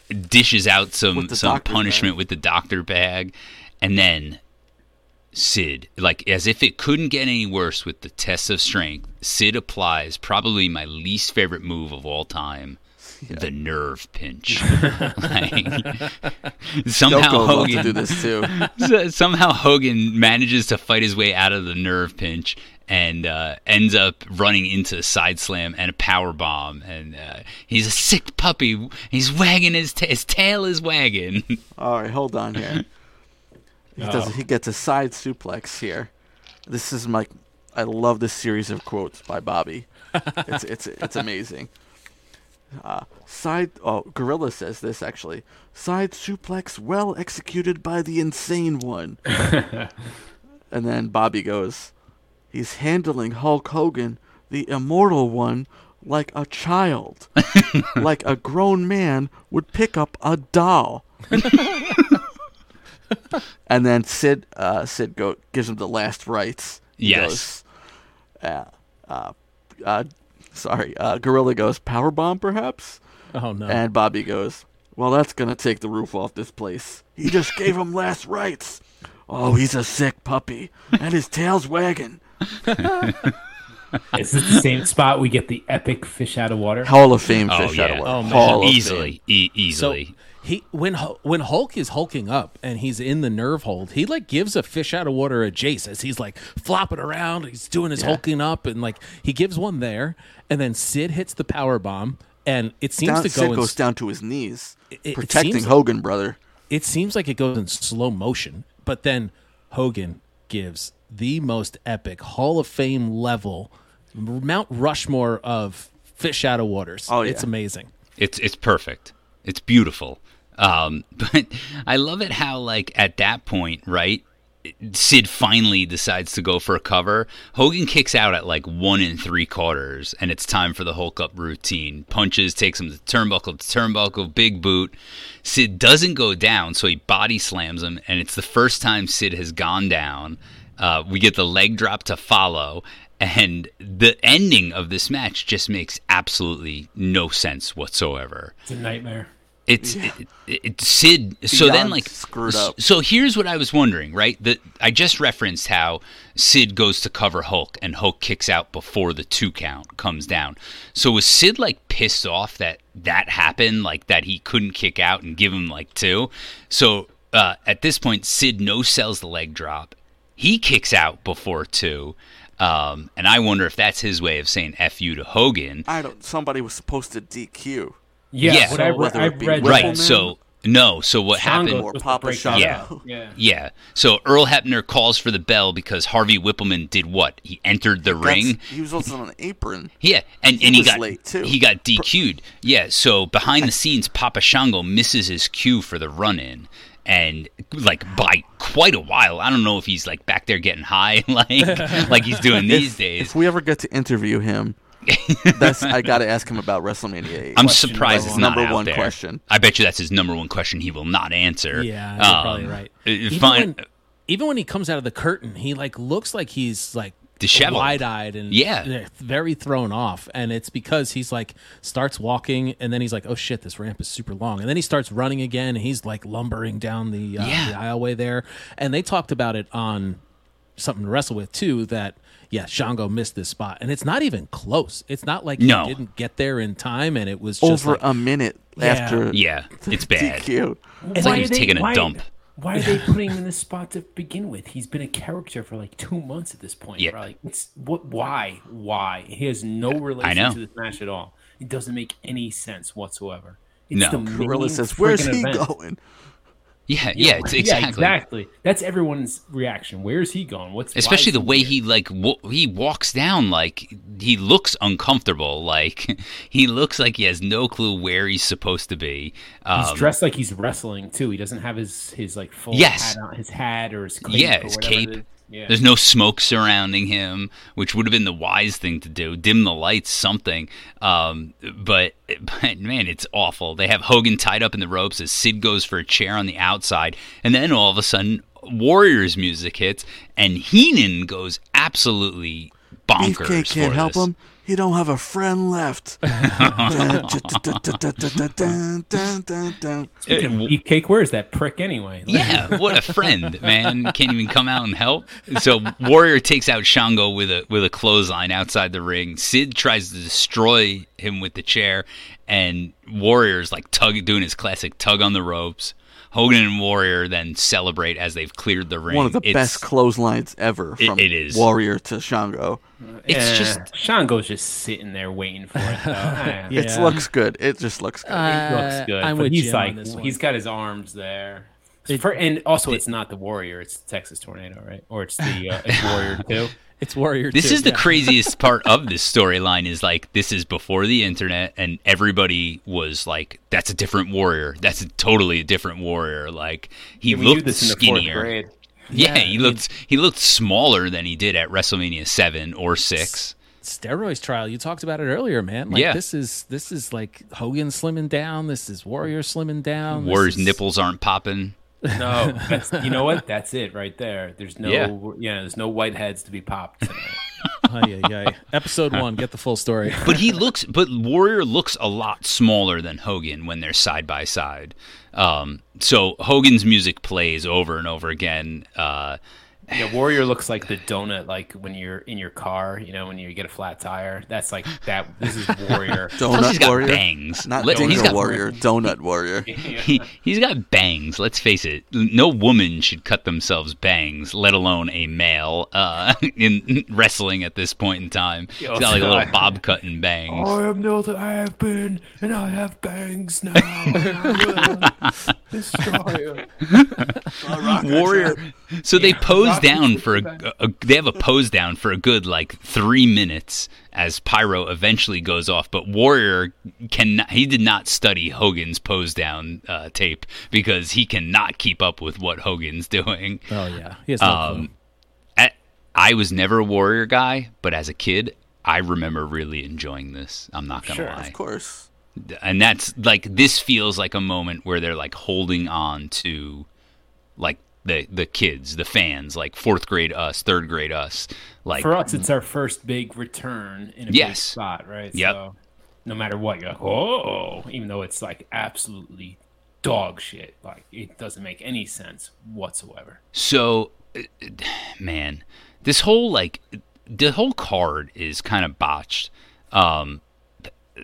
S2: Dishes out some some punishment
S3: bag.
S2: with the doctor bag, and then Sid, like as if it couldn't get any worse with the test of strength, Sid applies probably my least favorite move of all time. The nerve pinch. like, somehow
S3: Yoko to
S2: Hogan
S3: do this too.
S2: somehow Hogan manages to fight his way out of the nerve pinch and uh, ends up running into a side slam and a power bomb. And uh, he's a sick puppy. He's wagging his ta- his tail is wagging.
S3: All right, hold on here. He does. He gets a side suplex here. This is my. I love this series of quotes by Bobby. It's it's it's amazing. Uh, side. Oh, Gorilla says this actually. Side suplex, well executed by the insane one. and then Bobby goes, "He's handling Hulk Hogan, the immortal one, like a child, like a grown man would pick up a doll." and then Sid uh, Sid go gives him the last rites. He
S2: Yes.
S3: Goes, uh, uh, uh, sorry, uh, Gorilla goes power bomb perhaps,
S5: Oh no.
S3: and Bobby goes, well that's gonna take the roof off this place. He just gave him last rites. Oh, he's a sick puppy, and his tail's wagging.
S4: Is this the same spot we get the epic fish out of water?
S3: Hall of Fame
S2: Oh,
S3: fish out of water.
S5: Oh, man.
S3: Hall of
S2: easily, e-
S5: so
S2: easily.
S5: He when when Hulk is hulking up and he's in the nerve hold, he like gives a fish out of water a Jace as he's like flopping around. He's doing his hulking up and like he gives one there, and then Sid hits the power bomb, and it seems
S3: Down,
S5: to go
S3: Sid
S5: in
S3: goes down to his knees,
S5: it
S3: protecting
S5: seems-
S3: Hogan, brother.
S5: it seems like it goes in slow motion, but then Hogan gives the most epic Hall of Fame level Mount Rushmore of fish out of waters.
S3: Oh, yeah.
S5: It's amazing.
S2: It's it's perfect. It's beautiful. Um, but I love it how like at that point, right? Sid finally decides to go for a cover. Hogan kicks out at like one and three quarters, and it's time for the Hulk up routine. Punches, takes him to turnbuckle to turnbuckle, big boot. Sid doesn't go down, so he body slams him, and it's the first time Sid has gone down. Uh, we get the leg drop to follow, and the ending of this match just makes absolutely no sense whatsoever.
S4: It's a nightmare.
S2: It's it, it, Sid. So then, like,
S3: screwed up.
S2: So here's what I was wondering, right? That I just referenced how Sid goes to cover Hulk, and Hulk kicks out before the two count comes down. So was Sid like pissed off that that happened, like that he couldn't kick out and give him like two? So uh, at this point, Sid no sells the leg drop. He kicks out before two. Um, and I wonder if that's his way of saying "f you" to Hogan.
S3: I don't. Somebody was supposed to DQ.
S4: Yeah,
S2: Yeah.
S4: what
S2: So
S4: I,
S3: whether
S4: I
S3: it be
S4: read.
S2: Right.
S3: Wippleman?
S2: So no. So what
S4: Shango
S2: happened?
S3: Or Papa
S4: the
S2: Yeah.
S4: Yeah.
S2: Yeah. So Earl Hebner calls for the bell because Harvey Wippleman did what? He entered the ring.
S3: That's- He was also on an apron.
S2: Yeah, and
S3: He
S2: and he got
S3: late, too.
S2: he got DQ'd. Yeah, so behind the scenes, Papa Shango misses his cue for the run in, and like by quite a while. I don't know if he's like back there getting high, like like he's doing these
S3: if,
S2: days.
S3: If we ever get to interview him, that's I got to ask him about WrestleMania 8.
S2: I'm
S4: question
S2: surprised it's not
S3: number
S2: out
S3: one
S2: there.
S3: question.
S2: I bet you that's his number one question. He will not answer.
S5: Yeah, you're probably
S2: Um,
S5: right.
S2: uh,
S5: Even
S2: Fine.
S5: when, even when he comes out of the curtain, he like looks like he's like
S2: Disheveled.
S5: wide-eyed and
S2: Yeah.
S5: very thrown off. And it's because he's like starts walking, and then he's like, "Oh shit, this ramp is super long." And then he starts running again, and he's like lumbering down the, uh,
S2: Yeah.
S5: the aisleway there. And they talked about it on something to wrestle with too. That yeah, Shango missed this spot, and it's not even close. It's not like
S2: No.
S5: he didn't get there in time, and it was just
S3: Over
S5: like,
S3: a minute
S5: Yeah.
S3: after
S2: Yeah, it's bad.
S3: DQ.
S2: It's like he was taking a
S4: why,
S2: dump.
S4: Why are they putting him in this spot to begin with? He's been a character for like two months at this point.
S2: Yeah.
S4: Like, it's, what? Why? Why? He has no relation
S2: know.
S4: to this match at all. It doesn't make any sense whatsoever. It's
S2: No.
S4: the
S3: Gorilla
S4: minion
S3: says, "Where's he
S4: event."
S3: going?"
S2: Yeah, yeah, it's exactly.
S4: Yeah, exactly. That's everyone's reaction. Where's he going? What's
S2: especially the way
S4: here?
S2: he like w- he walks down like he looks uncomfortable like he looks like he has no clue where he's supposed to be um,
S4: He's dressed like he's wrestling too. He doesn't have his his like full
S2: Yes.
S4: hat on, his hat or his cape
S2: yeah his cape.
S4: Yeah.
S2: there's no smoke surrounding him which would have been the wise thing to do dim the lights something um, but, but man it's awful they have hogan tied up in the ropes as sid goes for a chair on the outside and then all of a sudden warriors music hits and heenan goes absolutely bonkers
S3: Beefcake can't
S2: for
S3: help
S2: this.
S3: him. He don't have a friend left.
S4: Speaking of beefcake, where is that prick anyway?
S2: Yeah, what a friend, man! Can't even come out and help. So Warrior takes out Shango with a with a clothesline outside the ring. Sid tries to destroy him with the chair, and Warrior's like tug doing his classic tug on the ropes. Hogan and Warrior then celebrate as they've cleared the ring.
S3: One of the
S2: It's-
S3: best clotheslines ever
S2: It-
S3: from
S2: it is.
S3: Warrior to Shango.
S2: It's just
S4: Shango's just sitting there waiting for it. Though. Eh,
S3: It looks good. It just looks good.
S4: It looks
S5: Uh,
S4: good.
S5: I'm with
S4: he's
S5: Jim on
S4: like
S5: this one.
S4: he's got his arms there.
S5: It-
S4: For, and also, it's not the Warrior; it's the Texas Tornado, right? Or it's the uh, it's Warrior too.
S5: It's Warrior.
S2: This
S5: too,
S2: is the craziest part of this storyline is like this is before the internet and everybody was like that's a different warrior. That's a totally a different warrior. Like he
S4: Yeah,
S2: looked
S4: this in the fourth
S2: skinnier. Yeah,
S5: Yeah,
S2: he
S5: I
S2: looked he looked smaller than he did at WrestleMania 7 or 6.
S5: steroids trial. You talked about it earlier, man. Like
S2: Yeah.
S5: this is this is like Hogan slimming down. This is Warrior slimming down.
S2: Warrior's
S5: is-
S2: nipples aren't popping.
S4: No, that's, you know what? That's it right there. There's no
S2: Yeah.
S4: yeah, there's no white heads to be popped. Tonight.
S5: Ay, ay, ay. Episode one. Get the full story.
S2: But he looks but Warrior looks a lot smaller than Hogan when they're side by side. Um, so Hogan's music plays over and over again. Uh,
S4: Yeah, Warrior looks like the donut, like when you're in your car, you know, when you get a flat tire. That's like that. This is Warrior.
S3: Donut
S2: he's got
S3: Warrior.
S2: bangs.
S3: Not
S2: Let-
S3: Dinger
S2: he's got
S3: Warrior, Donut Warrior.
S2: he he's got bangs. Let's face it. No woman should cut themselves bangs, let alone a male uh, in wrestling at this point in time. He's got like a little bob cut and bangs.
S4: I am not I have been, and I have bangs now. Destroyer.
S2: Warrior. So they pose down for a, a, They have a pose down for a good like three minutes as Pyro eventually goes off. But Warrior can He did not study Hogan's pose down uh, tape because he cannot keep up with what Hogan's doing.
S5: Oh yeah, he has no clue.
S2: Um, I, I was never a Warrior guy, but as a kid, I remember really enjoying this. I'm not gonna
S4: Sure,
S2: lie
S3: Of course.
S2: and that's like this feels like a moment where they're like holding on to like the the kids the fans like fourth grade us third grade us like
S4: For us, it's our first big return in a big spot, right?
S2: Yep.
S4: So no matter what, you're like, oh, even though it's like absolutely dog shit. Like it doesn't make any sense whatsoever.
S2: so uh, man this whole like the whole card is kind of botched um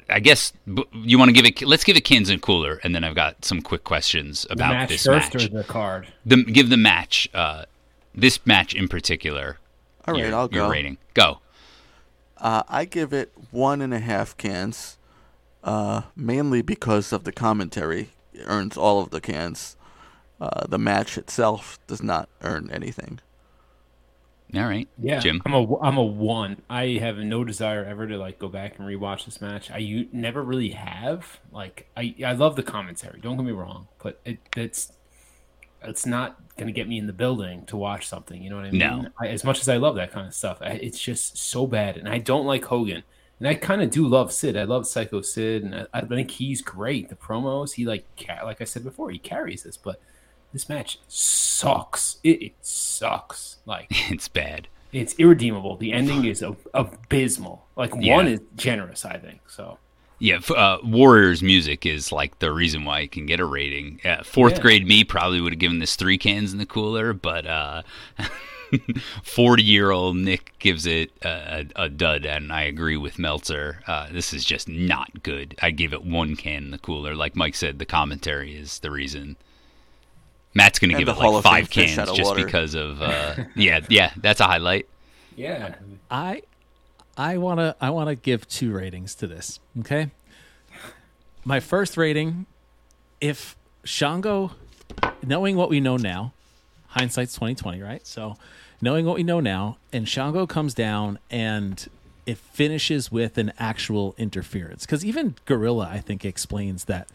S2: I guess b- you want to give it. Let's give it cans and cooler, and then I've got some quick questions
S4: The
S2: about
S4: match
S2: this
S4: first
S2: match.
S4: or the card?
S2: The, give the match, uh, this match in particular.
S3: All right,
S2: your,
S3: I'll go
S2: your
S3: go.
S2: rating. Go.
S3: Uh, I give it one and a half cans, uh, mainly because of the commentary. It earns all of the cans. Uh, the match itself does not earn anything.
S2: All right.
S4: Yeah,
S2: Jim.
S4: I'm a I'm a one. I have no desire ever to like go back and rewatch this match. I u- never really have. Like I I love the commentary. Don't get me wrong, but it it's it's not gonna get me in the building to watch something. You know what I mean?
S2: No.
S4: I, as much as I love that kind of stuff, I, it's just so bad, and I don't like Hogan. And I kind of do love Sid. I love Psycho Sid, and I, I think he's great. The promos, he like ca- like I said before, he carries this. But this match sucks. It, it sucks. Like
S2: It's bad.
S4: it's irredeemable. The ending is ab- abysmal. Like
S2: Yeah.
S4: one is generous, I think. So
S2: Yeah, uh, Warriors music is like the reason why it can get a rating. Uh, fourth
S4: Yeah.
S2: grade me probably would have given this three cans in the cooler, but uh, forty-year-old Nick gives it a, a, a dud, and I agree with Meltzer. Uh, this is just not good. I give it one can in the cooler. Like Mike said, the commentary is the reason. Matt's going to
S3: And
S2: give
S3: the
S2: it like five cans just
S3: water.
S2: because of uh, yeah, yeah. That's a highlight.
S4: yeah,
S5: I I want to I want to give two ratings to this, okay? My first rating if Shango knowing what we know now, hindsight's 2020, right? So, knowing what we know now and Shango comes down and it finishes with an actual interference cuz even Gorilla I think explains that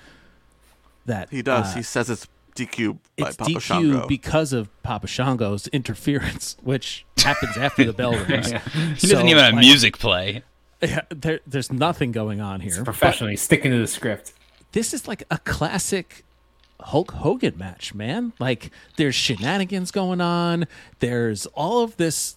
S5: that
S3: He does.
S5: uh,
S3: he says it's DQ by
S5: it's
S3: Papa
S5: DQ
S3: Shango.
S5: because of Papa Shango's interference, which happens after the bell rings.
S2: He doesn't even have music play.
S5: Yeah, there, there's nothing going on here. But
S4: professionally sticking to the script.
S5: this is like a classic Hulk Hogan match, man. Like there's shenanigans going on. There's all of this just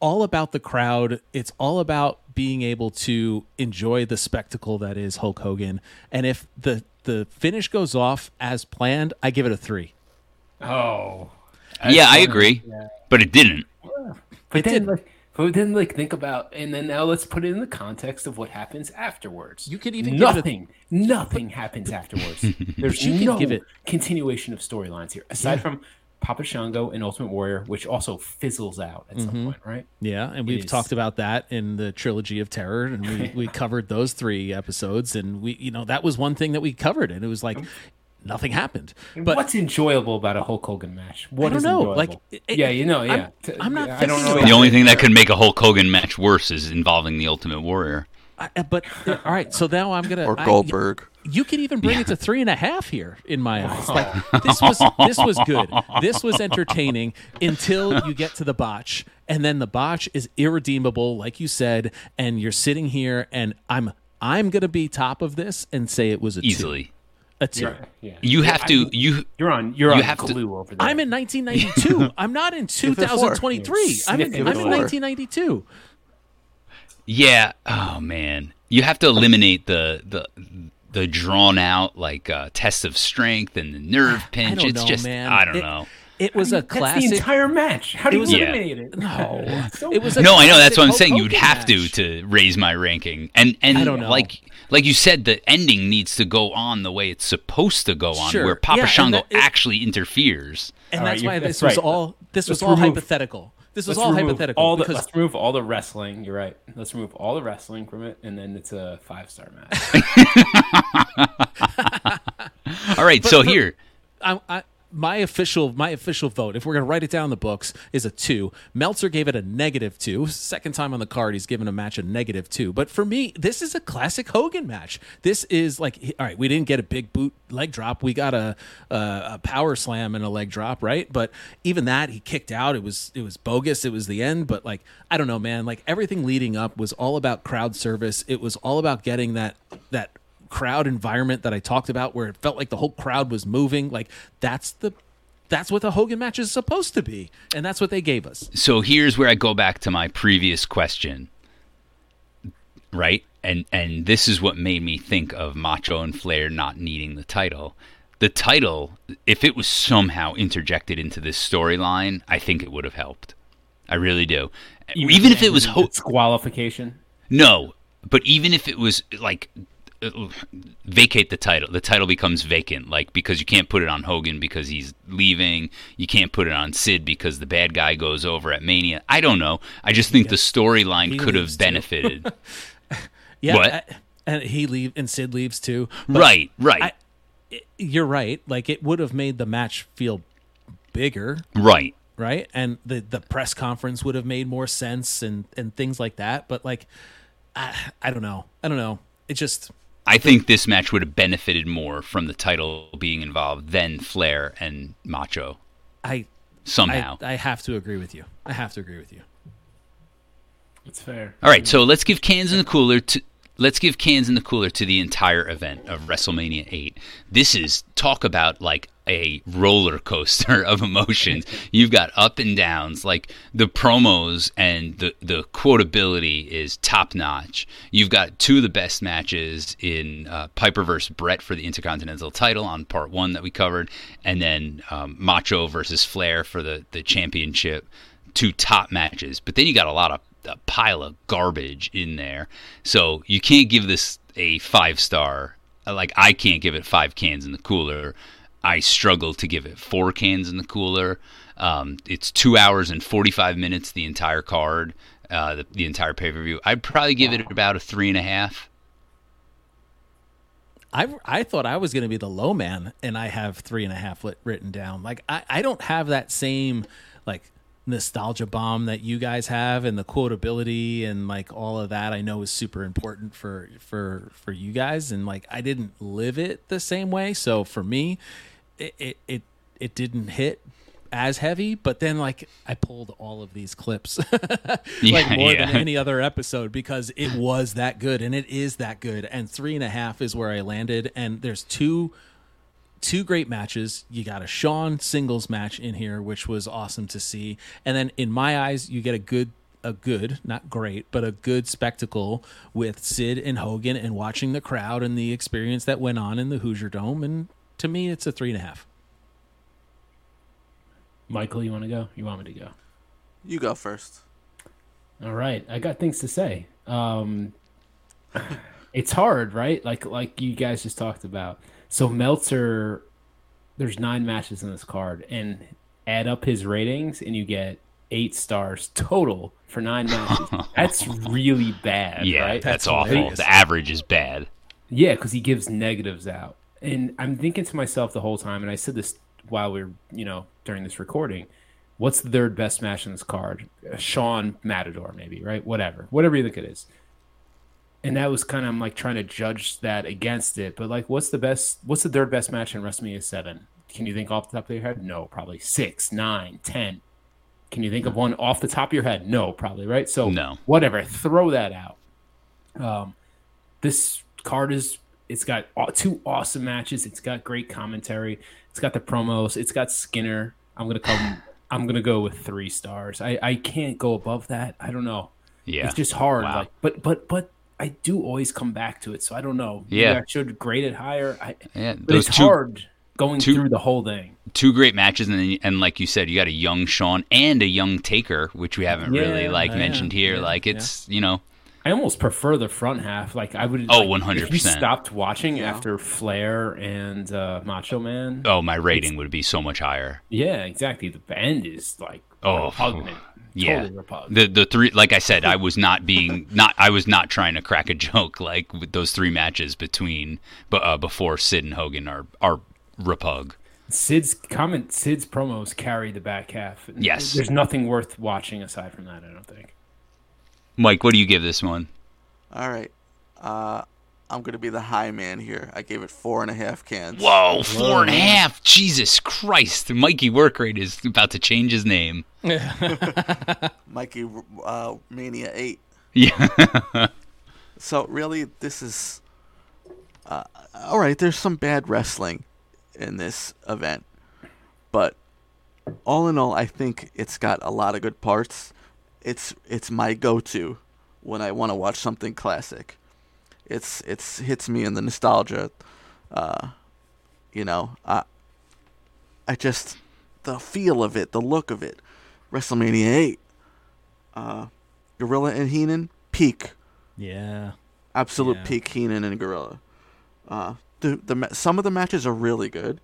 S5: all about the crowd. It's all about being able to enjoy the spectacle that is Hulk Hogan. And if the the finish goes off as planned, I give it a 3.
S4: Oh,
S2: yeah, I agree, but it didn't.
S4: but then
S5: did.
S4: like, But then, like, think about, and then now let's put it in the context of what happens afterwards.
S5: You could even give it a-
S4: nothing, nothing happens afterwards. There's
S5: you could
S4: no
S5: give it-
S4: continuation of storylines here, aside from Papa Shango and Ultimate Warrior, which also fizzles out at
S5: Mm-hmm.
S4: some point, right?
S5: Yeah, and we've
S4: is.
S5: talked about that in the trilogy of terror, and we, we covered those three episodes, and we, you know, that was one thing that we covered, and it was like nothing happened. But
S4: What's enjoyable about a Hulk Hogan match? What
S5: don't
S4: is
S5: know,
S4: enjoyable?
S5: like, it-
S4: yeah, you know, yeah.
S5: I'm-
S4: T-
S5: I'm not
S4: I don't know.
S2: The only thing that could make a Hulk Hogan match worse is involving the Ultimate Warrior.
S5: I, but all right, so now I'm gonna
S3: Or
S5: I-
S3: Goldberg.
S5: You could even bring it to three and a half here in my eyes. Like this was this was good. This was entertaining until you get to the botch, and then the botch is irredeemable, like you said, and you're sitting here, and I'm I'm gonna be top of this and say it was a
S2: Easily.
S5: two, a two.
S4: Yeah, yeah.
S2: You have to. You
S4: You're on. You're
S2: You
S4: on
S2: have to-
S4: over there.
S5: I'm in 1992. I'm not in 2023. I'm in, I'm in 1992.
S2: Yeah. Oh man, you have to eliminate the the the drawn out like uh, test of strength and the nerve
S5: I
S2: pinch.
S5: don't
S2: it's
S5: know,
S2: just
S5: man.
S2: I don't
S5: It-
S2: know.
S5: It was a
S4: That's the
S5: classic.
S4: entire match. How do
S5: It
S4: you
S5: was-
S2: Yeah.
S4: eliminate it?
S5: No,
S4: So-
S5: it was a
S2: No, I know. That's what I'm
S5: Hulk
S2: saying. You'd have
S5: match.
S2: to to raise my ranking, and and
S5: I don't know.
S2: like like you said, the ending needs to go on the way it's supposed to go on,
S5: Sure.
S2: where Papa
S5: Yeah,
S2: Shango
S5: that- it-
S2: actually interferes.
S5: and
S4: All right,
S5: that's
S4: you-
S5: why
S4: that's
S5: this was
S4: right.
S5: all. This was
S4: Let's
S5: all
S4: remove-
S5: hypothetical. This was
S4: Let's
S5: all hypothetical
S4: All the,
S5: because
S4: let's remove all the wrestling. You're right. Let's remove all the wrestling from it, and then it's a five star match.
S2: All right, so
S5: for-
S2: here.
S5: I, I, my official my official vote, if we're gonna write it down in the books, is a two. Meltzer gave it a negative two. Second time on the card, he's given a match a negative two. But for me, this is a classic Hogan match. This is like, all right, we didn't get a big boot leg drop. We got a a, a power slam and a leg drop, right? But even that, he kicked out. It was it was bogus. It was the end. But like, I don't know, man. Like everything leading up was all about crowd service. It was all about getting that that crowd environment that I talked about where it felt like the whole crowd was moving. Like that's the that's what the Hogan match is supposed to be. And that's what they gave us.
S2: So here's where I go back to my previous question. Right? And and this is what made me think of Macho and Flair not needing the title. The title, if it was somehow interjected into this storyline, I think it would have helped. I really do. Even, if it was Ho-
S4: disqualification.
S2: no, but even if it was like vacate the title, the title becomes vacant. Like because you can't put it on Hogan because he's leaving. You can't put it on Sid because the bad guy goes over at Mania. I don't know. I just think the storyline could have benefited.
S5: Yeah. I- and he leave and Sid leaves too.
S2: Right, right,
S5: I- You're right. Like it would have made the match feel bigger,
S2: right.
S5: right? And the the press conference would have made more sense and and things like that. But like I, I don't know. I don't know. It just
S2: I think this match would have benefited more from the title being involved than Flair and Macho
S5: I
S2: somehow.
S5: I, I have to agree with you. I have to agree with you.
S4: It's fair.
S2: All right, so let's give cans in the cooler to let's give cans in the cooler to the entire event of WrestleMania 8. This is talk about like a roller coaster of emotions. You've got up and downs, like the promos and the the quotability is top notch. You've got two of the best matches in uh, Piper versus Bret for the Intercontinental title on part one that we covered, and then um, Macho versus Flair for the the championship. Two top matches, but then you got a lot of a pile of garbage in there. So you can't give this a five star. Like I can't give it five cans in the cooler. I struggle to give it four cans in the cooler. Um, it's two hours and forty five minutes the entire card, uh, the, the entire pay per view. I'd probably give it about a three and a half.
S5: I I thought I was going to be the low man, and I have three and a half lit written down. Like I I don't have that same like nostalgia bomb that you guys have, and the quotability and like all of that. I know is super important for for for you guys, and like I didn't live it the same way. So for me, it it it, it didn't hit as heavy but then like i pulled all of these clips. Like
S2: Yeah,
S5: more
S2: yeah.
S5: than any other episode because it was that good and it is that good. And three and a half is where i landed and there's two two great matches. You got a Shawn singles match in here which was awesome to see. And then in my eyes you get a good a good not great but a good spectacle with sid and hogan and watching the crowd and the experience that went on in the hoosier dome and to me it's a three and a half
S4: Michael, you want to go? You want me to go?
S3: You go first.
S4: All right, I got things to say. Um, it's hard, right? Like like you guys just talked about. So Meltzer, there's nine matches in this card, and add up his ratings, and you get eight stars total for nine matches. That's really bad.
S2: Yeah,
S4: right?
S2: that's,
S5: That's
S2: awful. The average is bad.
S4: Yeah, because he gives negatives out. And I'm thinking to myself the whole time, and I said this while we are you know, during this recording. What's the third best match in this card? Shawn Matador, maybe, right? Whatever. Whatever you think it is. And that was kind of, I'm like trying to judge that against it. But like, what's the best, what's the third best match in WrestleMania 7? Can you think off the top of your head? No, probably six, nine, ten. Can you think of one off the top of your head? No, probably, right? So,
S2: No.
S4: whatever. Throw that out. Um, this card is it's got two awesome matches. It's got great commentary. It's got the promos. It's got skinner. I'm gonna come i'm gonna go with three stars. I i can't go above that. I don't know.
S2: Yeah.
S4: it's just hard
S2: Wow.
S4: like but but but i do always come back to it so i don't know. Maybe
S2: Yeah.
S4: i should grade it higher. I,
S2: Yeah,
S4: but
S2: those
S4: it's
S2: two-
S4: hard going
S2: two-
S4: through the whole thing.
S2: Two great matches, and then, and like you said, you got a young Shawn and a young Taker, which we haven't really like
S5: yeah,
S2: mentioned here.
S5: yeah,
S2: like it's you know,
S4: I almost prefer the front half. Like I would.
S2: Oh,
S4: like, If you
S2: 100%.
S4: stopped watching after Flair and uh, Macho Man,
S2: oh my rating would be so much higher.
S4: Yeah, exactly. The band is like
S2: Oh,
S4: repugnant.
S2: Yeah,
S4: Totally repugnant.
S2: the the three like I said, I was not being not I was not trying to crack a joke. Like with those three matches between, but uh, before Sid and Hogan are are repug.
S4: Sid's comment, Sid's promos carry the back half.
S2: Yes.
S4: there's nothing worth watching aside from that. I don't think.
S2: Mike, what do you give this one?
S3: All right. Uh, I'm gonna be the high man here. I gave it four and a half cans.
S2: Whoa, four and a half! Jesus Christ, Mikey Workrate is about to change his name.
S3: Mikey uh, Mania Eight.
S2: Yeah,
S3: So really, this is uh, all right. There's some bad wrestling in this event, but all in all, I think it's got a lot of good parts. It's it's my go-to when I want to watch something classic. It's it's hits me in the nostalgia. Uh, you know, I I just the feel of it, the look of it. WrestleMania Eight. Uh, Gorilla and Heenan peak
S5: Yeah.
S3: absolute
S5: Yeah.
S3: peak Heenan and Gorilla. Uh, the the some of the matches are really good,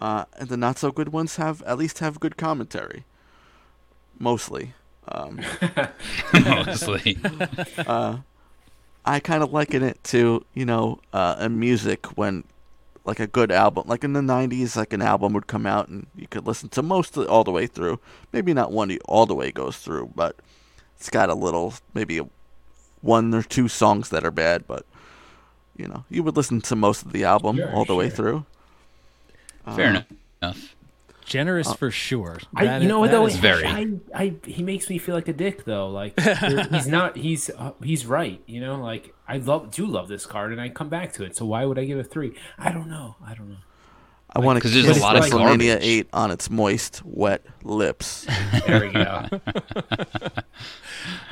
S3: uh, and the not so good ones have at least have good commentary. Mostly, um,
S2: mostly.
S3: I kind of liken it to you know uh, a music when like a good album, like in the '90s, like an album would come out and you could listen to most of, all the way through. Maybe not one all the way goes through, but it's got a little maybe one or two songs that are bad, but you know you would listen to most of the album
S4: Sure,
S3: all the way through.
S2: Fair enough.
S5: Generous for sure.
S4: I, you
S5: is-
S4: know what though?
S5: is-
S2: very.
S4: I, I, he makes me feel like a dick though. Like he's not. He's uh, he's right. You know, like I love do love this card, and I come back to it. So why would I give it three? I don't know. I don't know.
S3: I want to
S2: 'cause there's a lot of
S3: WrestleMania
S2: garbage.
S3: 8 on its moist, wet lips.
S4: There we go.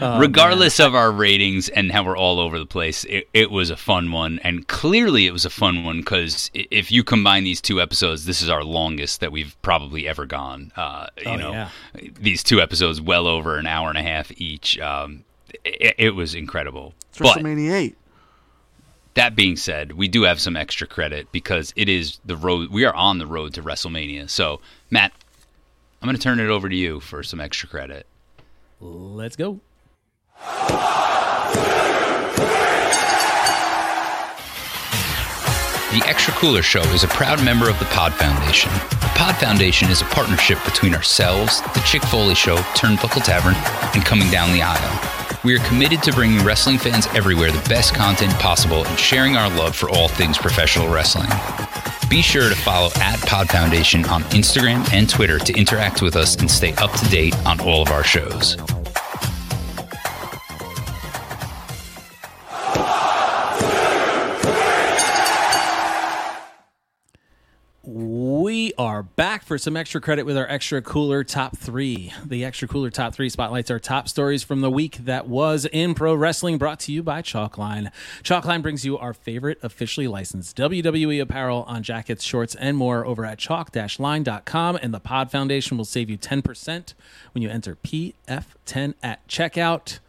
S5: Oh,
S2: Regardless of our ratings and how we're all over the place, it, it was a fun one, and clearly it was a fun one because if you combine these two episodes, this is our longest that we've probably ever gone. Uh, you
S5: Oh,
S2: know,
S5: yeah.
S2: these two episodes, well over an hour and a half each. Um, it, it was incredible.
S3: It's
S2: But
S3: WrestleMania 8.
S2: That being said, we do have some extra credit because it is the road. We are on the road to WrestleMania. So, Matt, I'm going to turn it over to you for some extra credit.
S5: Let's go.
S2: The Extra Cooler Show is a proud member of the Pod Foundation. The Pod Foundation is a partnership between ourselves, the Chick Foley Show, Turnbuckle Tavern, and Coming Down the Aisle. We are committed to bringing wrestling fans everywhere the best content possible and sharing our love for all things professional wrestling. Be sure to follow at Pod Foundation on Instagram and Twitter to interact with us and stay up to date on all of our shows.
S5: We are back for some extra credit with our extra cooler top three. The extra cooler top three spotlights our top stories from the week that was in pro wrestling, brought to you by Chalkline. Chalkline brings you our favorite officially licensed WWE apparel on jackets, shorts, and more over at chalk-line.com. And the Pod Foundation will save you 10% when you enter PF10 at checkout.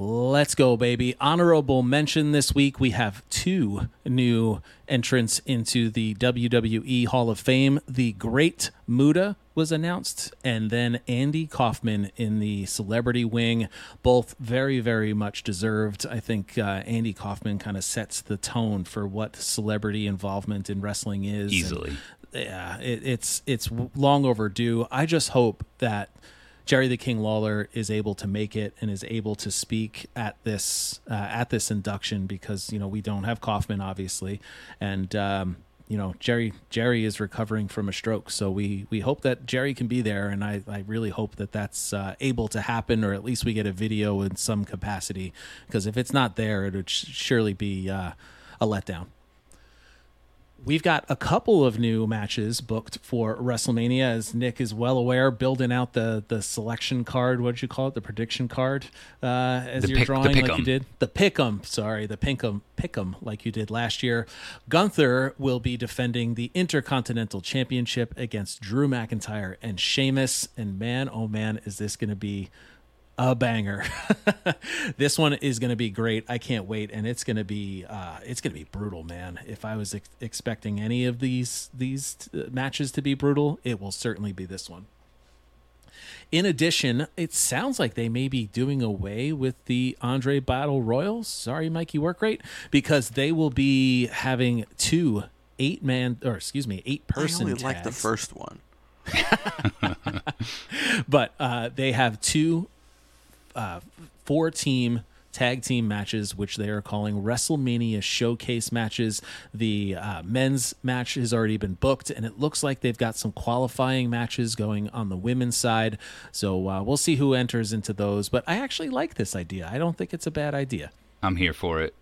S5: Let's go, baby. Honorable mention this week we have two new entrants into the WWE Hall of Fame. The Great Muta was announced, and then Andy Kaufman in the celebrity wing. Both very, very much deserved. I think uh, Andy Kaufman kind of sets the tone for what celebrity involvement in wrestling is.
S2: Easily.
S5: And, yeah, it, it's it's long overdue. I just hope that Jerry the King Lawler is able to make it and is able to speak at this uh, at this induction because you know we don't have Kaufman obviously, and um, you know Jerry Jerry is recovering from a stroke, so we we hope that Jerry can be there, and I I really hope that that's uh, able to happen, or at least we get a video in some capacity, because if it's not there, it would surely be uh, a letdown. We've got a couple of new matches booked for WrestleMania, as Nick is well aware, building out the the selection card. What did you call it? The prediction card, uh, as
S2: The
S5: you're
S2: pick-
S5: drawing like you did. The pick'em, sorry, the pick'em, pick'em, like you did last year. Gunther will be defending the Intercontinental Championship against Drew McIntyre and Sheamus. And man, oh man, is this going to be a banger. this one is going to be great. I can't wait, and it's going to be uh, it's going to be brutal, man. If I was ex- expecting any of these these uh, matches to be brutal, it will certainly be this one. In addition, it sounds like they may be doing away with the Andre Battle Royals. Sorry, Mikey Workrate, because they will be having two eight man or excuse me eight person.
S3: I only like the first one.
S5: but uh, they have two uh, four team tag team matches, which they are calling WrestleMania showcase matches. The uh, men's match has already been booked, and it looks like they've got some qualifying matches going on the women's side. So uh, we'll see who enters into those. But I actually like this idea. I don't think it's a bad idea.
S2: I'm here for it.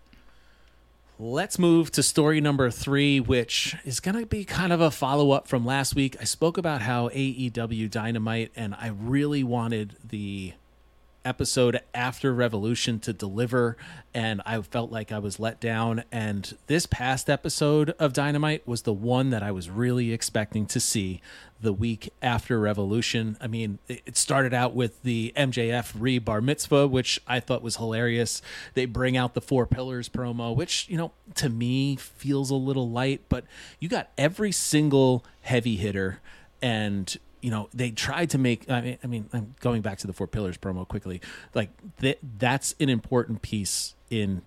S5: Let's move to story number three, which is going to be kind of a follow up from last week. I spoke about how AEW Dynamite, and I really wanted the episode after Revolution to deliver, and I felt like I was let down. And this past episode of Dynamite was the one that I was really expecting to see the week after Revolution. I mean, it started out with the MJF re bar mitzvah, which I thought was hilarious. They bring out the Four Pillars promo, which, you know, to me feels a little light, but you got every single heavy hitter and you know they tried to make i mean, I mean i'm going back to the four pillars promo quickly like th- that's an important piece in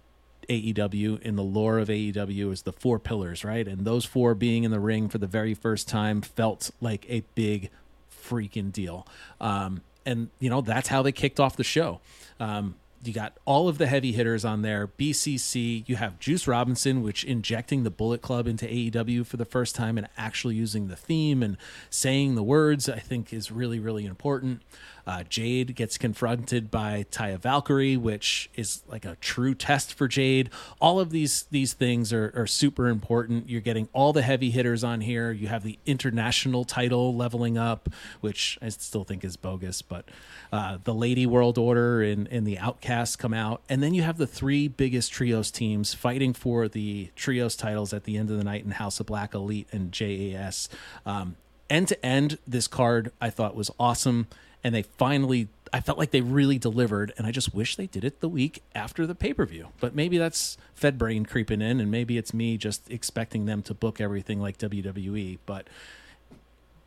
S5: AEW in the lore of AEW is the four pillars, right? And those four being in the ring for the very first time felt like a big freaking deal. Um, and you know that's how they kicked off the show. Um, you got all of the heavy hitters on there. BCC. You have Juice Robinson, which injecting the Bullet Club into AEW for the first time and actually using the theme and saying the words. I think is really really important. Uh, Jade gets confronted by Taya Valkyrie, which is like a true test for Jade. All of these these things are, are super important. You're getting all the heavy hitters on here. You have the international title leveling up, which I still think is bogus, but uh, the Lady World Order and, and the Outcasts come out. And then you have the three biggest trios teams fighting for the trios titles at the end of the night in House of Black, Elite, and JAS. Um, end to end, this card I thought was awesome. And they finally, I felt like they really delivered. And I just wish they did it the week after the pay per view. But maybe that's Fed Brain creeping in. And maybe it's me just expecting them to book everything like WWE. But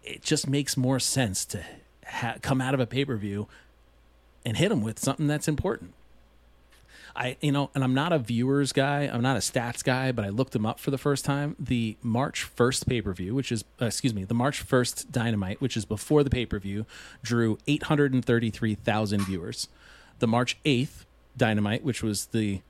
S5: it just makes more sense to ha- come out of a pay per view and hit them with something that's important. I, you know, and I'm not a viewers guy, I'm not a stats guy, but I looked them up for the first time. The March 1st pay per view, which is, uh, excuse me, the March 1st Dynamite, which is before the pay per view, drew 833,000 viewers. The March 8th Dynamite, which was the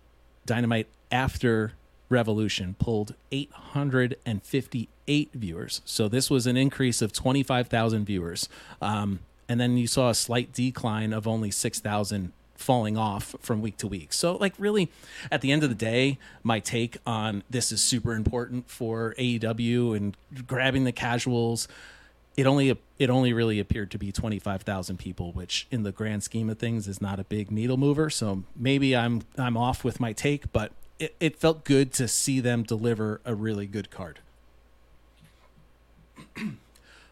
S5: Dynamite after Revolution, pulled 858 viewers. So this was an increase of 25,000 viewers. Um, and then you saw a slight decline of only 6,000 falling off from week to week. So, like, really, at the end of the day, my take on this is super important for AEW and grabbing the casuals. It only it only really appeared to be twenty five thousand people, which in the grand scheme of things is not a big needle mover. So maybe I'm I'm off with my take, but it, it felt good to see them deliver a really good card.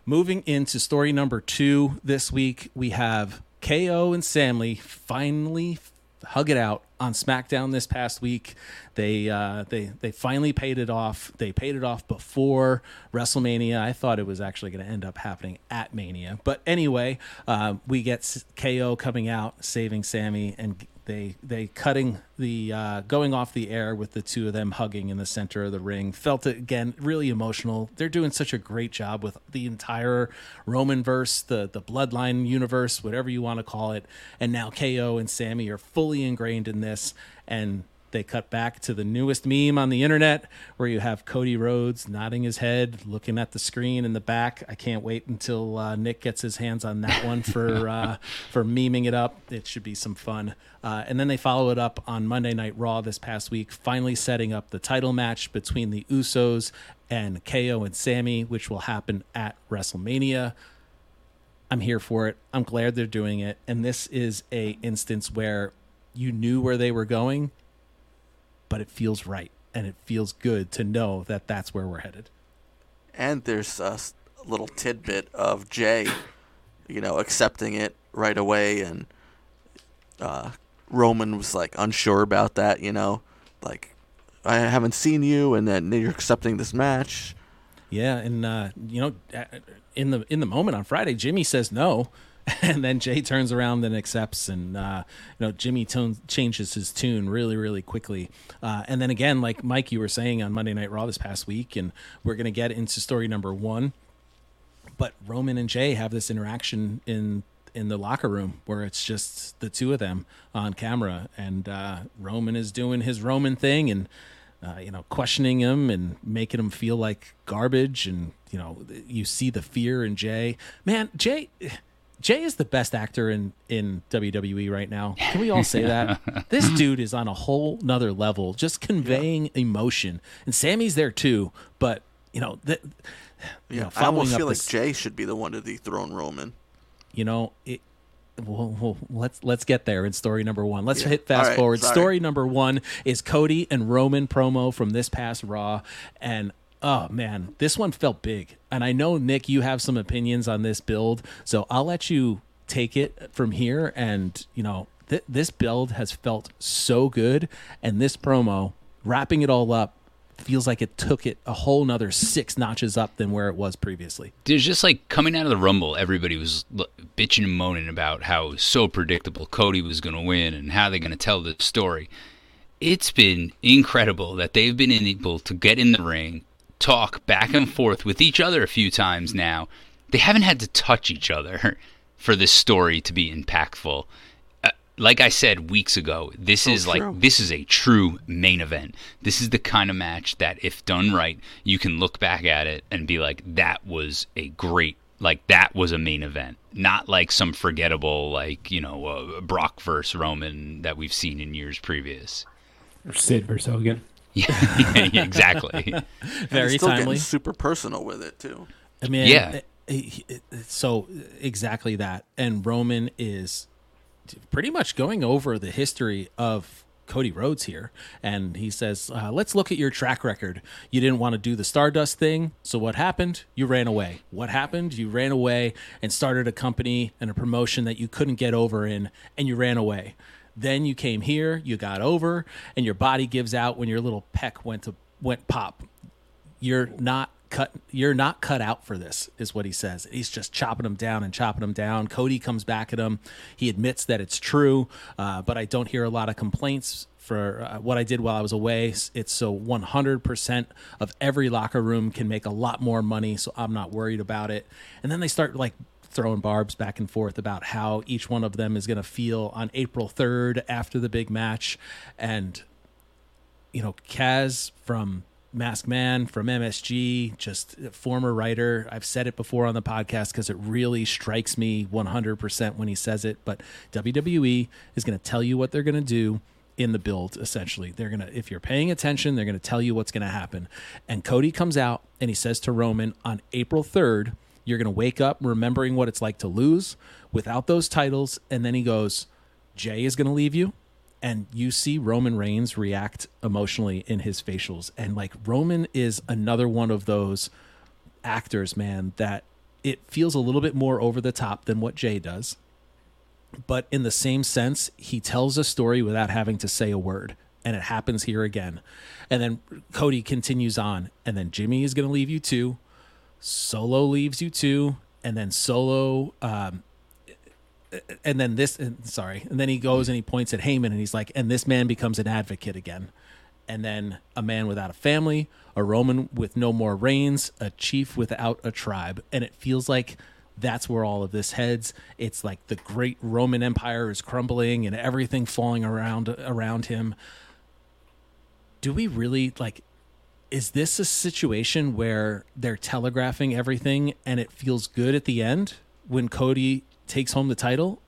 S5: Moving into story number two this week, we have KO and Sammy finally hug it out on SmackDown this past week. They uh, they they finally paid it off. They paid it off before WrestleMania. I thought it was actually going to end up happening at Mania, but anyway, uh, we get KO coming out, saving Sammy, and they they cutting the uh, going off the air with the two of them hugging in the center of the ring. Felt it again, really emotional. They're doing such a great job with the entire Roman verse, the the Bloodline universe, whatever you want to call it. And now KO and Sammy are fully ingrained in this, and they cut back to the newest meme on the internet where you have Cody Rhodes nodding his head, looking at the screen in the back. I can't wait until uh, Nick gets his hands on that one for uh, for memeing it up. It should be some fun. Uh, and then they follow it up on Monday Night Raw this past week, finally setting up the title match between the Usos and KO and Sammy, which will happen at WrestleMania. I'm here for it. I'm glad they're doing it. And this is a instance where you knew where they were going but it feels right and it feels good to know that that's where we're headed.
S3: And there's a little tidbit of Jay, you know, accepting it right away, and uh, Roman was like unsure about that, you know, like I haven't seen you, and then you're accepting this match.
S5: Yeah, and uh, you know, in the in the moment on Friday, Jimmy says no, and then Jay turns around and accepts, and uh, you know Jimmy tone, changes his tune really, really quickly. Uh, and then again, like Mike, you were saying on Monday Night Raw this past week, and we're gonna get into story number one. But Roman and Jay have this interaction in in the locker room where it's just the two of them on camera, and uh, Roman is doing his Roman thing, and uh, you know, questioning him and making him feel like garbage. And, you know, you see the fear in Jay. Man, Jay. Jay is the best actor in in WWE right now. Can we all say that? this dude is on a whole nother level, just conveying yeah. emotion. And Sammy's there too, but you know, the,
S3: you yeah, know, I almost feel this, like Jay should be the one to dethrone Roman.
S5: You know, it, well, well, let's let's get there in story number one. Let's yeah. hit fast right, forward. Sorry. Story number one is Cody and Roman promo from this past Raw, and oh man, this one felt big. And I know Nick, you have some opinions on this build, so I'll let you take it from here. And you know, th- this build has felt so good, and this promo wrapping it all up feels like it took it a whole nother six notches up than where it was previously.
S2: There's just like coming out of the Rumble, everybody was bitching and moaning about how it was so predictable Cody was going to win and how they're going to tell the story. It's been incredible that they've been able to get in the ring, talk back and forth with each other a few times now. They haven't had to touch each other for this story to be impactful. Uh, like I said weeks ago, this is true. like this is a true main event. This is the kind of match that if done right, you can look back at it and be like that was a great like that was a main event, not like some forgettable like you know uh, Brock versus Roman that we've seen in years previous.
S4: Or Sid versus Hogan.
S2: yeah, exactly.
S5: Very timely.
S3: super personal with it too.
S5: I mean, yeah. It, it, it, so exactly that, and Roman is pretty much going over the history of Cody Rhodes here, and he says, uh, "Let's look at your track record. You didn't want to do the Stardust thing, so what happened? You ran away. What happened? You ran away and started a company and a promotion that you couldn't get over in, and you ran away." Then you came here, you got over, and your body gives out when your little peck went to went pop. You're not cut you're not cut out for this is what he says. He's just chopping them down and chopping them down. Cody comes back at him he admits that it's true uh, but i don't hear a lot of complaints for uh, what i did while i was away. It's so 100% of every locker room can make a lot more money so i'm not worried about it. And then they start like throwing barbs back and forth about how each one of them is going to feel on April 3rd after the big match. And, you know, Kaz from Mask Man from MSG, just former writer. I've said it before on the podcast because it really strikes me 100% when he says it. But WWE is going to tell you what they're going to do in the build essentially they're gonna if you're paying attention they're gonna tell you what's gonna happen and cody comes out and he says to roman on april 3rd you're gonna wake up remembering what it's like to lose without those titles and then he goes jay is gonna leave you and you see roman reigns react emotionally in his facials and like roman is another one of those actors man that it feels a little bit more over the top than what jay does but in the same sense, he tells a story without having to say a word. And it happens here again. And then Cody continues on. And then Jimmy is going to leave you too. Solo leaves you too. And then Solo, um, and then this, and sorry. And then he goes and he points at Heyman and he's like, and this man becomes an advocate again. And then a man without a family, a Roman with no more reigns, a chief without a tribe. And it feels like that's where all of this heads. It's like the great Roman Empire is crumbling and everything falling around around him. Do we really like is this a situation where they're telegraphing everything and it feels good at the end when Cody takes home the title?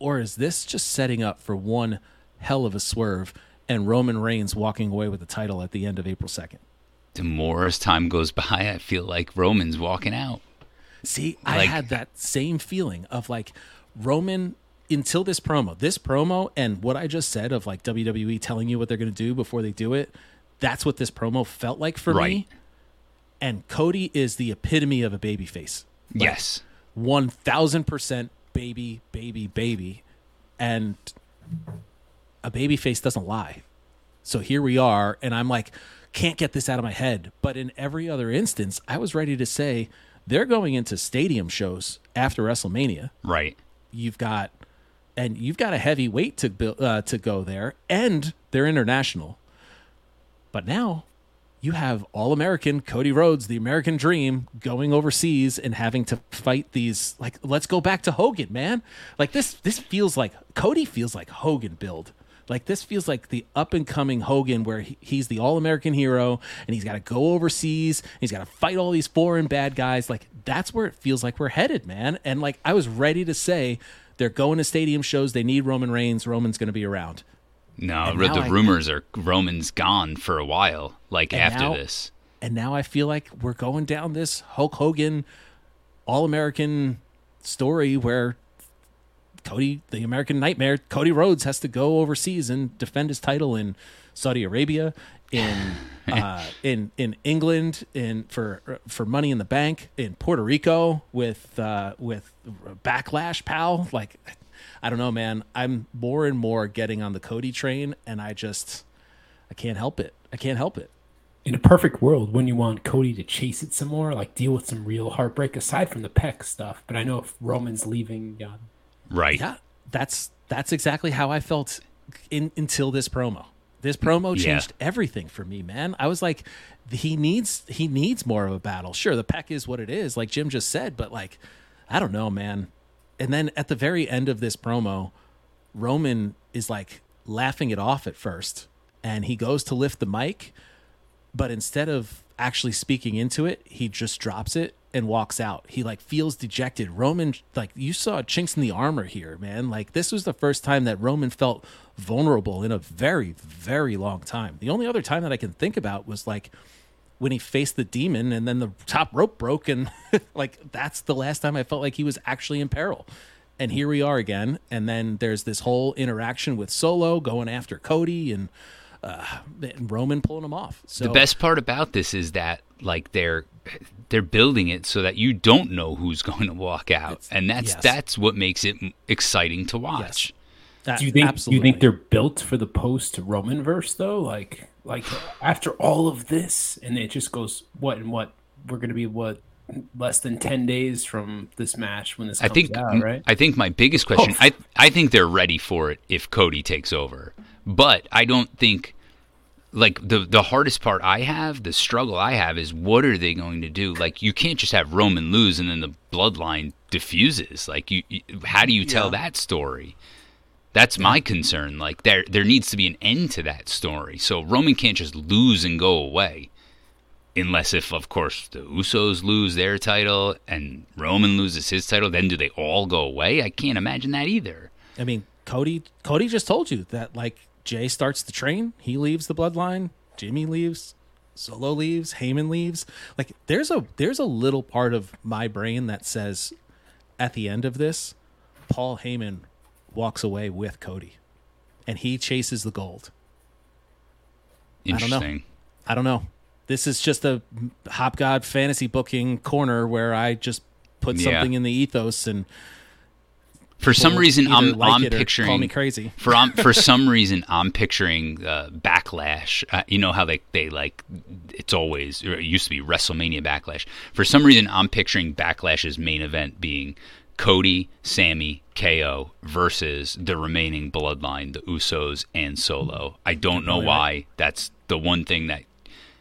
S5: Or is this just setting up for one hell of a swerve and Roman Reigns walking away with the title at the end of April 2nd?
S2: The more as time goes by, I feel like Roman's walking out.
S5: See, I
S2: Like-
S5: had that same feeling of like Roman until this promo. This promo and what I just said of like WWE telling you what they're going to do before they do it. That's what this promo felt like for
S2: Right.
S5: me. And Cody is the epitome of a baby face.
S2: yes.
S5: 1000% baby, baby, baby. And a baby face doesn't lie. So here we are. And I'm like, can't get this out of my head. But in every other instance, I was ready to say they're going into stadium shows after WrestleMania.
S2: Right.
S5: You've got, and you've got a heavy weight to build, uh, to go there, and they're international. But now you have all American Cody Rhodes, the American dream, going overseas and having to fight these like let's go back to Hogan, man. Like this this feels like Cody feels like Hogan build. Like this feels like the up and coming Hogan where he, he's the all American hero and he's got to go overseas, he's got to fight all these foreign bad guys. Like that's where it feels like we're headed, man. And like I was ready to say they're going to stadium shows, they need Roman Reigns, Roman's going to be around.
S2: No,
S5: And
S2: the
S5: I-
S2: rumors are Roman's gone for a while. Like after
S5: now-
S2: this,
S5: and now I feel like we're going down this Hulk Hogan all American story where Cody, the American nightmare, Cody Rhodes has to go overseas and defend his title in Saudi Arabia, in uh, in in England, in for for Money in the Bank, in Puerto Rico with uh, with Backlash, pal. Like, I don't know, man. I'm more and more getting on the Cody train, and I just I can't help it. I can't help it.
S4: In a perfect world, when you want Cody to chase it some more, like deal with some real heartbreak aside from the Peck stuff. But I know if Roman's leaving, yeah,
S2: right?
S5: Yeah, that's that's exactly how I felt in until this promo. This promo
S2: Yeah.
S5: changed everything for me, man. I was like, he needs he needs more of a battle. Sure, the peck is what it is, like Jim just said, but like, I don't know, man. And then at the very end of this promo, Roman is like laughing it off at first, and he goes to lift the mic, but instead of actually speaking into it, he just drops it and walks out. He like feels dejected. Roman, like you saw chinks in the armor here, man. Like this was the first time that Roman felt vulnerable in a very, very long time. The only other time that I can think about was like when he faced the demon and then the top rope broke and like that's the last time I felt like he was actually in peril. And here we are again. And then there's this whole interaction with Solo going after Cody and uh, and Roman pulling him off. So
S2: the best part about this is that like they're they're building it so that you don't know who's going to walk out, and that's
S5: yes.
S2: that's what makes it exciting to watch.
S5: that-
S4: do you think
S5: absolutely.
S4: you think they're built for the post Roman verse though? Like like after all of this, and it just goes what and what we're gonna be what less than ten days from this match when this
S2: I think
S4: out, right?
S2: I think my biggest question
S4: Oh.
S2: I I think they're ready for it if Cody takes over. But I don't think like the the hardest part I have, the struggle I have is what are they going to do? Like you can't just have Roman lose and then the bloodline diffuses. Like you, you how do you tell that story? That's my mm-hmm. concern. Like there there needs to be an end to that story. So Roman can't just lose and go away. unless if of course the Usos lose their title and Roman loses his title, then do they all go away? I can't imagine that either.
S5: I mean, Cody Cody just told you that like Jay starts the train, he leaves the bloodline, Jimmy leaves, Solo leaves, Heyman leaves. Like there's a there's a little part of my brain that says at the end of this, Paul Heyman walks away with Cody and he chases the gold. I don't know. I don't know. This is just a Hop God fantasy booking corner where I just put
S2: Yeah.
S5: something in the ethos and
S2: For some reason, I'm
S5: like
S2: I'm picturing
S5: call me crazy.
S2: for um, for some reason I'm picturing uh, backlash. Uh, you know how they they like it's always or it used to be WrestleMania backlash. For some reason, I'm picturing backlash's main event being Cody, Sammy, KO versus the remaining bloodline, the Usos and Solo. I don't know
S5: oh,
S2: why. That's the one thing that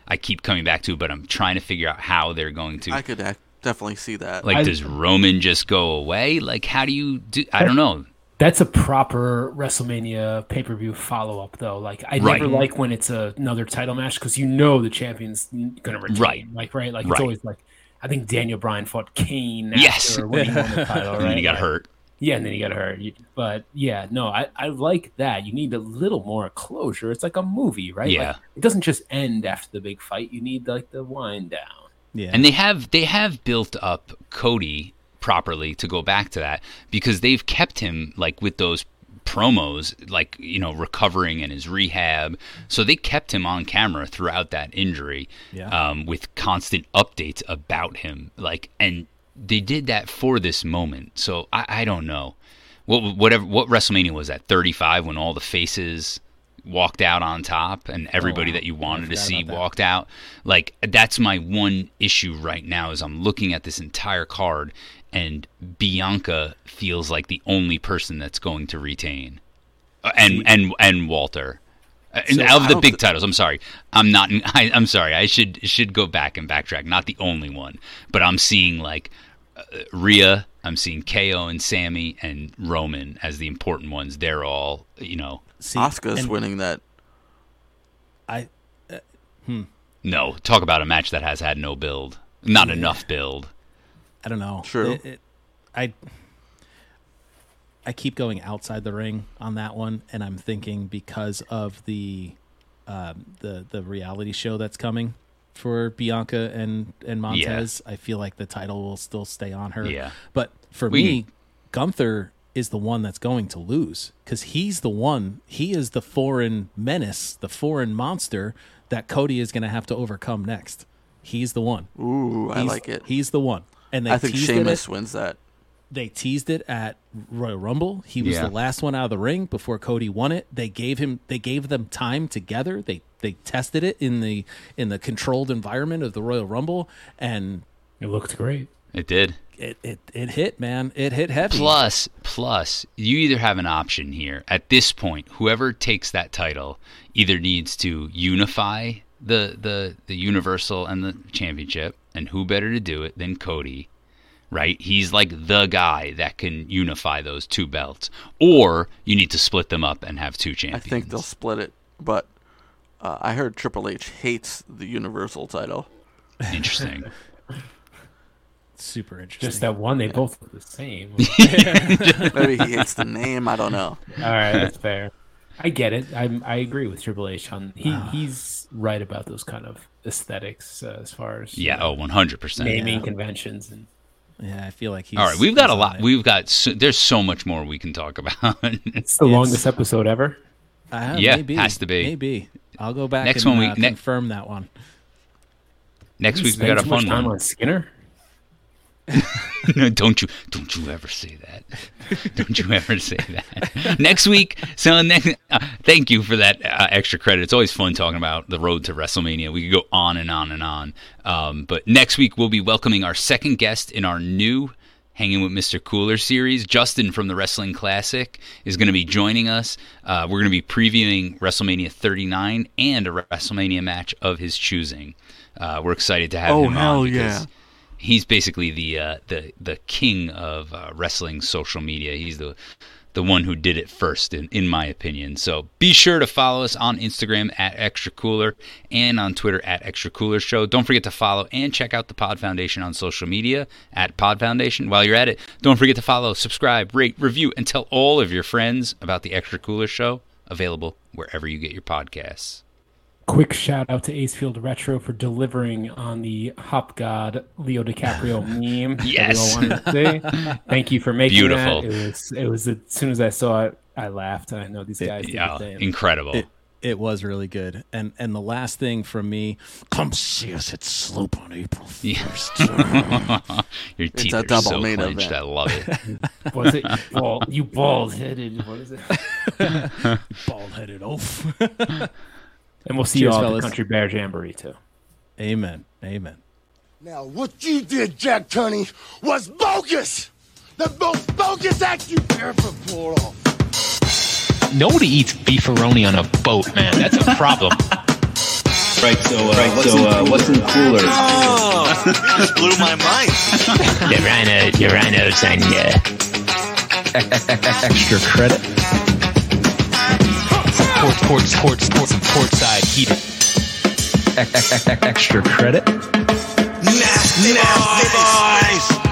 S2: I keep coming back to, but I'm trying to figure out how they're going to
S3: I could ac- definitely see that.
S2: like
S4: I-
S2: does Roman just go away? Like how do you do I don't know.
S4: That's a proper WrestleMania pay per view follow up, though. Like I
S2: Right.
S4: never like when it's a, another title match because you know the champion's gonna retain.
S2: Right.
S4: Like right. Like
S2: Right.
S4: it's always like I think Daniel Bryan fought Kane.
S2: Yes.
S4: After when he won the title, right?
S2: And then he got
S4: Like,
S2: hurt.
S4: Yeah, and then he got hurt. But yeah, no, I, I like that. You need a little more closure. It's like a movie, right?
S2: Yeah.
S4: Like, it doesn't just end after the big fight. You need like the wind down.
S5: yeah.
S2: And they have they have built up Cody properly to go back to that because they've kept him like with those promos like you know recovering in his rehab. So they kept him on camera throughout that injury
S5: Yeah.
S2: um, with constant updates about him. Like and they did that for this moment. So i, I don't know. What whatever what wrestlemania was that? 35 when all the faces walked out on top and everybody
S5: wow.
S2: that you wanted to see walked out? Like that's my one issue right now is i'm looking at this entire card and bianca feels like the only person that's going to retain Uh, and and and walter Uh,
S3: So
S2: of the big
S3: thi-
S2: titles i'm sorry i'm not I, i'm sorry i should should go back and backtrack not the only one but i'm seeing like uh, Rhea, I'm seeing KO and Sami and Roman as the important ones. They're all, you know,
S5: See,
S3: Asuka's
S5: and
S3: winning that.
S5: I
S2: no, talk about a match that has had no build. Not enough build.
S5: I don't know.
S3: True.
S5: It- it- I I keep going outside the ring on that one, and I'm thinking because of the um, the the reality show that's coming for Bianca and and Montez, I feel like the title will still stay on her.
S2: Yeah.
S5: But for
S2: We
S5: me, Gunther is the one that's going to lose because he's the one. He is the foreign menace, the foreign monster that Cody is going to have to overcome next. He's the one.
S3: Ooh, I like it.
S5: He's the one. And they
S3: I think
S5: teased it
S3: Sheamus wins that.
S5: they teased it at Royal Rumble. He was
S2: Yeah.
S5: the last one out of the ring before Cody won it. They gave him they gave them time together. They they tested it in the in the controlled environment of the Royal Rumble and
S4: It looked great.
S2: It did.
S5: it it, it hit, man. It hit heavy.
S2: Plus, plus, you either have an option here. At this point, whoever takes that title either needs to unify the the the Universal and the Championship, and who better to do it than Cody? Right? He's like the guy that can unify those two belts. Or you need to split them up and have two champions.
S3: I think they'll split it, but uh, I heard Triple H hates the Universal title.
S2: Interesting.
S5: Super interesting.
S4: Just that one, they both look the same.
S3: Maybe he hates the name. I don't know.
S4: All right, that's fair. I get it. I I agree with Triple H on he he's right about those kind of aesthetics uh, as far as
S2: Yeah. Oh, one hundred percent.
S4: naming conventions and
S5: yeah, I feel like he's
S2: All right, we've got a lot.
S5: it.
S2: We've got. So, there's so much more we can talk about.
S4: it's the longest episode ever.
S5: Uh,
S2: Yeah,
S5: maybe,
S2: has to be.
S5: Maybe I'll go back
S2: Next
S5: and
S2: one we-
S5: uh,
S2: ne-
S5: confirm that one.
S2: Next
S4: You
S2: week we
S4: spend
S2: got a fun
S4: time
S2: one.
S4: on Skinner.
S2: No, don't you don't you ever say that. don't you ever say that. next week, so next uh, thank you for that uh, extra credit. It's always fun talking about the road to WrestleMania. We could go on and on and on. Um, but next week we'll be welcoming our second guest in our new Hanging with Mr. Cooler series. Justin from the Wrestling Classic is going to be joining us. Uh, we're going to be previewing WrestleMania 39 and a WrestleMania match of his choosing. Uh, we're excited to have
S3: Oh,
S2: him on because
S3: yeah.
S2: He's basically the uh, the the king of uh, wrestling social media. He's the the one who did it first, in, in my opinion. So be sure to follow us on Instagram at Extra Cooler and on Twitter at Extra Cooler Show. Don't forget to follow and check out the Pod Foundation on social media at Pod Foundation. While you're at it, don't forget to follow, subscribe, rate, review, and tell all of your friends about the Extra Cooler Show, available wherever you get your podcasts.
S4: Quick shout out to Acefield Retro for delivering on the Hop God Leo DiCaprio meme.
S2: Yes.
S4: all wanted to see. Thank you for making
S2: Beautiful.
S4: that. It was it was as soon as I saw it, I laughed. and I know these guys did
S2: Yeah,
S4: the
S2: incredible.
S5: It, it was really good. And and the last thing from me, come see us at Sloop on April 1st.
S2: Your teeth
S3: a
S2: are
S3: double
S2: so
S3: main
S2: clenched.
S3: event.
S2: I love it.
S4: Was it you bald, you bald headed? What is it?
S5: Bald headed oaf.
S4: And we'll see
S5: Cheers,
S4: you all at the Country Bear Jamboree too.
S5: Amen. Amen.
S8: Now, what you did, Jack Tunney, was bogus! The most bogus act you ever pulled off.
S10: Nobody eats beefaroni on a boat, man. That's a problem.
S11: Right, so, uh, right, what's, so, in uh, what's in the cooler?
S12: Oh, you just blew my mind.
S10: the rhino, the rhinos on ya. Extra credit. Port, port, port, port, port side heater. Extra credit.
S12: Nasty boys!